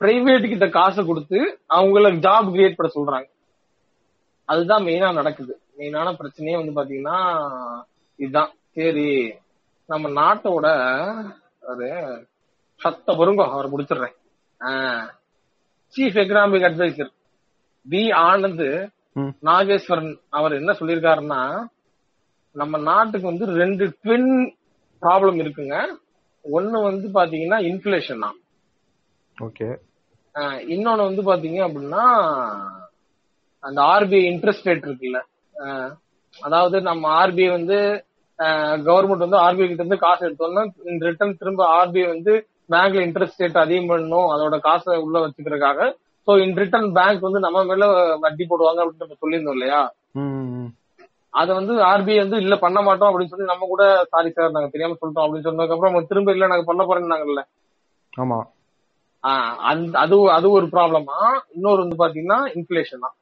பிரைவேட் கிட்ட காசை கொடுத்து அவங்கள ஜாப் கிரியேட் பண்ண சொல்றாங்க. அதுதான் மெயினா நடக்குது. மெயினான பிரச்சனையே வந்து பாத்தீங்கன்னா இதுதான். சரி நம்ம நாட்டோட அது சத்த பொருங்க அவரை முடிச்சிடுறேன். Chief economic advisor V Anand. Nageswaran அவர் என்ன சொல்லியிருக்காருன்னா நம்ம நாட்டுக்கு வந்து ரெண்டு ட்வின் ப்ராப்ளம் இருக்குங்க. ஒன்னு வந்து பாத்தீங்கன்னா இன்ஃபிளேஷன் தான். ஓகே. இன்னொன்னு வந்து பாத்தீங்க அப்படின்னா அந்த ஆர்பிஐ இன்ட்ரெஸ்ட் ரேட் இருக்குல்ல. அதாவது நம்ம ஆர்பிஐ வந்து கவர்மெண்ட் வந்து ஆர்பிஐ கிட்ட இருந்து காசு எடுத்தோம்னா ரிட்டர்ன் திரும்ப ஆர்பிஐ வந்து பேங்க்ல இன்ட்ரெஸ்ட் ரேட் அதிகம் பண்ணணும் அதோட காசை உள்ள வச்சுக்கிறதுக்காக. சோ இன் ரிட்டர்ன் பேங்க் வந்து நம்ம மேல வட்டி போடுவாங்க அப்படின்னு நம்ம சொல்லியிருந்தோம் இல்லையா. அதை வந்து ஆர்பிஐ வந்து இல்ல பண்ண மாட்டோம் அப்படின்னு சொல்லி நம்ம கூட சாரி சார் நாங்க தெரியாம சொல்லிட்டோம் அப்படின்னு சொன்னதுக்கு அப்புறம் திரும்ப இல்ல நாங்க பண்ண போறேன்னாங்கல்ல ஆமா. அது அது ஒரு ப்ராப்ளமா இன்னொரு வந்து பாத்தீங்கன்னா இன்ஃபிளேஷன் தான்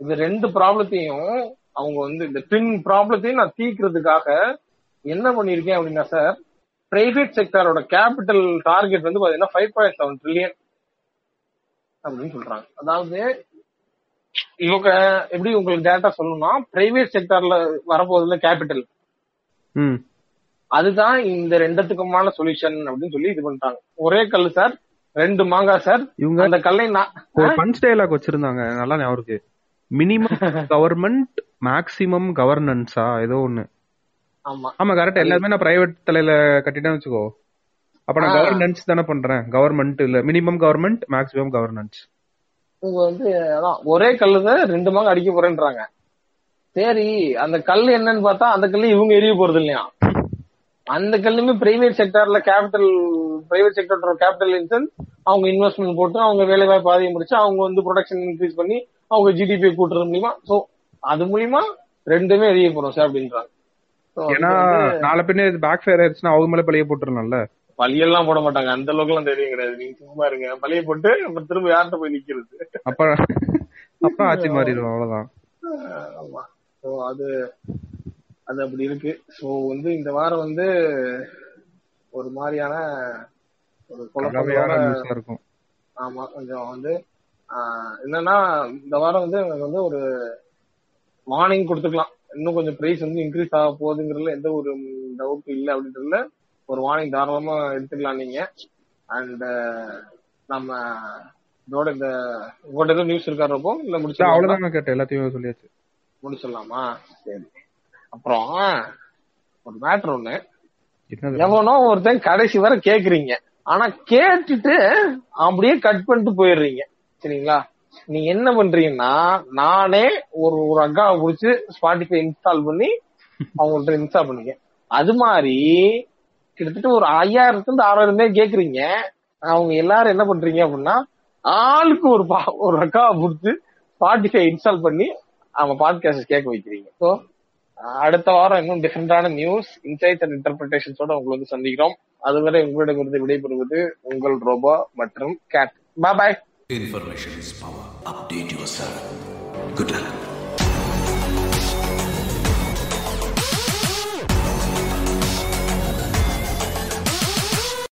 இந்த ரெண்டு ப்ராப்ளத்தையும் அவங்க வந்து இந்த ட்வின் ப்ராப்ளத்தையும் நான் தீர்க்கிறதுக்காக என்ன பண்ணிருக்கேன் அப்படின்னா சார் பிரைவேட் செக்டரோட கேபிட்டல் டார்கெட் வந்து பாத்தீங்கன்னா ஃபைவ் பாயிண்ட் செவன் ட்ரில்லியன் அப்படின்னு சொல்றாங்க. அதாவது இவங்க எப்படி உங்களுக்கு டேட்டா சொல்லணும்னா பிரைவேட் செக்டர்ல வரப்போகுதுல கேபிட்டல் அதுதான் இந்த ரெண்டுத்துக்குமான சொல்யூஷன் அப்படின்னு சொல்லி இது பண்ணிட்டாங்க. ஒரே கல்லு சார் ரெண்டு மாங்காய் சார் இவங்க அந்த கல்லை பஞ்ச் டயலாக் வச்சிருந்தாங்க. நல்லா ஞாபகம் இருக்கு. மினிமம் கவர்மெண்ட் மேக்ஸிமம் கவர்னன்ஸா ஏதோ ஒண்ணு. ஆமா. ஆமா கரெக்ட் எல்லாமே நான் பிரைவேட் தலையில கட்டிட்டேன்னு வச்சுக்கோ. அப்ப நான். கவர்னன்ஸ் தானே பண்றேன். கவர்மெண்ட் இல்ல மினிமம் கவர்மெண்ட் மேக்ஸிமம் கவர்னன்ஸ் இவங்க வந்து அதான் ஒரே கல்லுத ரெண்டு மாங்க அடிக்க போறேன்றாங்க. சரி அந்த கல் என்னன்னு பார்த்தா அந்த கல்லு இவங்க எரிய போறது இல்லையா? அந்த கல்லுமே பிரைவேட் செக்டர்ல கேபிட்டல் பிரைவேட் செக்டரோட கேபிட்டல் இன்சென்ஸ் அவங்க இன்வெஸ்ட்மெண்ட் போட்டு அவங்க வேலை வாய்ப்பு அதிகம் முடிச்சு அவங்க வந்து ப்ரொடக்ஷன் இன்க்ரீஸ் பண்ணி அவங்க ஜிடிபி கூட்டுறது மூலியமா. சோ அது மூலியமா ரெண்டுமே எரிய போறோம் சார் அப்படின்றாங்க. ஏன்னா நாளை பின்ன இது பேக் ஃபயர் ஆயிடுச்சுன்னா அவங்க மேல பழைய போட்டுருலாம்ல பழியெல்லாம் போட மாட்டாங்க. அந்த அளவுக்கு எல்லாம் தெரியும் கிடையாது. நீங்க சும்மா இருங்க. பழிய போட்டு அப்புறம் திரும்ப யார்கிட்ட போய் நிக்கிறது? அப்ப அப்ப ஆட்சி மாறிடும். அவ்வளவுதான். ஆமா. சோ அது அது அப்படி இருக்கு. சோ வந்து இந்த வாரம் வந்து ஒரு மாதிரியான ஒரு குழப்பமான இருக்கும். ஆமா கொஞ்சம் வந்து என்னன்னா இந்த வாரம் வந்து எனக்கு வந்து ஒரு வார்னிங் கொடுத்துக்கலாம். இன்னும் கொஞ்சம் பிரைஸ் வந்து இன்க்ரீஸ் ஆக போகுதுங்கிறதுல எந்த ஒரு டவுட் இல்லை அப்படின்றதுல ஒரு வார்னிங் தாராளமா எடுத்துக்கலாம் நீங்க. அண்ட் நம்ம இதோட இந்த உங்கள்ட்ட எதுவும் நியூஸ் இருக்காரப்போ இல்ல முடிச்சு அவ்வளவுதான் கேட்டேன். எல்லாத்தையும் சொல்லியாச்சு. முடிச்சிடலாமா? சரி. அப்புறம் ஒரு மேட்ரு ஒண்ணு. எவனோ ஒருத்தன் கடைசி வரை கேக்குறீங்க. ஆனா கேட்டுட்டு அப்படியே கட் பண்ணிட்டு போயிடுறீங்க. சரிங்களா? நீ என்ன பண்றீங்கன்னா நானே ஒரு ஒரு அக்காவை புடிச்சு ஸ்பாட்டிஃபை இன்ஸ்டால் பண்ணி அவங்கள்ட்ட இன்ஸ்டால் பண்ணீங்க அது மாதிரி கிட்டத்தட்ட ஒரு ஐயாயிரத்துல இருந்து ஆறாயிரம் பேர் கேக்குறீங்க. அவங்க எல்லாரும் என்ன பண்றீங்க அப்படின்னா ஆளுக்கு ஒரு பா- ஒரு அக்காவை புடிச்சு ஸ்பாட்டிஃபை இன்ஸ்டால் பண்ணி அவங்க பாட்காஸ்ட் கேட்க வைக்கிறீங்க. ஸோ அடுத்த வாரம் இன்னும் டிஃப்ரெண்டான நியூஸ் இன்சைட் அண்ட் இன்டர்பிரேஷன்ஸோட உங்களை வந்து சந்திக்கிறோம். அதுவரை உங்களிடமிருந்து விடைபெறுவது உங்கள் ரோபோ மற்றும் cat boy Information is power. Update yourself. Good luck.